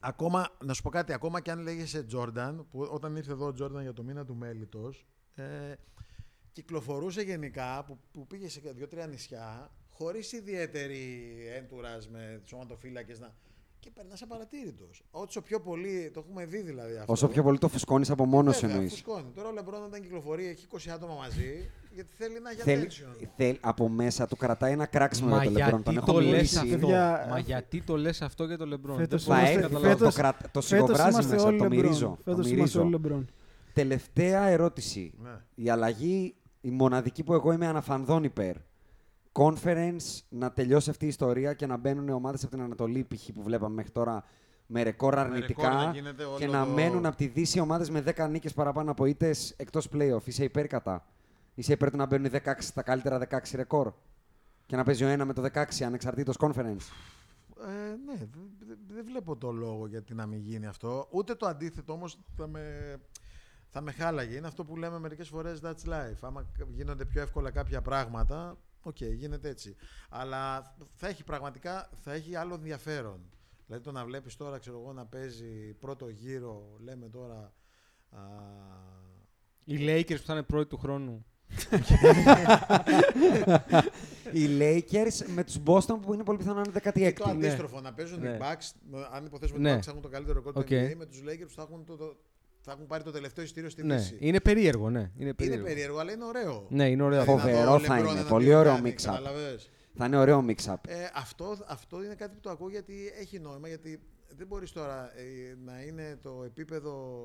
ακόμα, να σου πω κάτι, ακόμα και αν λέγεσαι Τζόρνταν, που όταν ήρθε εδώ ο Τζόρνταν για το μήνα του μέλιτος, ε, κυκλοφορούσε γενικά, που, που πήγε σε δύο-τρία νησιά, χωρίς ιδιαίτερη εντουράζ με σωματοφύλακες να... Και περνάς απαρατήρητος. Όσο πιο πολύ, το έχουμε δει δηλαδή αυτό. Όσο πιο πολύ το φουσκώνεις από μόνος σου Βέβαια, εννοείς. φουσκώνει. Τώρα ο Λεμπρόν όταν κυκλοφορεί έχει 20 άτομα μαζί, γιατί θέλει να για Θέλει, attention. θέλει, από μέσα του κρατάει ένα κράξιμο Μα για το Λεμπρόν. Τον γιατί έχω το λες μιλήσει. αυτό. Παιδιά, Μα γιατί το λες αυτό για το Λεμπρόν; Φέτος Δεν μπορώ Θα να είμαστε- έρθει, καταλάβω. το, φέτος- το, κρα- το Φέτος σιγοβράζει είμαστε μέσα, όλοι το Λεμπρόν. μυρίζω. Το Φέτος είμαστε μυρίζω. όλοι Λεμπρόν. Τελευταία ερώτηση. Ναι. Η αλλαγή, η μοναδική που εγώ είμαι αναφανδόν υπέρ. Conference να τελειώσει αυτή η ιστορία και να μπαίνουν ομάδες από την Ανατολή, π.χ. που βλέπαμε μέχρι τώρα, με ρεκόρ ρεκόρ αρνητικά να γίνεται όλο και να το- μένουν από τη Δύση ομάδες με 10 νίκες παραπάνω από ήττες εκτός playoff. Είσαι υπέρ ή κατά. Είσαι υπέρ του να μπαίνουν οι 16 τα καλύτερα 16 ρεκόρ. Και να παίζει ο ένα με το 16 ανεξαρτήτως conference. Ε, ναι, δεν δε, δεν βλέπω το λόγο γιατί να μην γίνει αυτό. Ούτε το αντίθετο όμως θα με, θα με χάλαγε. Είναι αυτό που λέμε μερικές φορές that's life. Άμα γίνονται πιο εύκολα κάποια πράγματα, οκ, γίνεται έτσι. Αλλά θα έχει πραγματικά θα έχει άλλο ενδιαφέρον. Δηλαδή το να βλέπεις τώρα, ξέρω εγώ, να παίζει πρώτο γύρο, λέμε τώρα... Α, Οι Lakers που θα είναι πρώτοι του χρόνου. Οι Lakers με τους Boston που είναι πολύ πιθανό να είναι 16. ή το ναι. αντίστροφο, να παίζουν Ναι. οι Bucks, αν υποθέσουμε Ναι. ότι οι Bucks έχουν το καλύτερο ρεκόρ του OK. NBA, με τους Lakers που θα έχουν, το, το- θα έχουν πάρει το τελευταίο εισιτήριο στη Ναι, Δύση. είναι περίεργο, ναι. Είναι Είναι περίεργο. περίεργο, αλλά είναι ωραίο. Ναι, είναι ωραίο. Δηλαδή, Φοβερό να δω θα LeBron είναι, εναντίον πολύ ωραίο Γιάννη, match-up. κατάλαβες. Θα είναι ωραίο match-up. Ε, αυτό, αυτό είναι κάτι που το ακούω γιατί έχει νόημα, γιατί δεν μπορείς τώρα ε, να είναι το επίπεδο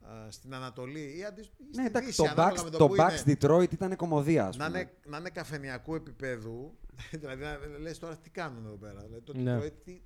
α, στην Ανατολή ή, αντι, ή Ναι, στην εντάξει, Δύση, το ανάλογα Bucks, με το το που Bucks είναι. Detroit ήταν κωμωδία, ας Να πούμε. είναι, να είναι καφενειακού επίπεδου, <laughs> δηλαδή να λες τώρα τι κάνουν εδώ πέρα. Δηλαδή, το Ναι. Detroit,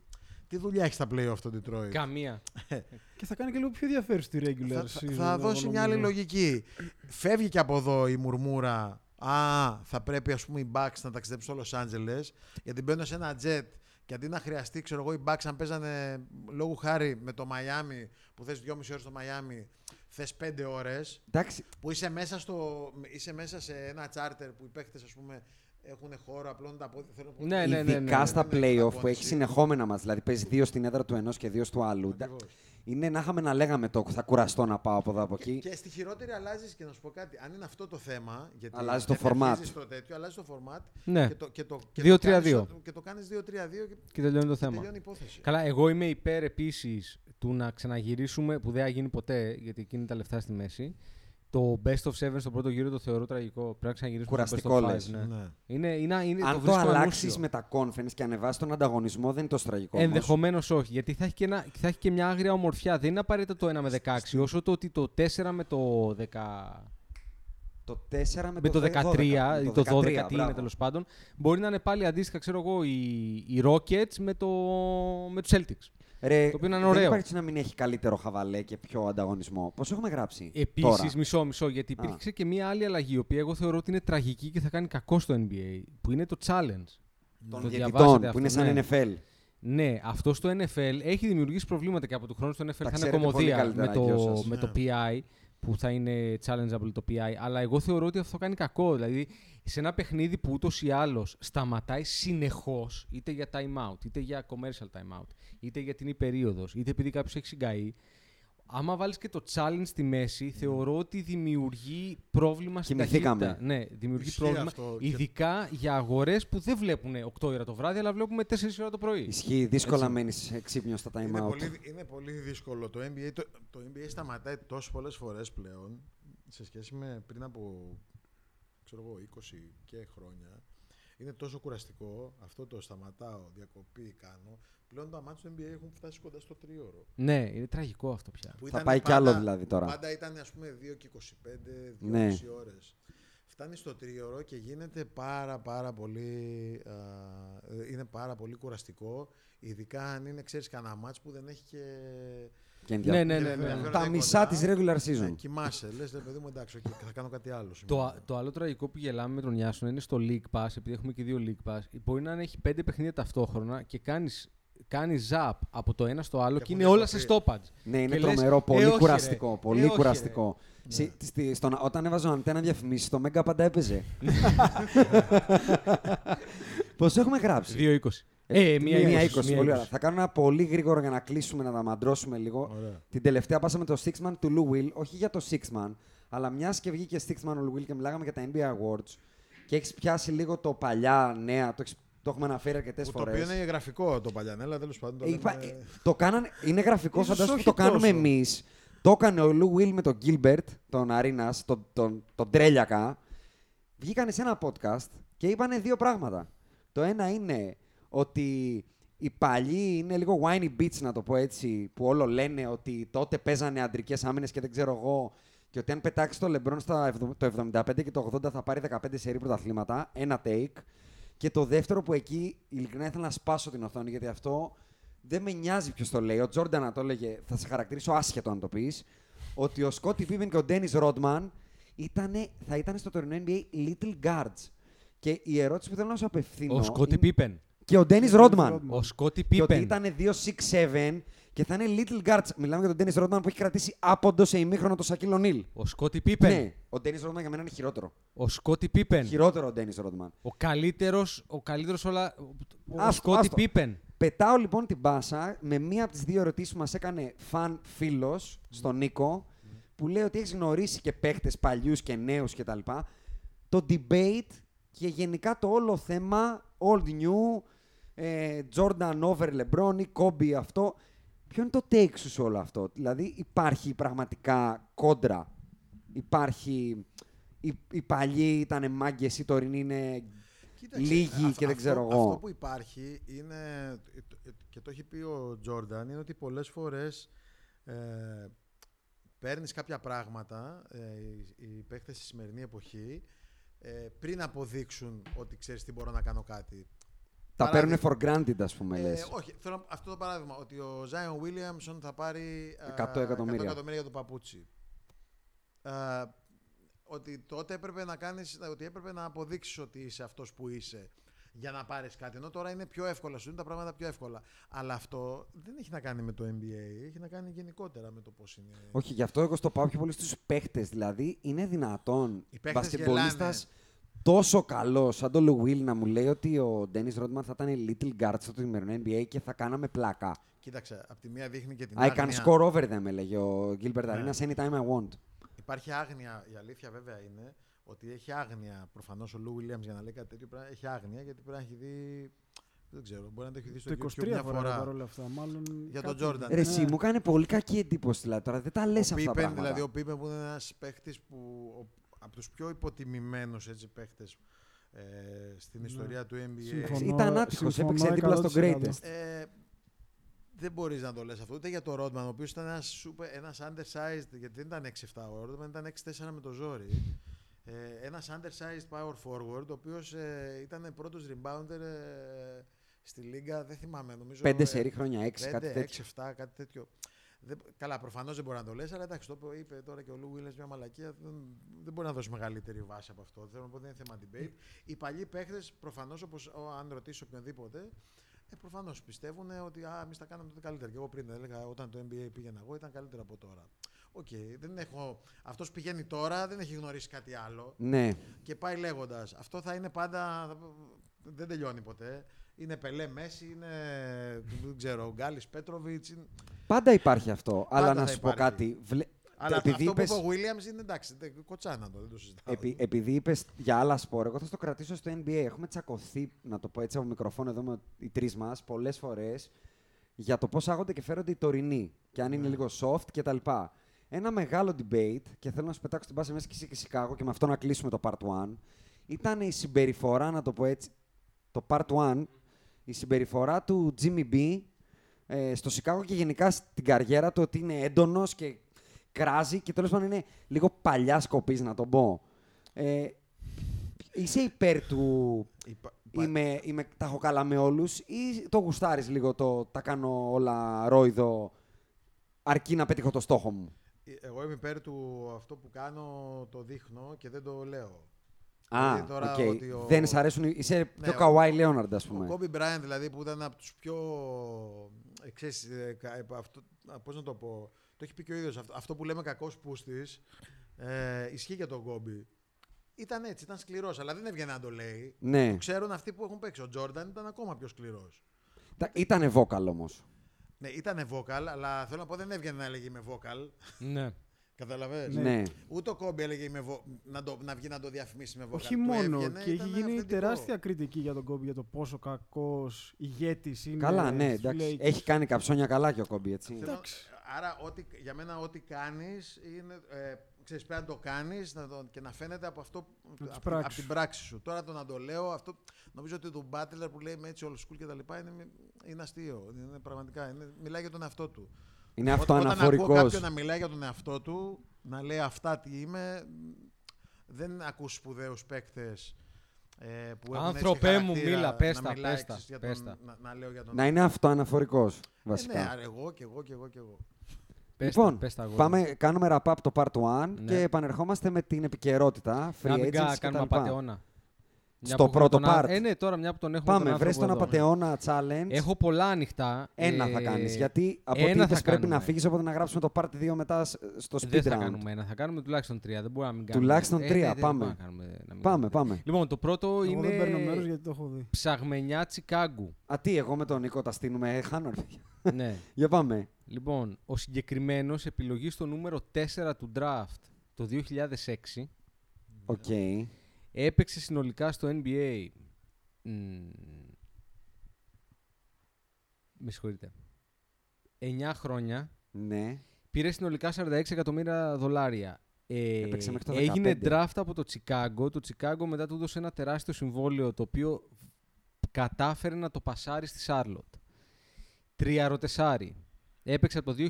τι, τι δουλειά έχει στα play αυτό το Detroit; Καμία. <laughs> Και θα κάνει και λίγο πιο ενδιαφέρουσα τη regular θα, θα- season, θα εγώ δώσει μια άλλη νομίζω. λογική. Φεύγει και από εδώ η μουρμούρα. Α, θα πρέπει ας πούμε οι Bucks να ταξιδέψουν στο Los Angeles γιατί μπαίνουν σε ένα jet και αντί να χρειαστεί, ξέρω εγώ, οι Bucks αν παίζανε λόγου χάρη με το Miami που θες 2,5 ώρες στο Miami, θες 5 ώρες Εντάξει, που είσαι μέσα, στο, είσαι μέσα σε ένα charter που οι παίχτες ας πούμε έχουν χώρο, απλώνουν τα πόδια. Θέλω να πω- Ναι, ναι, ναι, ειδικά ναι. στα Ναι, ναι, playoff που προπόνηση. έχει συνεχόμενα μας, δηλαδή παίζει δύο στην έδρα του ενός και δύο του άλλου. Ακριβώς. Είναι να είχαμε να λέγαμε το θα κουραστώ να πάω από εδώ από Και, εκεί. και στη χειρότερη αλλάζεις και να σου πω κάτι. Αν είναι αυτό το θέμα. Γιατί Αλλάζει το δεν format. αρχίζεις Το τέτοιο, αλλάζει το format. Ναι. Και το, και το, και 2-3-2. το κάνεις ο- Και το κάνεις 2-3-2 και, Και τελειώνει το και θέμα. τελειώνει η υπόθεση. Καλά, εγώ είμαι υπέρ επίσης του να ξαναγυρίσουμε, που δεν θα γίνει ποτέ, γιατί εκείνη τα λεφτά στη μέση, Το best of seven στο πρώτο γύρο το θεωρώ τραγικό. Πρέπει να ξαναγυρίσουμε στο Κουραστικό best of five. λες. Ναι. Ναι. Είναι, είναι, είναι, Αν το το, βρίσκω αλλάξεις ανούσιο. με τα conference και ανεβάσεις τον ανταγωνισμό, δεν είναι τόσο τραγικό. όμως. Ενδεχομένως όχι, γιατί θα έχει, και ένα, θα έχει και μια άγρια ομορφιά. Δεν είναι απαραίτητα το 1 με 16, όσο το ότι το 4 με το 10. Το 4 με, Με το 13 12, ή με το 12 τι είναι μπράβο. τέλος πάντων, μπορεί να είναι πάλι αντίστοιχα, ξέρω εγώ, οι, οι Rockets με, το, με τους Celtics. Ρε, Το οποίο είναι δεν ωραίο. υπάρχει να μην έχει καλύτερο χαβαλέ και πιο ανταγωνισμό. Πώς έχουμε γράψει. Επίσης, τώρα; μισό, μισό, γιατί Α. υπήρξε και μια άλλη αλλαγή, η οποία εγώ θεωρώ ότι είναι τραγική και θα κάνει κακό στο NBA, που είναι το challenge. των το διαιτητών διαβάσατε που είναι αυτό, σαν ναι. NFL. Ναι, αυτό στο NFL έχει δημιουργήσει προβλήματα και από του χρόνου στο NFL θα είναι ξέρετε πολύ κομμωδία καλύτερα με οι δυο το, σας. με το PI που θα είναι challengeable το PI. Αλλά εγώ θεωρώ ότι αυτό κάνει κακό. Δηλαδή, σε ένα παιχνίδι που ούτως ή άλλως σταματάει συνεχώς, είτε για time out, είτε για commercial time out, είτε για την υπερίοδος, είτε επειδή κάποιος έχει συγκαεί. Άμα βάλεις και το challenge στη μέση, θεωρώ ότι δημιουργεί πρόβλημα στην Κοιμηθήκαμε. ταχύτητα. Ναι, δημιουργεί Ισχύει πρόβλημα. αυτό και- Ειδικά για αγορές που δεν βλέπουν 8 ώρα το βράδυ, αλλά βλέπουμε 4 ώρα το πρωί. Ισχύει, δύσκολα Έτσι. μένεις ξύπνιο στα time Είναι out. πολύ, είναι πολύ δύσκολο. Το NBA, το, το NBA σταματάει τόσο πολλές φορές πλέον σε σχέση με πριν από ξέρω εγώ, 20 και χρόνια. Είναι τόσο κουραστικό. Αυτό το σταματάω, διακοπή κάνω. Πλέον τα ματς του NBA έχουν φτάσει κοντά στο τρίωρο. Ναι, είναι τραγικό αυτό πια. Που Θα ήταν πάει κι άλλο δηλαδή τώρα. Πάντα ήταν ας πούμε 2 και 25, 2,5 Ναι. ώρες. Φτάνει στο τρίωρο και γίνεται πάρα πάρα πολύ, α, ε, είναι πάρα πολύ κουραστικό. Ειδικά αν είναι, ξέρεις, κανένα ματς που δεν έχει και... Και Ναι, ναι, ναι, και ναι. ενδιαφέρον Τα είναι μισά κοντά. της regular Ναι, season. κοιμάσαι, λες, ρε παιδί μου, εντάξει, οκ, θα κάνω κάτι άλλο Το, σήμερα. α- το άλλο τραγικό που γελάμε με τον Ιάσονα είναι στο League Pass, επειδή έχουμε και δύο League Pass. Μπορεί να έχει πέντε παιχνίδια ταυτόχρονα και κάνεις, κάνεις zap από το ένα στο άλλο Και και, έχουν είναι όλα διακοπή. σε stoppage. Ναι, είναι Και λες, τρομερό, «Ε, πολύ όχι, ρε. κουραστικό. Ε, Πολύ όχι, κουραστικό. Συ- στη- στον- όταν έβαζε ο Αντένα διαφημίσεις, το Μέγκα πάντα έπαιζε. <laughs> Πώ έχουμε γράψει; 2-20. Ε, μία, Μία 20. 20. μία Πολύ 20. ωραία. Θα κάνω ένα πολύ γρήγορο για να κλείσουμε, να τα μαντρώσουμε λίγο. Ωραία. Την τελευταία πάσαμε το Sixman του Lou Will, όχι για το Sixman, αλλά μιας και βγήκε Sixman ο Lou Will και μιλάγαμε για τα NBA Awards και έχεις πιάσει λίγο το παλιά νέα, το, έχεις- το έχουμε αναφέρει αρκετές Που το φορές. οποίο είναι γραφικό το παλιανέλα, τέλος πάντων. Το Είπα- λέμε- ε, το κάνανε, είναι γραφικό, Ίσως φαντάζομαι που όχι το κάνουμε τόσο. εμείς. Το έκανε ο Λου Will με τον Gilbert, τον Αρίνα, τον, τον, τον Τρέλιακα. Βγήκανε σε ένα podcast και είπανε δύο πράγματα. Το ένα είναι ότι οι παλιοί είναι λίγο whiny bitch, να το πω έτσι, που όλο λένε ότι τότε παίζανε αντρικές άμυνες και δεν ξέρω εγώ. Και ότι αν πετάξει το LeBron στα εβδο- το 75 και το 80 θα πάρει 15 σερή πρωταθλήματα. Ένα take. Και το δεύτερο που εκεί ειλικρινά ήθελα να σπάσω την οθόνη γιατί αυτό δεν με νοιάζει ποιος το λέει. Ο Τζόρνταν να το έλεγε, θα σε χαρακτηρίσω άσχετο αν το πεις, ότι ο Σκότι Πίπεν και ο Ντένις Ρόντμαν ήτανε, θα ήταν στο τωρινό NBA Little Guards. Και η ερώτηση που θέλω να σου απευθύνω. Ο Σκότι είναι- Πίπεν. Και ο Ντένι Ρόντμαν. Ο Σκότι Και ότι Πίπεν. ήταν 2-6-7 και θα είναι Little Guards. Μιλάμε για τον Ντένι Ρόντμαν που έχει κρατήσει άποντο σε ημίχρονο το Σακίλ Ονίλ. Ο Σκότι Πίπεν. Ναι, ο Ντένι Ρόντμαν για μένα είναι χειρότερο. Ο Σκότι Πίπεν. Χειρότερο ο Ντένι Ρόντμαν. Ο καλύτερος, ο καλύτερος όλα... Ο Άστο, Σκότι άστο. Πίπεν. Πετάω λοιπόν την μπάσα με μία από τις δύο ερωτήσεις που μας έκανε φαν φίλος στον Νίκο, που λέει ότι έχεις γνωρίσει και παίχτες παλιούς και νέους κτλ. Το debate και γενικά το όλο θέμα old new, ε, Jordan over LeBron ή Kobe αυτό. Ποιο είναι το take σου σε όλο αυτό, Δηλαδή υπάρχει πραγματικά κόντρα; Υπάρχει. Οι, οι παλιοί ήταν μάγκες, οι τωρινοί είναι Κοίταξε, λίγοι αυ- και δεν αυτό- ξέρω εγώ. Αυτό που υπάρχει είναι, και το έχει πει ο Τζόρνταν, είναι ότι πολλές φορές ε, παίρνεις κάποια πράγματα, ε, οι, οι παίκτες στη σημερινή εποχή, ε, πριν αποδείξουν ότι ξέρεις τι μπορώ να κάνω κάτι. Τα παίρνουν Παράδειγμα. for granted, ας πούμε, Ε, λες. όχι, θέλω αυτό το παράδειγμα, ότι ο Ζάιον Βίλιαμσον θα πάρει α, 100 εκατομμύρια. 100 εκατομμύρια για το παπούτσι. Α, ότι τότε έπρεπε να κάνεις, ότι έπρεπε να αποδείξεις ότι είσαι αυτός που είσαι για να πάρεις κάτι. Ενώ τώρα είναι πιο εύκολα, σου είναι τα πράγματα πιο εύκολα. Αλλά αυτό δεν έχει να κάνει με το NBA, έχει να κάνει γενικότερα με το πώς είναι. Όχι, γι' αυτό εγώ στο πάω πιο πολύ στους παίχτες. Δηλαδή, είναι δυνατόν Οι παίχτες μπασκετμπολίστας γελάνε. Τόσο καλό σαν τον Λου Will να μου λέει ότι ο Ντένις Ρόντμαν θα ήταν little guard στο σημερινό NBA και θα κάναμε πλάκα. Κοίταξε, από τη μία δείχνει και την I can άγνοια. score over them, έλεγε ο Gilbert Ναι. Arenas anytime I want. Υπάρχει άγνοια. Η αλήθεια βέβαια είναι ότι έχει άγνοια. Προφανώς ο Λου Williams για να λέει κάτι τέτοιο πρέπει να έχει άγνοια γιατί πρέπει να έχει δει Δεν ξέρω, μπορεί να το έχει δει στο Το YouTube 23 μια φορά φορά. παρόλα αυτά. Μάλλον Για κάτι- τον Jordan. Ρε, εσύ, Ναι. μου κάνει πολύ κακή εντύπωση δηλαδή. Τώρα δεν τα λες Ο αυτά τα Πίπεν, πράγματα. δηλαδή ο Πίπεν που είναι ένας παίχτης που ο- από τους πιο υποτιμημένους έτσι, παίχτες ε, στην Ναι. ιστορία του NBA. Συμφωνώ. Ήταν άτυχος, συμφωνώ έπαιξε δίπλα στο 100%. greatest. Ε, δεν μπορείς να το λες αυτό, ούτε για το Rodman, ο οποίος ήταν ένας, super, ένας undersized, γιατί δεν ήταν 6-7 ο Rodman, ήταν 6-4 με το ζόρι. Ε, ένας undersized power forward, ο οποίος ε, ήταν πρώτος rebounder ε, στη λίγα, δεν θυμάμαι, νομίζω... Πέντε ε, σερί χρόνια, έξι, κάτι 5, τέτοιο. 6-7, κάτι τέτοιο. Δεν, καλά, προφανώς δεν μπορεί να το λες, αλλά εντάξει, το είπε- είπε τώρα και ο Λου Βίλε μια μαλακία. Δεν, δεν μπορεί να δώσει μεγαλύτερη βάση από αυτό. Θέλω να πω δεν είναι θέμα debate. Οι παλιοί παίχτες, προφανώς, όπως αν ρωτήσεις οποιονδήποτε, ε, προφανώς πιστεύουν ότι α, εμείς τα κάναμε τότε καλύτερα. Και εγώ πριν έλεγα, όταν το NBA πήγαινα εγώ, ήταν καλύτερο από τώρα. Οκ, δεν έχω. Αυτός πηγαίνει τώρα, δεν έχει γνωρίσει κάτι άλλο. Ναι. Και πάει λέγοντας. Αυτό θα είναι πάντα. Δεν τελειώνει ποτέ. Είναι Πελέ Μέση, είναι. Δεν ξέρω, ο Γκάλης Πέτροβιτς. Πάντα υπάρχει αυτό. αλλά να θα σου πω υπάρχει. κάτι. Βλέ... Αλλά επειδή αυτό είπες- που είπε ο Williams είναι εντάξει. δεν- Κοτσάνα το, δεν το συζητάω. Επει, επειδή είπες για άλλα σπορ, εγώ θα στο κρατήσω στο NBA. Έχουμε τσακωθεί, να το πω έτσι από μικροφόνο εδώ με οι τρεις μας, πολλές φορές για το πώς άγονται και φέρονται οι τωρινοί. Και αν είναι λίγο soft κτλ. Ένα μεγάλο debate, και θέλω να σου πετάξω την πάση μέσα και εσύ και Σικάγο και με αυτό να κλείσουμε το part 1, ήταν η συμπεριφορά, να το πω έτσι, το part 1, η συμπεριφορά του Jimmy B ε, στο Σικάγο και γενικά στην καριέρα του ότι είναι έντονος και κράζει και τέλος πάντων είναι λίγο παλιά σκοπής να το πω. Ε, είσαι υπέρ του Υπα- υπα- είμαι, είμαι, τα έχω καλά με όλους ή το γουστάρεις λίγο το τα κάνω όλα ρόιδο αρκεί να πετύχω το στόχο μου. Εγώ είμαι υπέρ του αυτό που κάνω το δείχνω και δεν το λέω. Α, Δηλαδή τώρα οκ. ότι ο- Δεν σ' αρέσουν, οι- είσαι πιο ο- Καουάι Λέοναρντ ας Ο πούμε. Κόμπι Μπράιν δηλαδή που ήταν από τους πιο... ε, ξέρεις, ε, κα- ε, αυτό, α, πώς να το πω, το έχει πει και ο ίδιος, αυτό, αυτό που λέμε κακός πούστης, ε, ισχύει για τον Κόμπι. Ήταν έτσι, ήταν σκληρός, αλλά δεν έβγαινε να το λέει. Ναι. Το ξέρουν αυτοί που έχουν παίξει. Ο Τζόρνταν ήταν ακόμα πιο σκληρός. Τα- Ήτανε vocal όμως. Ναι, ήταν vocal, αλλά θέλω να πω δεν έβγαινε να έλεγε είμαι vocal. Ναι. Καταλαβαίνεις. Ναι. Ούτε ο Κόμπι έλεγε είμαι vo- να, το, να βγει να το διαφημίσει με vocal. Όχι Του μόνο. έβγαινε, και έχει ήταν γίνει αυθεντικό. τεράστια κριτική για τον Κόμπι για το πόσο κακός ηγέτης είναι. Καλά, ναι, στους εντάξει. Lakers. Έχει κάνει καψόνια καλά και ο Κόμπι, έτσι. Θέλω- Εντάξει. Άρα, ό,τι, για μένα, ό,τι κάνεις είναι. Ε, ξέρεις, πρέπει να το κάνεις και να φαίνεται από, αυτό, τις από, πράξεις από την πράξη σου. Τώρα το να το λέω, αυτό, νομίζω ότι το Butler που λέει με έτσι old school και τα λοιπά είναι, είναι αστείο. Είναι πραγματικά. Είναι, μιλάει για τον εαυτό του. Είναι Ό- Όταν ακούω αυτοαναφορικός. κάποιον να μιλάει για τον εαυτό του, να λέει αυτά τι είμαι, δεν ακούς σπουδαίους παίκτες ε, που έχουν έτσι Άνθρωπέ μου, χαρακτήρα, μίλα, πες να τα, μιλάει, πες τα, ξέρεις, για πες τον- τα. Να, να λέω για τον Να είναι αυτοαναφορικός, Ε, βασικά. ναι, άρα εγώ και εγώ και εγώ και εγώ. Πες λοιπόν, τα, πες τα, αγόρι πάμε, μου. κάνουμε wrap-up το part 1 Ναι. και επανερχόμαστε με την επικαιρότητα, free Να μην agents κα- και κάνουμε τα λοιπά. απαταιώνα. Μια Στο που έχουμε πρώτο τον α- part. Ε, ναι, τώρα μια που τον έχουμε Πάμε, τον βρες τον άνθρωπο εδώ. απατεώνα challenge. Έχω πολλά ανοιχτά. Ένα ε, θα κάνεις, γιατί από ό,τι ένα είπες θα πρέπει κάνουμε. να φύγεις, οπότε να γράψουμε το part 2 μετά σ- στο speed Δεν θα round. κάνουμε ένα, θα κάνουμε τουλάχιστον τρία. Δεν μπορούμε να μην κάνουμε. Τουλάχιστον Ε, τρία, ναι, δεν πάμε. μπορούμε να κάνουμε- να μην Πάμε, κάνουμε. πάμε. Λοιπόν, το πρώτο Εγώ είναι δεν παίρνω μέρος γιατί το έχω δει. ψαγμενιά Τσικάγκου. Α, τι, εγώ με τον Νίκο τα στείλουμε, ε, χάνω. ρε. <laughs> ναι. <laughs> Για πάμε. Λοιπόν, ο συγκεκριμένος επιλογής στο νούμερο 4 του draft το 2006 Οκ. Έπαιξε συνολικά στο NBA. μ, Με συγχωρείτε. 9 χρόνια. Ναι. Πήρε συνολικά 46 εκατομμύρια δολάρια. Ε, Έπαιξε μέχρι το έγινε 15. draft από το Τσικάγκο. Το Τσικάγκο μετά του έδωσε ένα τεράστιο συμβόλαιο το οποίο κατάφερε να το πασάρει στη Σάρλοτ. Τριαροτεσσάρι. Έπαιξε από το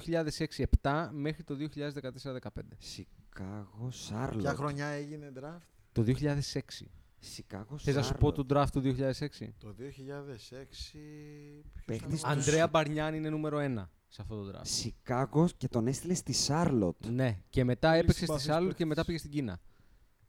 2006-7 μέχρι το 2014-15. Σικάγο Σάρλοτ. Ποια χρονιά έγινε draft? Το 2006. Σικάγο Θες να σου πω το draft του 2006. Το 2006. ποιος Παίχτης ήταν ο- Αντρέα Μπαρνιάν είναι νούμερο 1 σε αυτό το draft. Σικάγο και τον έστειλε στη Σάρλοτ. Ναι, και μετά Πολύ έπαιξε στη συμπαθής Σάρλοτ και παίκτης. μετά πήγε στην Κίνα.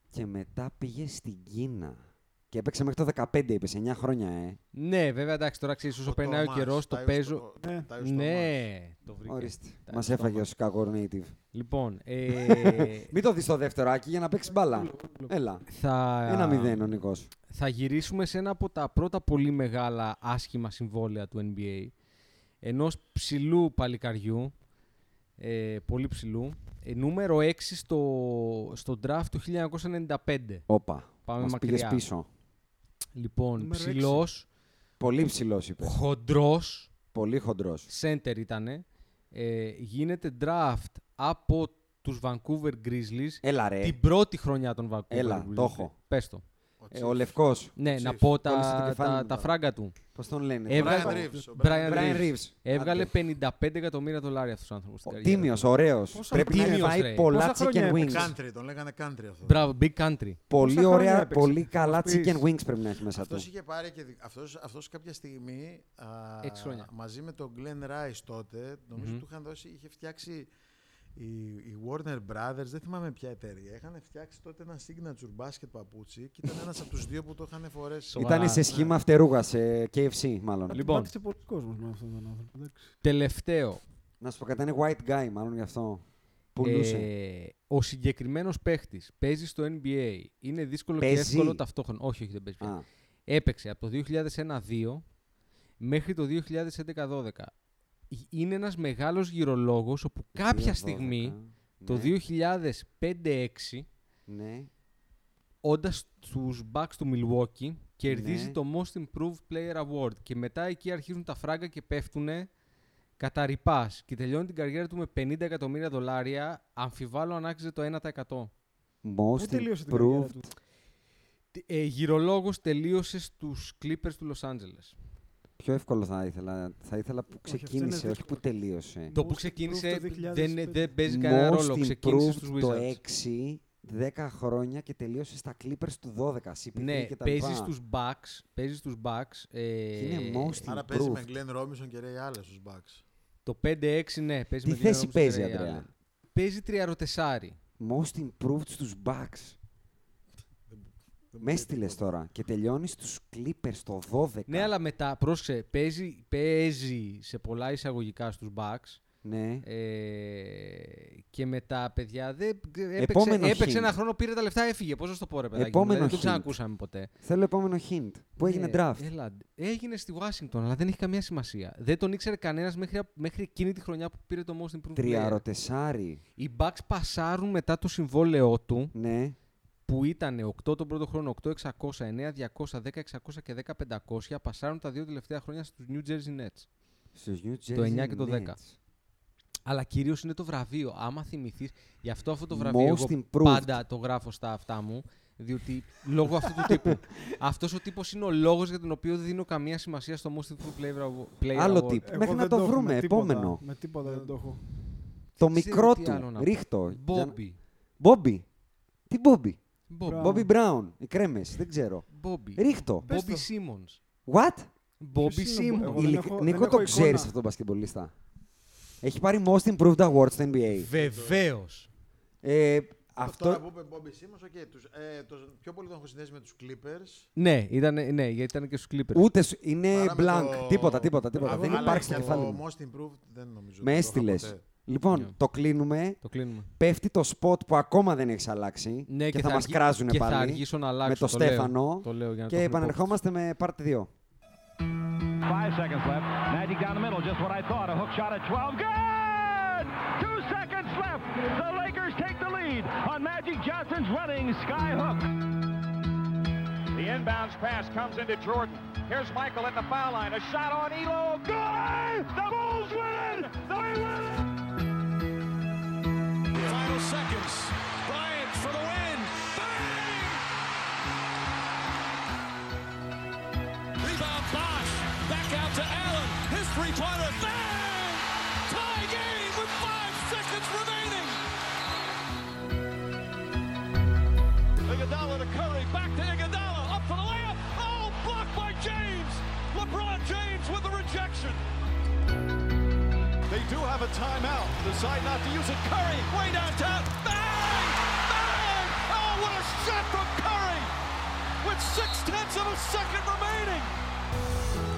Και μετά πήγε στην Κίνα. Και έπαιξε μέχρι το 15, είπες, 9 χρόνια, ε. Ναι, βέβαια εντάξει, τώρα ξέρεις όσο Ο περνάει ο Τόμας, καιρός, το Τάιος παίζω. το- Ναι. Τάιος Ναι, το βρήκα. Ορίστε. Τα- Μας το έφαγε ο Τόμας. Σικάγο Native. Λοιπόν, ε, <laughs> Μην το δεις το δεύτερο άκι για να παίξεις μπάλα. Έλα. θα, Ένα μηδέν ο Νικό. θα γυρίσουμε σε ένα από τα πρώτα πολύ μεγάλα άσχημα συμβόλαια του NBA. Ενός ψηλού παλικαριού, ε, πολύ ψηλού, ε, νούμερο 6 στο, στο draft του 1995. Όπα. Πάμε Μας πήγες μακριά. πίσω. Λοιπόν, Νούμερο ψηλός, Πολύ ψηλός είπες. χοντρός, Πολύ χοντρός. center ήτανε. Ε, γίνεται draft από τους Vancouver Grizzlies Έλα ρε. την πρώτη χρονιά των Vancouver Έλα, Grizzlies. το έχω. Πες το. Ε, ο Λευκός. Ναι, Chiefs. να πω Κόλλησε το τα, κεφάλι τα, μου τα τώρα. φράγκα του. Πώς τον λένε. Έβγαλε- Brian Reeves, ο Brian Brian Reeves. Reeves. Έβγαλε Άντε. 55 εκατομμύρια δολάρια αυτός ο άνθρωπος. στην καριέρα Τίμιος, του. ωραίος. Πόσα Πρέπει να τίμιος, φάει ρε. πολλά Πόσα χρόνια chicken wings. έπαιξε. Country, τον λέγανε country αυτό. Μπράβο, Big Country. Πολύ χρόνια ωραία, έπαιξε, πολύ θα καλά μας πεις; chicken wings πρέπει να έχει μέσα Αυτός του. είχε πάρει και δι- αυτός, αυτός κάποια στιγμή α, Έξι χρόνια. μαζί με τον Glenn Rice τότε, νομίζω Μμμ. του είχαν δώσει, είχε φτιάξει η, η Warner Brothers, δεν θυμάμαι ποια εταιρεία, είχαν φτιάξει τότε ένα signature basket παπούτσι και ήταν ένας από τους δύο που το είχαν φορέσει. Σοβαρά. Ήταν σε σχήμα φτερούγα, σε KFC μάλλον. Θα Λοιπόν. πάτησε πολλοί κόσμος με αυτόν τον άνθρωπο. εντάξει. Τελευταίο. Να σου πω κάτι, ήταν white guy μάλλον γι' αυτό. Πουλούσε. Ε, ο συγκεκριμένος παίχτης παίζει στο NBA. Είναι δύσκολο και Παίζει; εύκολο ταυτόχρονα. Όχι, όχι, δεν παίζει. πια. Α, Έπαιξε από το 2001-2 μέχρι το 2011-12. Είναι ένας μεγάλος γυρολόγος όπου κάποια 2-12, στιγμή, το ναι, 2005-6, Ναι. όντας στους Bucks του Milwaukee, κερδίζει Ναι. το Most Improved Player Award. Και μετά εκεί αρχίζουν τα φράγκα και πέφτουν κατά ρηπάς. Και τελειώνει την καριέρα του με 50 εκατομμύρια δολάρια. Αμφιβάλλω αν άξιζε το 1%. Πού Most τελείωσε την καριέρα improved. του; Τι- Ε, γυρολόγος τελείωσε στους Clippers του Los Angeles. Πιο εύκολο θα ήθελα. Θα ήθελα που Όχι, αυτό ξεκίνησε, είναι όχι που τελείωσε. Το που Most ξεκίνησε improved το 2005. δεν, δεν παίζει κανένα ρόλο. Most Ξεκίνησε στους improved το Wizards. 6, 10 χρόνια και τελείωσε στα Clippers του 12. CP3 Ναι, και τα παίζει λοιπά. στους Bucks. Παίζει στους Bucks. Ε, Είναι most Άρα παίζει με improved. Glenn Robinson και Ray Allen στους Bucks. Το 5-6, ναι, παίζει Τι με Glenn θέση Robinson παίζει, και Ray Αντρέα; Allen. Παίζει τριαροτεσάρι. Most improved στους Bucks. Δεν Με μου έστειλε λέει τίποτα. τώρα και τελειώνεις στους Clippers το 12. Ναι, αλλά μετά, πρόσεξε, παίζει, παίζει σε πολλά εισαγωγικά στους Bucks. Ναι. Ε, και μετά, παιδιά, δεν, έπαιξε, Επόμενο έπαιξε hint. ένα χρόνο, πήρε τα λεφτά, έφυγε. Πώς να σου το πω, ρε παιδάκι. μου, Επόμενο δηλαδή, δεν το hint. ξανακούσαμε ποτέ. Θέλω επόμενο hint. Πού έγινε Ναι, draft; Έλα, έγινε στη Washington, αλλά δεν έχει καμία σημασία. Δεν τον ήξερε κανένας μέχρι, μέχρι εκείνη τη χρονιά που πήρε το Most Improved Player. Τριαροτεσάρι. Οι Bucks πασάρουν μετά το συμβόλαιό του, Ναι. Που ήταν 8 τον πρώτο χρόνο, 8-600, 9-200, 10-600 και 10-500, πασάρουν τα δύο τελευταία χρόνια στους New Jersey Nets. Στους New Jersey Το 9 και το 10. Nets. Αλλά κυρίως είναι το βραβείο. Άμα θυμηθείς, γι' αυτό αυτό το βραβείο Most εγώ improved. πάντα το γράφω στα αυτά μου. Διότι λόγω αυτού του τύπου. <laughs> Αυτός ο τύπος είναι ο λόγος για τον οποίο δεν δίνω καμία σημασία στο Most Improved Player Award- Player Άλλο Award. τύπο. Εγώ Μέχρι να δεν το έχω βρούμε, με τίποτα. επόμενο. Με τίποτα δεν το έχω. Το Δεν ξέρω μικρό τι άλλο να του. πω. Ρίχτο. Για να- Μπόμπι. Μπόμπι. Τι Μπόμπι. Μπόμπι. Μπράβο. Μπόμπι Μπράουν. Οι κρέμες. Δεν ξέρω. Μπόμπι. Ρίχτο. Πες Μπόμπι το. Σίμονς. What? Μπόμπι Ποιος είναι ο Μπο- Σίμον. Εγώ δεν Ειλικ- έχω- δεν Νίκο, έχω το εικόνα. ξέρεις αυτόν τον μπασκετμπολίστα. Έχει πάρει Most Improved Award στο NBA. Βεβαίως. Ε, Αυτό τώρα αυτό. που είπε Bobby Simmons, OK, τους, ε, το, πιο πολύ τον έχω συνδέσει με τους Clippers. Ναι, ήταν, ναι, γιατί ήταν και στους Clippers. Ούτε σου- είναι Παρά με blank. το- Τίποτα, τίποτα, τίποτα. Αλλά Δεν για υπάρχει στο το κεφάλι μου. Most Improved δεν νομίζω. Με ότι το είχα έστειλε. Ποτέ. Λοιπόν, Ναι. το κλείνουμε. Το κλείνουμε. Πέφτει το spot που ακόμα δεν έχει αλλάξει. Ναι, και, θα, μα αργεί- κράζουν και θα πάλι. αργήσω να αλλάξω. με το, λέω. Στέφανο. Το λέω για να και το έχουμε επανερχόμαστε με part 2. Five seconds left. Magic down the middle, just what I thought. A hook shot at 12. Good! Two seconds left. The Lakers take the lead on Magic Johnson's running sky hook. The inbounds pass comes into Jordan. Here's Michael at the foul line. A shot on Elo. Good! The Bulls win it! They win it! Final seconds. Bryant for the win. Bang! Rebound Bosch. Back out to Allen. His three-pointer. Bang! Tie game with five seconds remaining. Iguodala to Curry. Back to Iguodala. Up for the layup. Oh, blocked by James. LeBron James with the rejection. They do have a timeout. Decide not to use it. Curry, way downtown. Bang! Bang! Oh, what a shot from Curry! With six tenths of a second remaining.